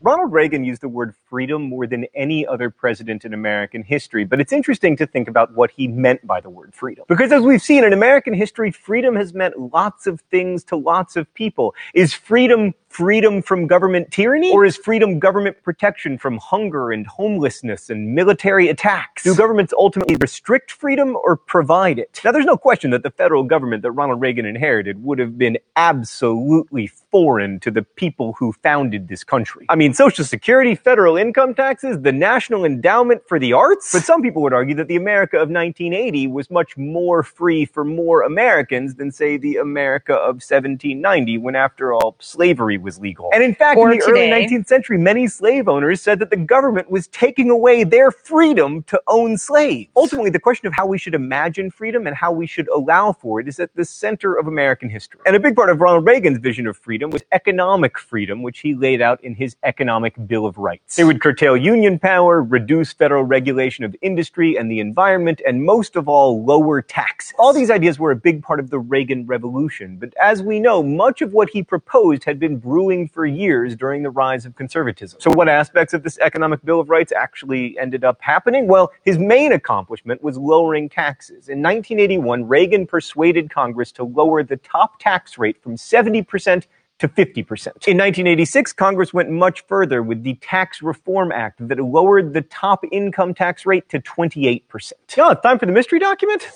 Ronald Reagan used the word freedom more than any other president in American history, but it's interesting to think about what he meant by the word freedom. Because as we've seen in American history, freedom has meant lots of things to lots of people. Is freedom freedom from government tyranny? Or is freedom government protection from hunger and homelessness and military attacks? Do governments ultimately restrict freedom or provide it? Now, there's no question that the federal government that Ronald Reagan inherited would have been absolutely foreign to the people who founded this country. I mean, Social Security, federal income taxes, the National Endowment for the Arts. But some people would argue that the America of 1980 was much more free for more Americans than, say, the America of 1790, when, after all, slavery was legal. And in fact, Or in the early 19th century, many slave owners said that the government was taking away their freedom to own slaves. Ultimately, the question of how we should imagine freedom and how we should allow for it is at the center of American history. And a big part of Ronald Reagan's vision of freedom was economic freedom, which he laid out in his Economic Bill of Rights. It would curtail union power, reduce federal regulation of industry and the environment, and most of all, lower taxes. All these ideas were a big part of the Reagan Revolution, but as we know, much of what he proposed had been brewing for years during the rise of conservatism. So, what aspects of this Economic Bill of Rights actually ended up happening? Well, his main accomplishment was lowering taxes. In 1981, Reagan persuaded Congress to lower the top tax rate from 70% to 50%. In 1986, Congress went much further with the Tax Reform Act that lowered the top income tax rate to 28%. Yeah, time for the mystery document.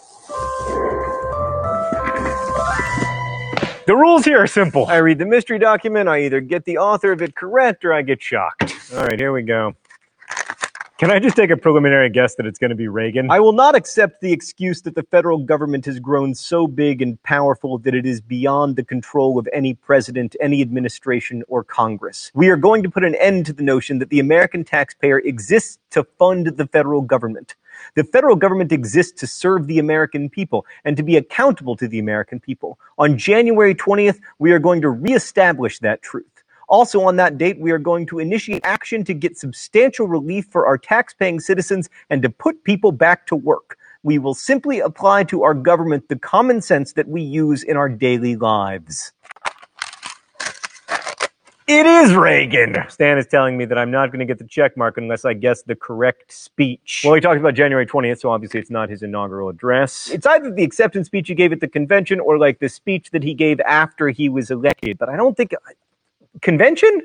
The rules here are simple. I read the mystery document, I either get the author of it correct or I get shocked. All right, here we go. Can I just take a preliminary guess that it's going to be Reagan? I will not accept the excuse that the federal government has grown so big and powerful that it is beyond the control of any president, any administration, or Congress. We are going to put an end to the notion that the American taxpayer exists to fund the federal government. The federal government exists to serve the American people and to be accountable to the American people. On January 20th, we are going to reestablish that truth. Also, on that date, we are going to initiate action to get substantial relief for our tax-paying citizens and to put people back to work. We will simply apply to our government the common sense that we use in our daily lives. It is Reagan. Stan is telling me that I'm not going to get the check mark unless I guess the correct speech. Well, he talked about January 20th, so obviously it's not his inaugural address. It's either the acceptance speech he gave at the convention or like the speech that he gave after he was elected. But I don't think convention.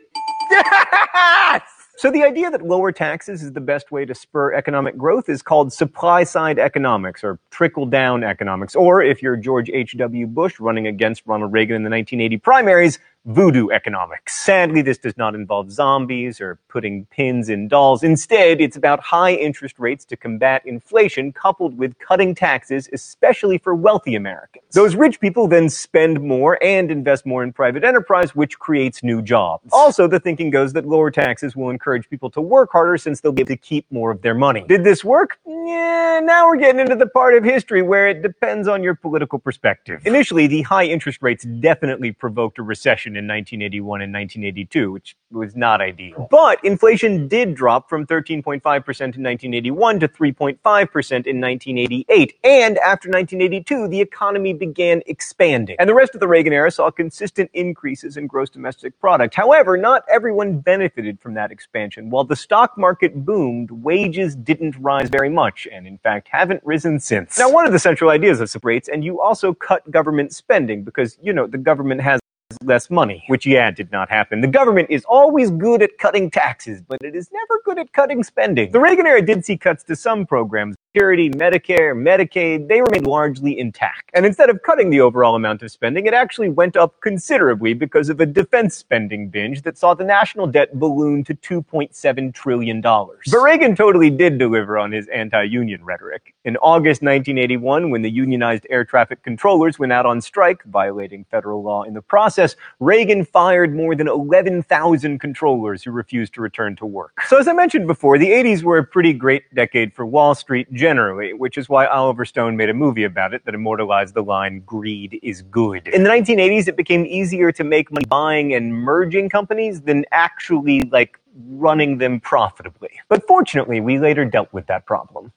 Yes! So the idea that lower taxes is the best way to spur economic growth is called supply side economics or trickle down economics. Or if you're George H.W. Bush running against Ronald Reagan in the 1980 primaries, voodoo economics. Sadly, this does not involve zombies or putting pins in dolls. Instead, it's about high interest rates to combat inflation coupled with cutting taxes, especially for wealthy Americans. Those rich people then spend more and invest more in private enterprise, which creates new jobs. Also, the thinking goes that lower taxes will encourage people to work harder since they'll be able to keep more of their money. Did this work? Yeah, now we're getting into the part of history where it depends on your political perspective. Initially, the high interest rates definitely provoked a recession in 1981 and 1982, which was not ideal. But inflation did drop from 13.5% in 1981 to 3.5% in 1988. And after 1982, the economy began expanding. And the rest of the Reagan era saw consistent increases in gross domestic product. However, not everyone benefited from that expansion. While the stock market boomed, wages didn't rise very much, and in fact haven't risen since. Now, one of the central ideas of rates, and you also cut government spending because, you know, the government has less money, which yeah, did not happen. The government is always good at cutting taxes, but it is never good at cutting spending. The Reagan era did see cuts to some programs. Security, Medicare, Medicaid, they remained largely intact. And instead of cutting the overall amount of spending, it actually went up considerably because of a defense spending binge that saw the national debt balloon to $2.7 trillion. But Reagan totally did deliver on his anti-union rhetoric. In August 1981, when the unionized air traffic controllers went out on strike, violating federal law in the process, Reagan fired more than 11,000 controllers who refused to return to work. So as I mentioned before, the 80s were a pretty great decade for Wall Street generally, which is why Oliver Stone made a movie about it that immortalized the line, greed is good. In the 1980s, it became easier to make money buying and merging companies than actually, like, running them profitably. But fortunately, we later dealt with that problem.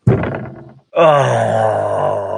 Oh,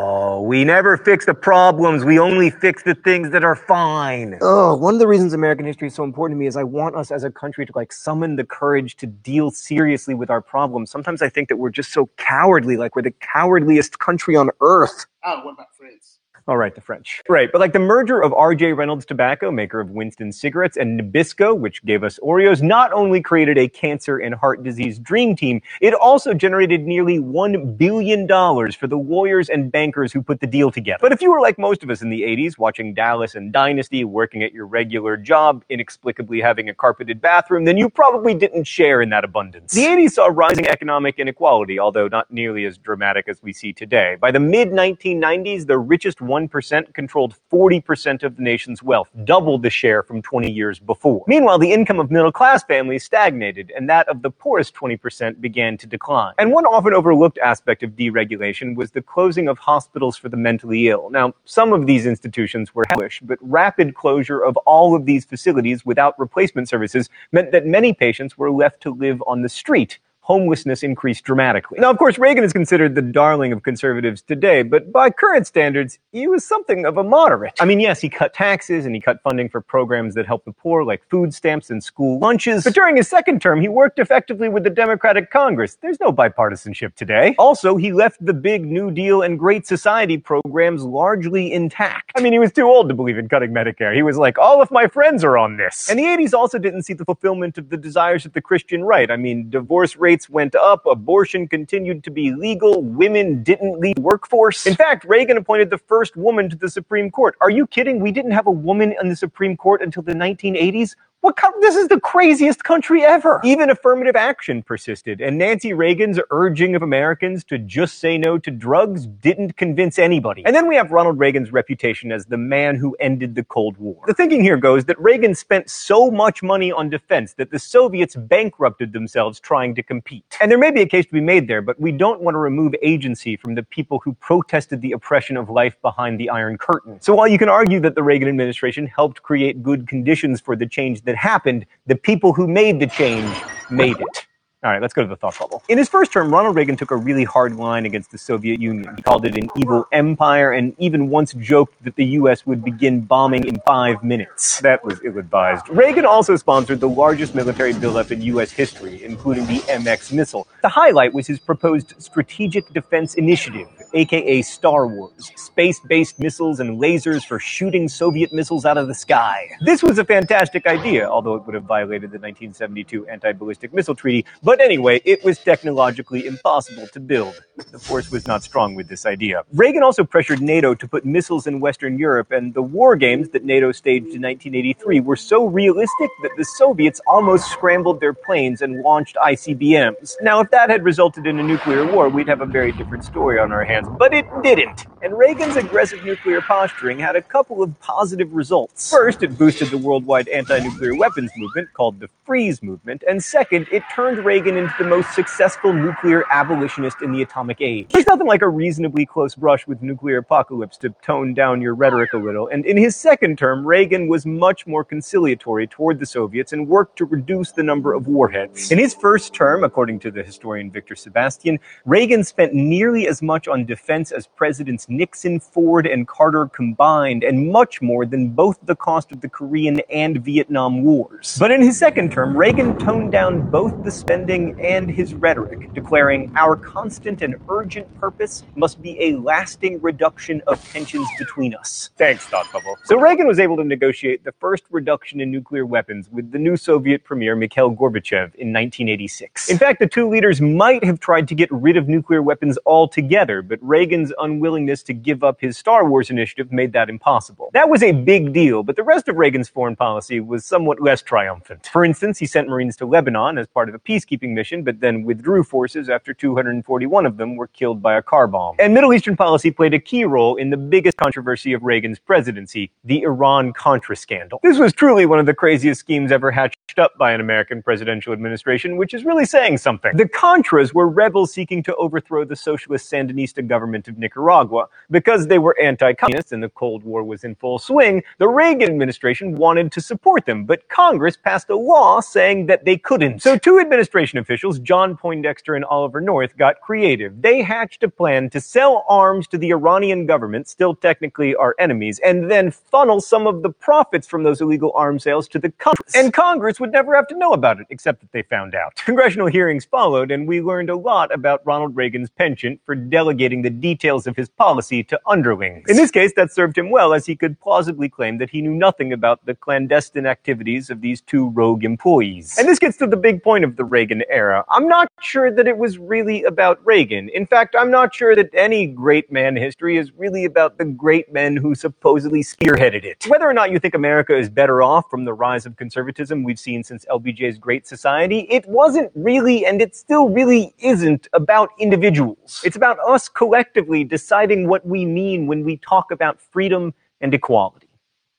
we never fix the problems. We only fix the things that are fine. Oh, one of the reasons American history is so important to me is I want us as a country to like summon the courage to deal seriously with our problems. Sometimes I think that we're just so cowardly, like we're the cowardliest country on earth. Oh, what about France? All right, the French. Right, but like the merger of R.J. Reynolds Tobacco, maker of Winston cigarettes, and Nabisco, which gave us Oreos, not only created a cancer and heart disease dream team, it also generated nearly $1 billion for the lawyers and bankers who put the deal together. But if you were like most of us in the 80s, watching Dallas and Dynasty, working at your regular job, inexplicably having a carpeted bathroom, then you probably didn't share in that abundance. The 80s saw rising economic inequality, although not nearly as dramatic as we see today. By the mid 1990s, the richest 1% controlled 40% of the nation's wealth, double the share from 20 years before. Meanwhile, the income of middle class families stagnated, and that of the poorest 20% began to decline. And one often overlooked aspect of deregulation was the closing of hospitals for the mentally ill. Now, some of these institutions were hellish, but rapid closure of all of these facilities without replacement services meant that many patients were left to live on the street homelessness increased dramatically. Now, of course, Reagan is considered the darling of conservatives today, but by current standards, he was something of a moderate. I mean, yes, he cut taxes and he cut funding for programs that help the poor, like food stamps and school lunches. But during his second term, he worked effectively with the Democratic Congress. There's no bipartisanship today. Also, he left the big New Deal and Great Society programs largely intact. I mean, he was too old to believe in cutting Medicare. He was like, all of my friends are on this. And the 80s also didn't see the fulfillment of the desires of the Christian right. I mean, divorce rates went up, abortion continued to be legal, women didn't leave workforce. In fact, Reagan appointed the first woman to the Supreme Court. Are you kidding? We didn't have a woman in the Supreme Court until the 1980s? What this is the craziest country ever. Even affirmative action persisted, and Nancy Reagan's urging of Americans to just say no to drugs didn't convince anybody. And then we have Ronald Reagan's reputation as the man who ended the Cold War. The thinking here goes that Reagan spent so much money on defense that the Soviets bankrupted themselves trying to compete. And there may be a case to be made there, but we don't want to remove agency from the people who protested the oppression of life behind the Iron Curtain. So while you can argue that the Reagan administration helped create good conditions for the change happened, the people who made the change made it. All right, let's go to the thought bubble. In his first term, Ronald Reagan took a really hard line against the Soviet Union. He called it an evil empire and even once joked that the U.S. would begin bombing in five minutes. That was ill advised. Reagan also sponsored the largest military buildup in U.S. history, including the MX missile. The highlight was his proposed Strategic Defense Initiative, aka Star Wars, space based missiles and lasers for shooting Soviet missiles out of the sky. This was a fantastic idea, although it would have violated the 1972 Anti Ballistic Missile Treaty. But anyway, it was technologically impossible to build. The force was not strong with this idea. Reagan also pressured NATO to put missiles in Western Europe, and the war games that NATO staged in 1983 were so realistic that the Soviets almost scrambled their planes and launched ICBMs. Now, if that had resulted in a nuclear war, we'd have a very different story on our hands, but it didn't. And Reagan's aggressive nuclear posturing had a couple of positive results. First, it boosted the worldwide anti nuclear weapons movement called the Freeze Movement, and second, it turned Reagan into the most successful nuclear abolitionist in the atomic age. There's nothing like a reasonably close brush with nuclear apocalypse to tone down your rhetoric a little, and in his second term, Reagan was much more conciliatory toward the Soviets and worked to reduce the number of warheads. In his first term, according to the historian Victor Sebestyen, Reagan spent nearly as much on defense as Presidents Nixon, Ford, and Carter combined, and much more than both the cost of the Korean and Vietnam wars. But in his second term, Reagan toned down both the spending and his rhetoric, declaring, Our constant and urgent purpose must be a lasting reduction of tensions between us. Thanks, Thought Bubble. So Reagan was able to negotiate the first reduction in nuclear weapons with the new Soviet premier Mikhail Gorbachev in 1986. In fact, the two leaders might have tried to get rid of nuclear weapons altogether, but Reagan's unwillingness to give up his Star Wars initiative made that impossible. That was a big deal, but the rest of Reagan's foreign policy was somewhat less triumphant. For instance, he sent Marines to Lebanon as part of a peacekeeping mission, but then withdrew forces after 241 of them were killed by a car bomb. And Middle Eastern policy played a key role in the biggest controversy of Reagan's presidency, the Iran Contra scandal. This was truly one of the craziest schemes ever hatched up by an American presidential administration, which is really saying something. The Contras were rebels seeking to overthrow the socialist Sandinista government of Nicaragua. Because they were anti-communist and the Cold War was in full swing, the Reagan administration wanted to support them, but Congress passed a law saying that they couldn't. So two administration officials, John Poindexter and Oliver North, got creative. They hatched a plan to sell arms to the Iranian government, still technically our enemies, and then funnel some of the profits from those illegal arms sales to the Contras. And Congress would never have to know about it, except that they found out. Congressional hearings followed, and we learned a lot about Ronald Reagan's penchant for delegating the details of his policy to underlings. In this case, that served him well, as he could plausibly claim that he knew nothing about the clandestine activities of these two rogue employees. And this gets to the big point of the Reagan era. I'm not sure that it was really about Reagan. In fact, I'm not sure that any great man history is really about the great men who supposedly spearheaded it. Whether or not you think America is better off from the rise of conservatism we've seen since LBJ's Great Society, it wasn't really, and it still really isn't about individuals. It's about us collectively deciding what we mean when we talk about freedom and equality.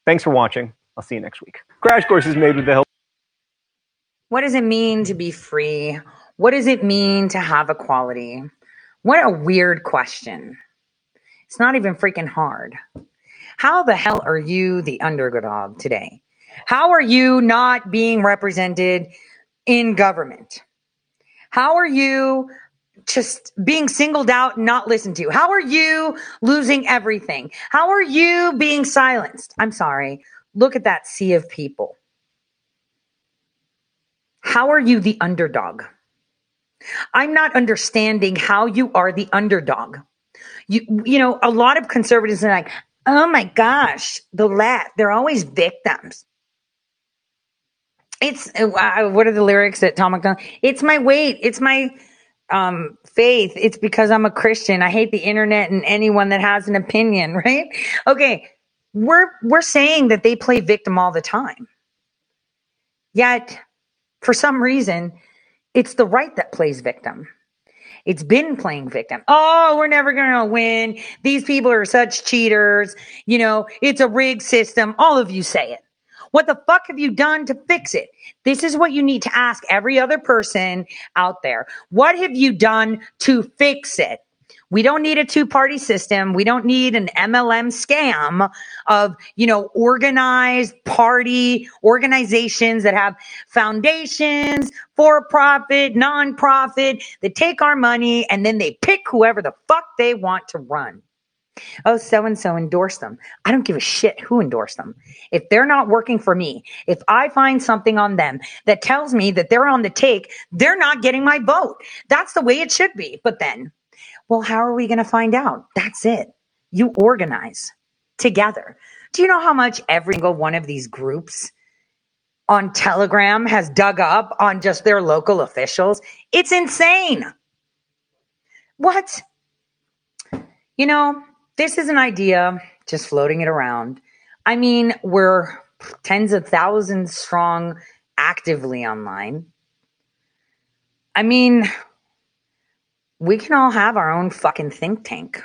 Thanks for watching. I'll see you next week. Crash Course is made with the help. What does it mean to be free? What does it mean to have equality? What a weird question. It's not even freaking hard. How the hell are you the underdog today? How are you not being represented in government? How are you just being singled out and not listened to? How are you losing everything? How are you being silenced? I'm sorry. Look at that sea of people. How are you the underdog? I'm not understanding how you are the underdog. You, you know, a lot of conservatives are like, oh my gosh, the left, they're always victims. It's, uh, what are the lyrics that Tom MacDonald? It's my weight. It's my um, faith. It's because I'm a Christian. I hate the internet and anyone that has an opinion, right? Okay. We're, we're saying that they play victim all the time. Yet, for some reason, it's the right that plays victim. It's been playing victim. Oh, we're never going to win. These people are such cheaters. You know, it's a rigged system. All of you say it. What the fuck have you done to fix it? This is what you need to ask every other person out there. What have you done to fix it? We don't need a two party system. We don't need an MLM scam of, you know, organized party organizations that have foundations, for profit, non-profit that take our money and then they pick whoever the fuck they want to run. Oh, so and so endorse them. I don't give a shit who endorsed them. If they're not working for me, if I find something on them that tells me that they're on the take, they're not getting my vote. That's the way it should be. But then well, how are we going to find out? That's it. You organize together. Do you know how much every single one of these groups on Telegram has dug up on just their local officials? It's insane. What? You know, this is an idea, just floating it around. I mean, we're tens of thousands strong actively online. I mean, we can all have our own fucking think tank.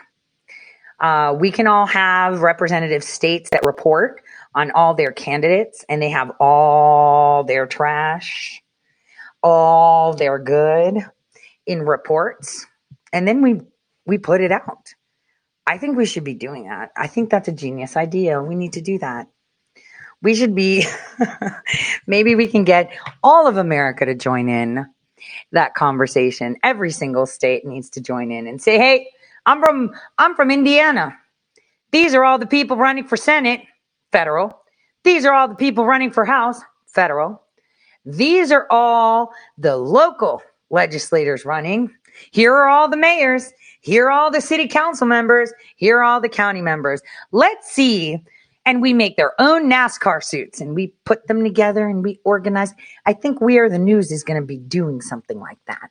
Uh, we can all have representative states that report on all their candidates and they have all their trash, all their good in reports. And then we, we put it out. I think we should be doing that. I think that's a genius idea. We need to do that. We should be, maybe we can get all of America to join in that conversation. Every single state needs to join in and say, "Hey, I'm from I'm from Indiana. These are all the people running for Senate, federal. These are all the people running for House, federal. These are all the local legislators running. Here are all the mayors. Here are all the city council members. Here are all the county members. Let's see and we make their own NASCAR suits and we put them together and we organize. I think We Are the News is going to be doing something like that.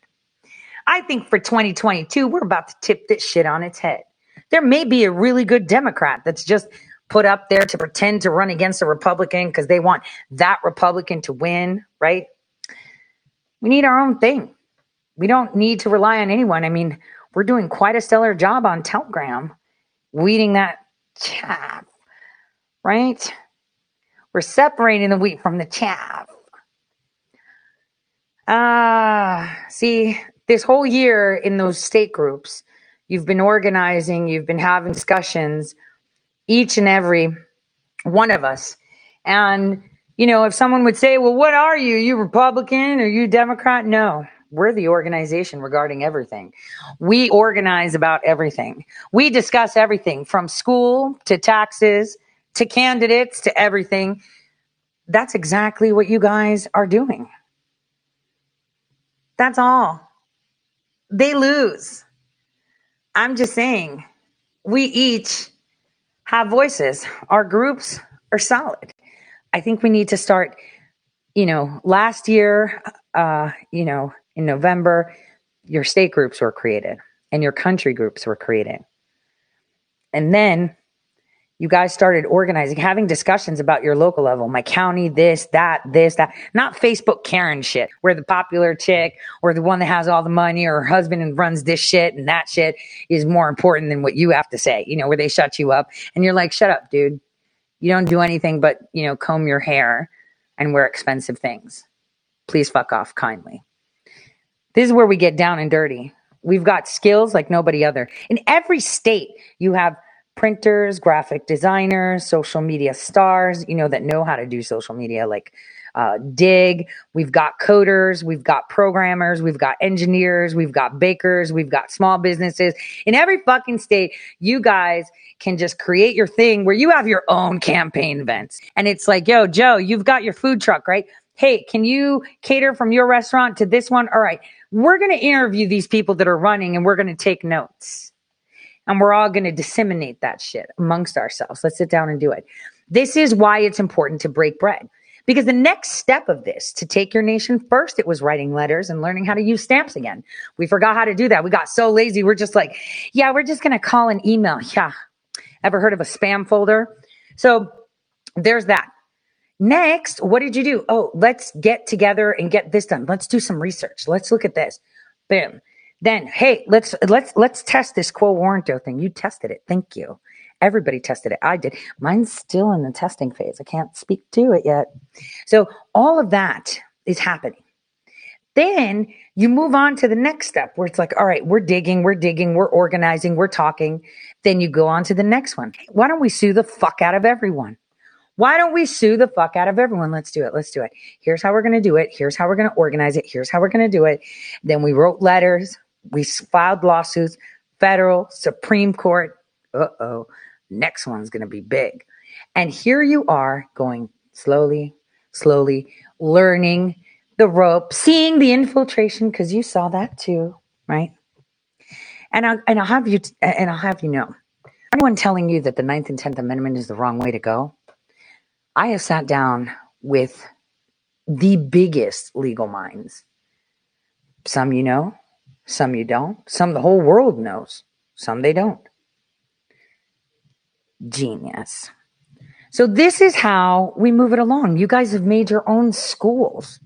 I think for 2022, we're about to tip this shit on its head. There may be a really good Democrat that's just put up there to pretend to run against a Republican because they want that Republican to win, right? We need our own thing. We don't need to rely on anyone. I mean, we're doing quite a stellar job on Telegram, weeding that chaff right? We're separating the wheat from the chaff. Ah, uh, see, this whole year in those state groups, You've been organizing, you've been having discussions, each and every one of us. And, you know, if someone would say, well, what are you? You Republican or you Democrat? No, we're the organization regarding everything. We organize about everything. We discuss everything from school to taxes to candidates to everything. That's exactly what you guys are doing. That's all. They lose. I'm just saying, we each have voices. Our groups are solid. I think we need to start, you know, last year, uh, you know, in November, your state groups were created and your country groups were created. And then you guys started organizing, having discussions about your local level, my county, this, that, this, that, not Facebook Karen shit, where the popular chick or the one that has all the money or her husband and runs this shit and that shit is more important than what you have to say, you know, where they shut you up and you're like, shut up, dude. You don't do anything but, you know, comb your hair and wear expensive things. Please fuck off kindly. This is where we get down and dirty. We've got skills like nobody other. In every state, you have printers, graphic designers, social media stars, you know, that know how to do social media like uh, Dig. We've got coders, we've got programmers, we've got engineers, we've got bakers, we've got small businesses. In every fucking state, you guys can just create your thing where you have your own campaign events. And it's like, yo, Joe, you've got your food truck, right? Hey, can you cater from your restaurant to this one? All right. We're going to interview these people that are running and we're going to take notes and we're all going to disseminate that shit amongst ourselves. Let's sit down and do it. This is why it's important to break bread. Because the next step of this to take your nation first, it was writing letters and learning how to use stamps again. We forgot how to do that. We got so lazy. We're just like, yeah, we're just going to call an email. Yeah. Ever heard of a spam folder? So there's that. Next, what did you do? Oh, let's get together and get this done. Let's do some research. Let's look at this. Boom. Then, hey, let's let's let's test this quo warranto thing. You tested it. Thank you. Everybody tested it. I did. Mine's still in the testing phase. I can't speak to it yet. So all of that is happening. Then you move on to the next step where it's like, all right, we're digging, we're digging, we're organizing, we're talking. Then you go on to the next one. Why don't we sue the fuck out of everyone? Why don't we sue the fuck out of everyone? Let's do it. Let's do it. Here's how we're going to do it. Here's how we're going to organize it. Here's how we're going to do it. Then we wrote letters. We filed lawsuits, federal, Supreme Court. Uh oh. Next one's going to be big. And here you are going slowly, slowly, learning the rope, seeing the infiltration, because you saw that too, right? And I'll, and I'll have you, t- and I'll have you know, anyone telling you that the Ninth and Tenth Amendment is the wrong way to go, I have sat down with the biggest legal minds. Some you know, some you don't. Some the whole world knows. Some they don't. Genius. So this is how we move it along. You guys have made your own schools.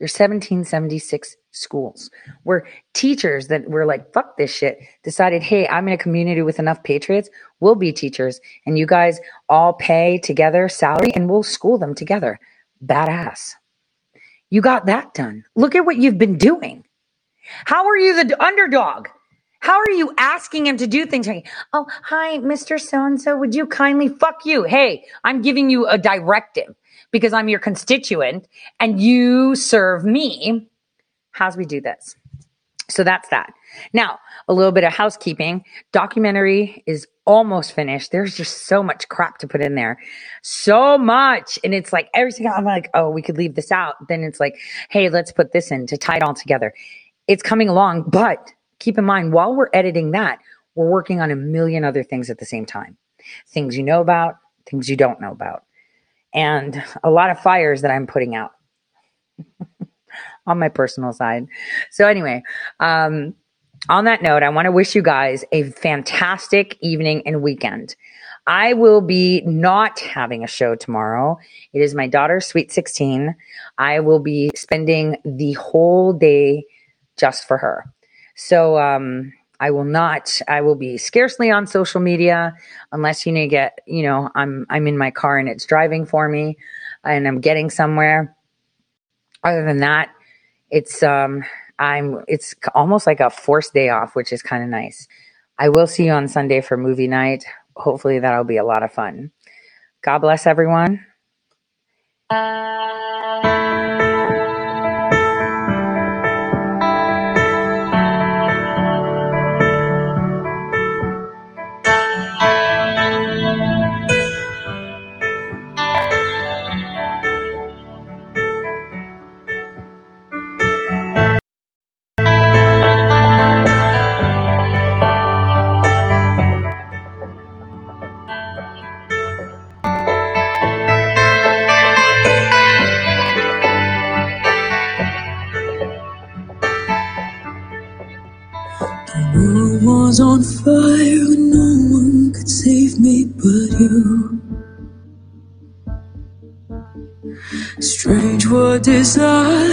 Your 1776 schools where teachers that were like, fuck this shit, decided, hey, I'm in a community with enough patriots. We'll be teachers. And you guys all pay together salary and we'll school them together. Badass. You got that done. Look at what you've been doing. How are you the underdog? How are you asking him to do things? Like, oh, hi, Mr. So and so. Would you kindly fuck you? Hey, I'm giving you a directive because I'm your constituent and you serve me. How's we do this? So that's that. Now, a little bit of housekeeping. Documentary is almost finished. There's just so much crap to put in there. So much. And it's like every single I'm like, oh, we could leave this out. Then it's like, hey, let's put this in to tie it all together. It's coming along, but keep in mind while we're editing that, we're working on a million other things at the same time. Things you know about, things you don't know about. And a lot of fires that I'm putting out on my personal side. So anyway, um, on that note, I want to wish you guys a fantastic evening and weekend. I will be not having a show tomorrow. It is my daughter's sweet 16. I will be spending the whole day just for her. So, um, I will not, I will be scarcely on social media unless you need to get, you know, I'm, I'm in my car and it's driving for me and I'm getting somewhere. Other than that, it's, um, I'm, it's almost like a forced day off, which is kind of nice. I will see you on Sunday for movie night. Hopefully, that'll be a lot of fun. God bless everyone. The desire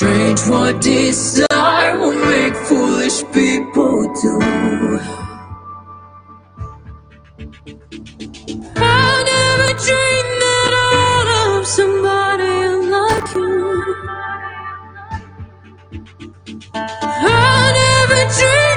strange what desire will make foolish people do. I never dreamed that I'd love somebody like you. I never dreamed.